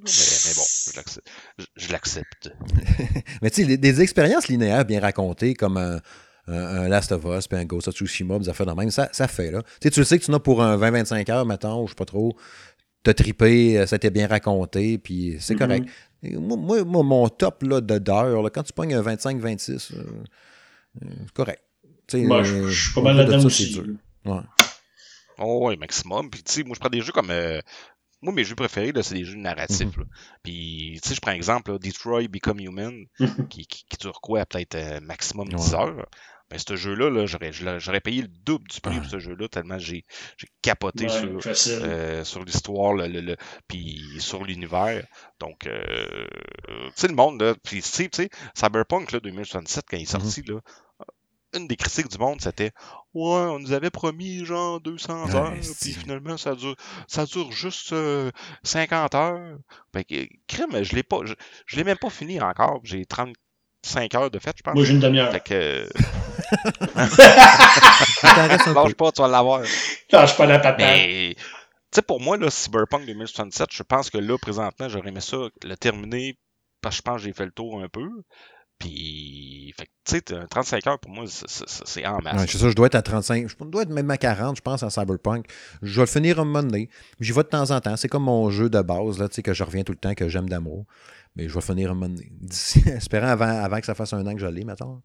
bon, je l'accepte. mais tu sais, des, expériences linéaires bien racontées, comme un, Last of Us, puis un Ghost of Tsushima, des affaires de même, ça, ça fait, là. Tu sais, tu le sais que tu n'as pour un 20-25 heures, mettons, je sais pas trop, t'as trippé, euh, ça t'est bien raconté, puis c'est mm-hmm. correct. moi, moi, mon top là, d'heures, quand tu pognes un 25-26, c'est correct. Moi, je, suis pas mal là-dedans aussi. Ouais. Oh, ouais, maximum. Puis, tu sais, moi, je prends des jeux comme. Euh, moi, mes jeux préférés, c'est des jeux narratifs. Mhm. Puis, tu sais, je prends exemple, Detroit Become Human, qui, qui, dure quoi, peut-être euh, maximum 10 heures. Mais ce jeu-là, -là, j'aurais payé le double du prix pour ce jeu-là, tellement j'ai capoté sur, euh, sur l'histoire, le, le, puis sur l'univers. Donc, euh, tu sais, le monde, là, puis tu sais, Cyberpunk là, 2067, quand il est mm-hmm. sorti, là, une des critiques du monde, c'était Ouais, on nous avait promis genre 200 heures, puis finalement, ça dure, ça dure juste 50 heures. Fait que, crème, je l'ai pas, je, l'ai même pas fini encore. J'ai 35 heures de fête, je pense. Moi, j'ai une demi-heure. Fait que. Lâche pas, tu vas l'avoir. Lâche pas la patate. Mais, tu sais, pour moi, là, Cyberpunk 2067, je pense que là, présentement, j'aurais aimé ça, le terminer, parce que je pense que j'ai fait le tour un peu. Puis, tu sais, 35 heures pour moi, c'est en masse. Ouais, c'est ça, je dois être à 35. Je dois être même à 40, je pense, en Cyberpunk. Je vais le finir un moment donné. J'y vais de temps en temps. C'est comme mon jeu de base, là, tu sais, que je reviens tout le temps, que j'aime d'amour. Mais je vais finir un moment. Espérant avant, avant que ça fasse un an que je l'ai, maintenant.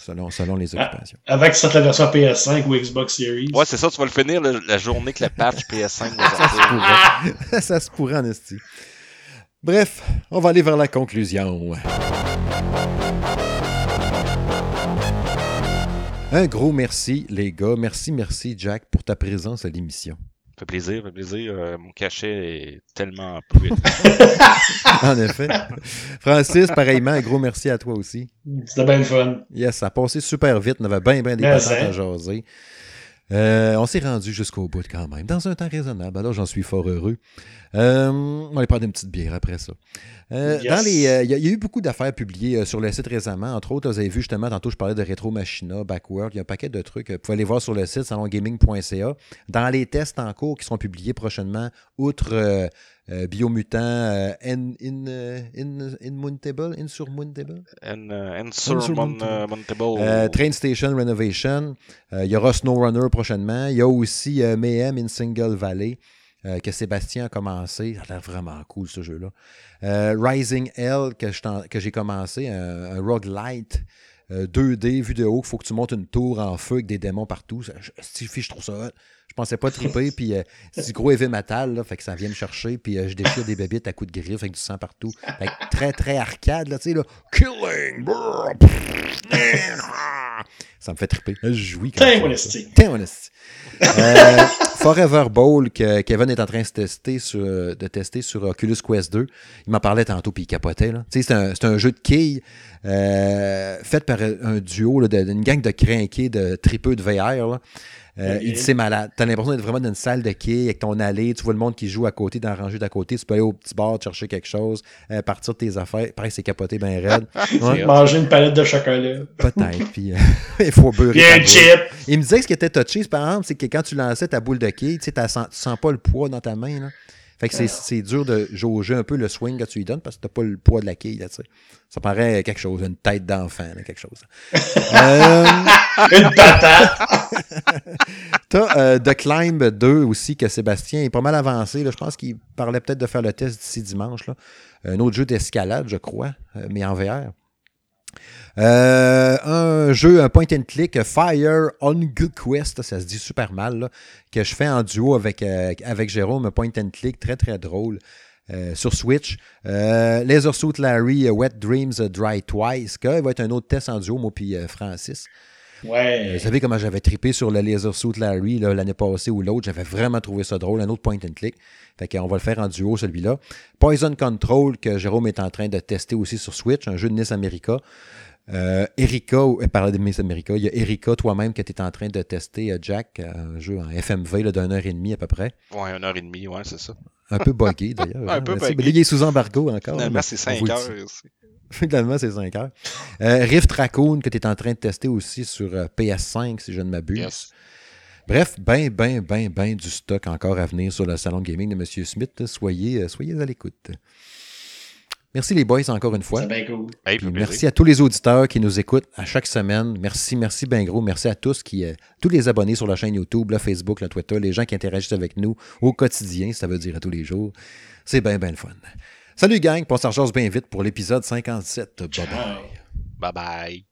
Selon, selon les ah, occupations. Avant que ça sorte la version PS5 ou Xbox Series. Ouais, c'est ça, tu vas le finir la journée que le patch PS5 va Ça se pourrait. ça se pourrait, en esti. Bref, on va aller vers la conclusion. Un gros merci, les gars. Merci, merci, Jack, pour ta présence à l'émission. Ça fait plaisir, ça fait plaisir. Euh, mon cachet est tellement plus. en effet. Francis, pareillement, un gros merci à toi aussi. C'était bien le fun. Yes, ça a passé super vite. On avait bien, bien des patentes à jaser. Euh, on s'est rendu jusqu'au bout quand même, dans un temps raisonnable. Alors, j'en suis fort heureux. Euh, on va aller prendre une petite bière après ça. Euh, dans les, il y, a eu beaucoup d'affaires publiées sur le site récemment. Entre autres, vous avez vu justement, tantôt, je parlais de Retro Machina, Backward. Il y a un paquet de trucs. Vous pouvez aller voir sur le site salongaming.ca. Dans les tests en cours qui seront publiés prochainement, outre euh, Biomutant, euh, in, in, uh, in, Insurmountable. Insurmountable. Euh, Train Station Renovation. Il y aura SnowRunner prochainement. Il y a aussi Mayhem in Single Valley. que Sébastien a commencé. Ça a l'air vraiment cool ce jeu-là. Rising Hell que, j'ai commencé, un, un roguelite 2D vu de haut, il faut que tu montes une tour en feu avec des démons partout. je, je trouve ça je pensais pas triper, puis euh, c'est du gros metal, là, fait que ça vient me chercher, puis euh, je déchire des bébites à coups de griffe avec du sang partout. Fait très, très arcade, là, tu sais, là. Killing! ça me fait triper. Je jouis quand même. euh, Forever Bowl que Kevin est en train de tester sur, de tester sur Oculus Quest 2. Il m'en parlait tantôt puis il capotait. C'est un, un, jeu de quilles euh, fait par un duo d'une gang de crinqués de tripeux de VR. Là. Euh, il dit c'est malade. T'as l'impression d'être vraiment dans une salle de quai avec ton allée. Tu vois le monde qui joue à côté, dans la rangée d'à côté. Tu peux aller au petit bar chercher quelque chose, euh, partir de tes affaires. Pareil, c'est capoté bien raide. Manger une palette de chocolat. Peut-être. Puis euh, il faut beurrer. un chip. Il me disait que ce qui était touché, par exemple, c'est que quand tu lançais ta boule de quai, tu sens, sens pas le poids dans ta main. Là. Fait que c'est dur de jauger un peu le swing que tu lui donnes parce que t'as pas le poids de la quille, là, tu sais. Ça paraît quelque chose, une tête d'enfant, quelque chose. euh... une patate! T'as euh, The Climb 2 aussi, que Sébastien est pas mal avancé. Là. Je pense qu'il parlait peut-être de faire le test d'ici dimanche. Là. Un autre jeu d'escalade, je crois, euh, mais en VR. Euh, un jeu, un point and click, Fire on Quest, ça se dit super mal, que je fais en duo avec, euh, avec Jérôme, un point and click très très drôle. Euh, sur Switch. Laser Suit Larry, Wet Dreams Dry Twice, qui va être un autre test en duo, moi puis Francis. Ouais. vous savez comment j'avais trippé sur le Laser Suit Larry l'année passée ou l'autre. J'avais vraiment trouvé ça drôle. Un autre point and click. Fait qu'on va le faire en duo, celui-là. Poison Control, que Jérôme est en train de tester aussi sur Switch, un jeu de Nice America. Euh, Erika, elle parlait de Miss America. Il y a Erika, toi-même, que tu es en train de tester, euh, Jack, un jeu en FMV d'une heure et demie à peu près. Ouais, une heure et demie, ouais, c'est ça. Un peu buggé d'ailleurs. un peu buggé. Mais il est sous embargo encore. Finalement, c'est 5 heures. Finalement, c'est 5 heures. Euh, Rift Raccoon, que tu es en train de tester aussi sur PS5, si je ne m'abuse. Bref, ben, ben, ben, ben du stock encore à venir sur le salon gaming de M. Smith. Soyez, soyez à l'écoute. Merci les boys encore une fois. C'est bien cool. merci à tous les auditeurs qui nous écoutent à chaque semaine. Merci, merci bien gros. Merci à tous qui, euh, tous les abonnés sur la chaîne YouTube, le Facebook, le Twitter, les gens qui interagissent avec nous au quotidien, ça veut dire à tous les jours. C'est bien, bien le fun. Salut gang, on s'en bien vite pour l'épisode 57. Bye bye. Bye bye.